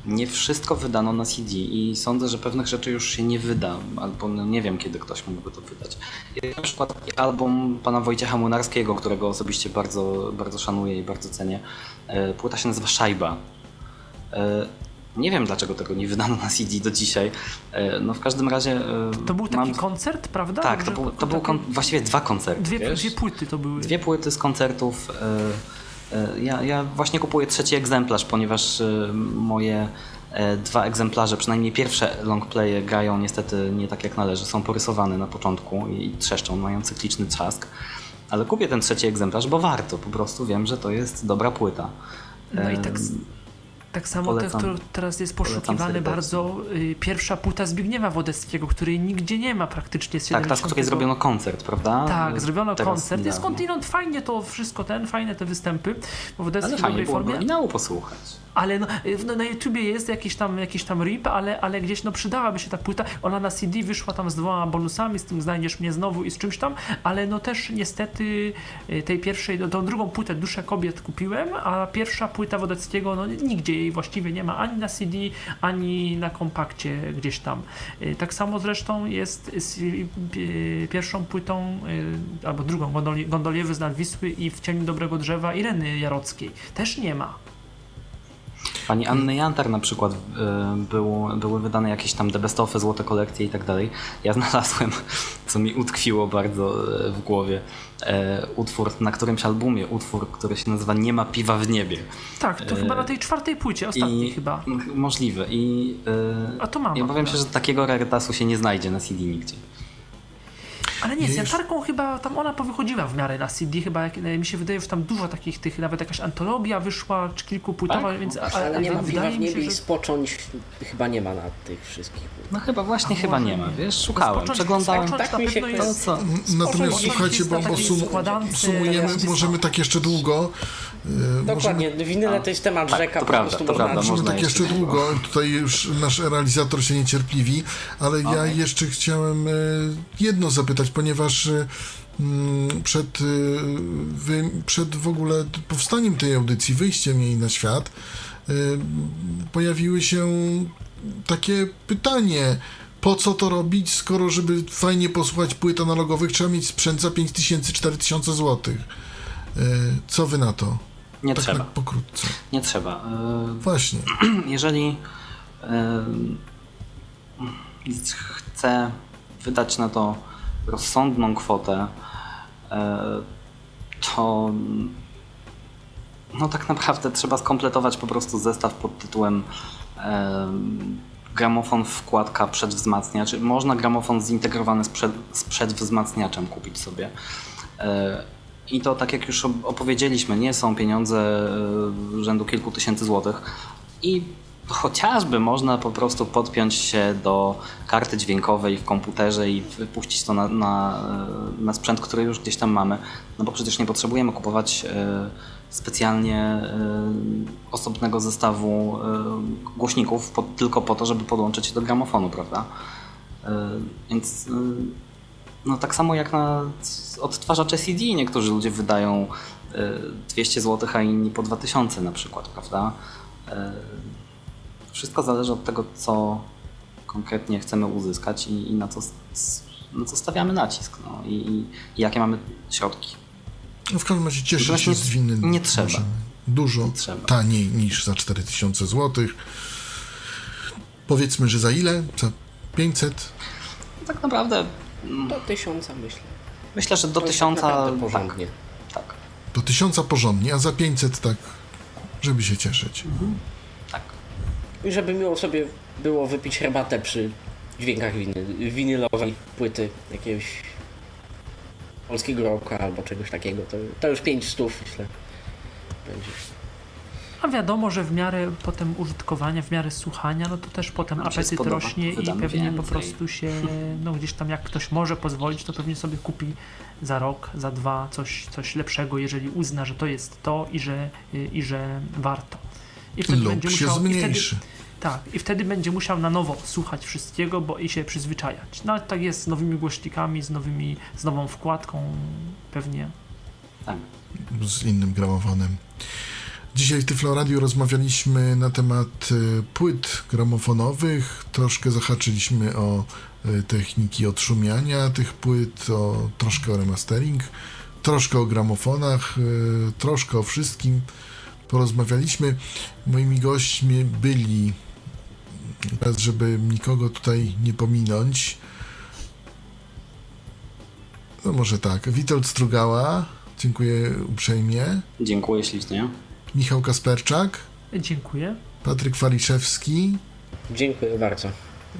S3: Nie wszystko wydano na CD i sądzę, że pewnych rzeczy już się nie wyda, albo no nie wiem, kiedy ktoś mógłby to wydać. Jest na przykład taki album pana Wojciecha Młynarskiego, którego osobiście bardzo, bardzo szanuję i bardzo cenię. Płyta się nazywa Szajba. E, Nie wiem, dlaczego tego nie wydano na CD do dzisiaj. E, No w każdym razie... e,
S5: To był taki
S3: mam...
S5: koncert, prawda?
S3: Tak, to był, to był kon... właściwie dwa koncerty.
S5: dwie, dwie płyty to były.
S3: Dwie płyty z koncertów. Ja, ja właśnie kupuję trzeci egzemplarz, ponieważ moje dwa egzemplarze, przynajmniej pierwsze longplaye grają niestety nie tak jak należy. Są porysowane na początku i trzeszczą, mają cykliczny trzask. Ale kupię ten trzeci egzemplarz, bo warto. Po prostu wiem, że to jest dobra płyta.
S5: No i tak, tak samo
S3: polecam.
S5: który teraz jest poszukiwany bardzo y, pierwsza płyta Zbigniewa Wodeckiego, której nigdzie nie ma praktycznie z
S3: Tak, ta, z której
S5: 70.
S3: zrobiono koncert, prawda?
S5: Tak, zrobiono
S3: Teraz
S5: koncert. Jest skądinąd fajnie to wszystko ten, fajne te występy, bo Wodecki
S3: Ale
S5: w dobrej formie.
S3: oryginału posłuchać.
S5: Ale no, y, no, na YouTubie jest jakiś tam, jakiś tam rip, ale, ale gdzieś no przydałaby się ta płyta. Ona na CD wyszła tam z dwoma bonusami, z tym znajdziesz mnie znowu i z czymś tam, ale no też niestety y, tej pierwszej, no, tą drugą płytę Duszę Kobiet kupiłem, a pierwsza płyta Wodeckiego, no nigdzie jej właściwie nie ma, ani na CD, ani na kompakcie gdzieś tam. Y, Tak samo zresztą jest z y, y, pierwszą płytą, albo drugą, gondoli, Gondoliewy z nad Wisły i W cieniu dobrego drzewa Ireny Jarockiej. Też nie ma.
S3: Pani Anny Jantar na przykład y, było, były wydane jakieś tam The Best Ofy, złote kolekcje i tak dalej. Ja znalazłem, co mi utkwiło bardzo y, w głowie, y, utwór na którymś albumie, utwór, który się nazywa Nie ma piwa w niebie.
S5: Tak, to
S3: E,
S5: chyba na tej czwartej płycie, ostatniej
S3: I-
S5: chyba.
S3: Możliwe. I
S5: A to mam
S3: ja powiem się, że takiego rarytasu się nie znajdzie na CD nigdzie.
S5: Ale nie, z Jantarką chyba tam ona powychodziła w miarę na CD, chyba jak, mi się wydaje, że tam dużo takich tych, nawet jakaś antologia wyszła, czy kilkupłytowa,
S3: Tak?
S5: więc a,
S4: Ale nie ma w niebie
S5: się,
S4: i
S5: że
S4: spocząć chyba nie ma na tych wszystkich.
S3: No chyba właśnie
S5: A
S3: chyba
S5: może
S3: nie ma,
S5: nie.
S3: wiesz, szukałem,
S5: Spocząć-
S3: przeglądałem.
S5: spocząć
S4: Tak mi się
S5: pewno
S4: to-
S5: jest,
S3: co?
S2: Natomiast
S5: Spoko,
S2: słuchajcie,
S5: jest
S2: bo, bo sum, sumujemy, możemy tak jeszcze długo. Y,
S4: Dokładnie, winyle to jest temat
S3: Tak,
S4: rzeka,
S3: to prawda, to
S4: można...
S3: prawda,
S2: Możemy
S3: można
S2: tak
S3: jeszcze
S2: długo. Tutaj już nasz realizator się niecierpliwi, ale ja jeszcze chciałem e, jedno zapytać, ponieważ e, mm, przed, e, przed w ogóle powstaniem tej audycji, wyjściem jej na świat, pojawiły się takie pytanie. Po co to robić, skoro żeby fajnie posłuchać płyt analogowych, trzeba mieć sprzęt za 5000-4000 zł. Co wy na to?
S3: Nie
S2: tak
S3: trzeba,
S2: na pokrótce.
S3: nie trzeba. Y,
S2: Właśnie.
S3: jeżeli y, chce wydać na to rozsądną kwotę, y, to no tak naprawdę trzeba skompletować po prostu zestaw pod tytułem gramofon wkładka przedwzmacniacz. Można gramofon zintegrowany z, przed, z przedwzmacniaczem kupić sobie. I to, tak jak już op- opowiedzieliśmy, nie są pieniądze y, rzędu kilku tysięcy złotych. I chociażby można po prostu podpiąć się do karty dźwiękowej w komputerze i wypuścić to na, na, y, na sprzęt, który już gdzieś tam mamy. No bo przecież nie potrzebujemy kupować y, specjalnie osobnego zestawu głośników po, tylko po to, żeby podłączyć się do gramofonu, prawda? Więc no tak samo jak na odtwarzacze CD niektórzy ludzie wydają y, 200 zł, a inni po 2000 na przykład, prawda? Y, Wszystko zależy od tego, co konkretnie chcemy uzyskać i, i na, co, na co stawiamy nacisk no, i, i jakie mamy środki.
S2: No w każdym razie cieszę się
S3: nie-
S2: z winy.
S3: nie trzeba.
S2: Dużo
S3: Nie trzeba.
S2: taniej niż za 4000 zł. Powiedzmy, że za ile? Za 500?
S3: Tak naprawdę
S4: Do tysiąca myślę.
S3: myślę, że do
S4: To jest
S3: tysiąca
S4: tak
S3: tak,
S4: porządnie.
S3: tak,
S2: Do 1000 porządnie, a za 500 tak, żeby się cieszyć.
S3: tak.
S4: I żeby miło sobie było wypić herbatę przy dźwiękach winy, winylowej płyty jakiegoś polskiego rocka albo czegoś takiego. To, to już 5 stów myślę. Będzie.
S5: A wiadomo, że w miarę potem użytkowania, w miarę słuchania, no to też potem
S3: Nam się
S5: apetyt
S3: spodoba,
S5: rośnie i pewnie po
S3: więcej.
S5: prostu się, no gdzieś tam jak ktoś może pozwolić, to pewnie sobie kupi za rok, za dwa coś, coś lepszego, jeżeli uzna, że to jest to i że, i że warto. I wtedy
S2: Lub
S5: będzie
S2: się
S5: musiał, i wtedy,
S2: zmniejszy.
S5: tak, i wtedy będzie musiał na nowo słuchać wszystkiego, bo i się przyzwyczajać. No ale tak jest z nowymi głośnikami, z, nowymi, z nową wkładką, pewnie
S3: tak.
S2: z innym gramofonem. Dzisiaj w Tyflo Radio rozmawialiśmy na temat e, płyt gramofonowych, troszkę zahaczyliśmy o e, techniki odszumiania tych płyt, o, troszkę o remastering, troszkę o gramofonach, e, troszkę o wszystkim porozmawialiśmy. Moimi gośćmi byli, teraz żeby nikogo tutaj nie pominąć, no może tak, Witold Strugała, dziękuję uprzejmie.
S3: Dziękuję ślicznie.
S2: Michał Kasperczak,
S5: dziękuję.
S2: Patryk Waliszewski.
S4: Dziękuję bardzo.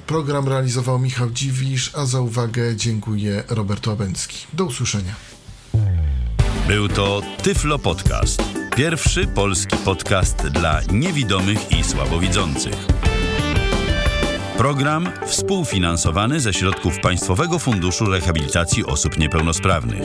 S2: Program realizował Michał Dziwisz, a za uwagę dziękuję Robert Łabęcki. Do usłyszenia.
S1: Był to Tyflo Podcast. Pierwszy polski podcast dla niewidomych i słabowidzących. Program współfinansowany ze środków Państwowego Funduszu Rehabilitacji Osób Niepełnosprawnych.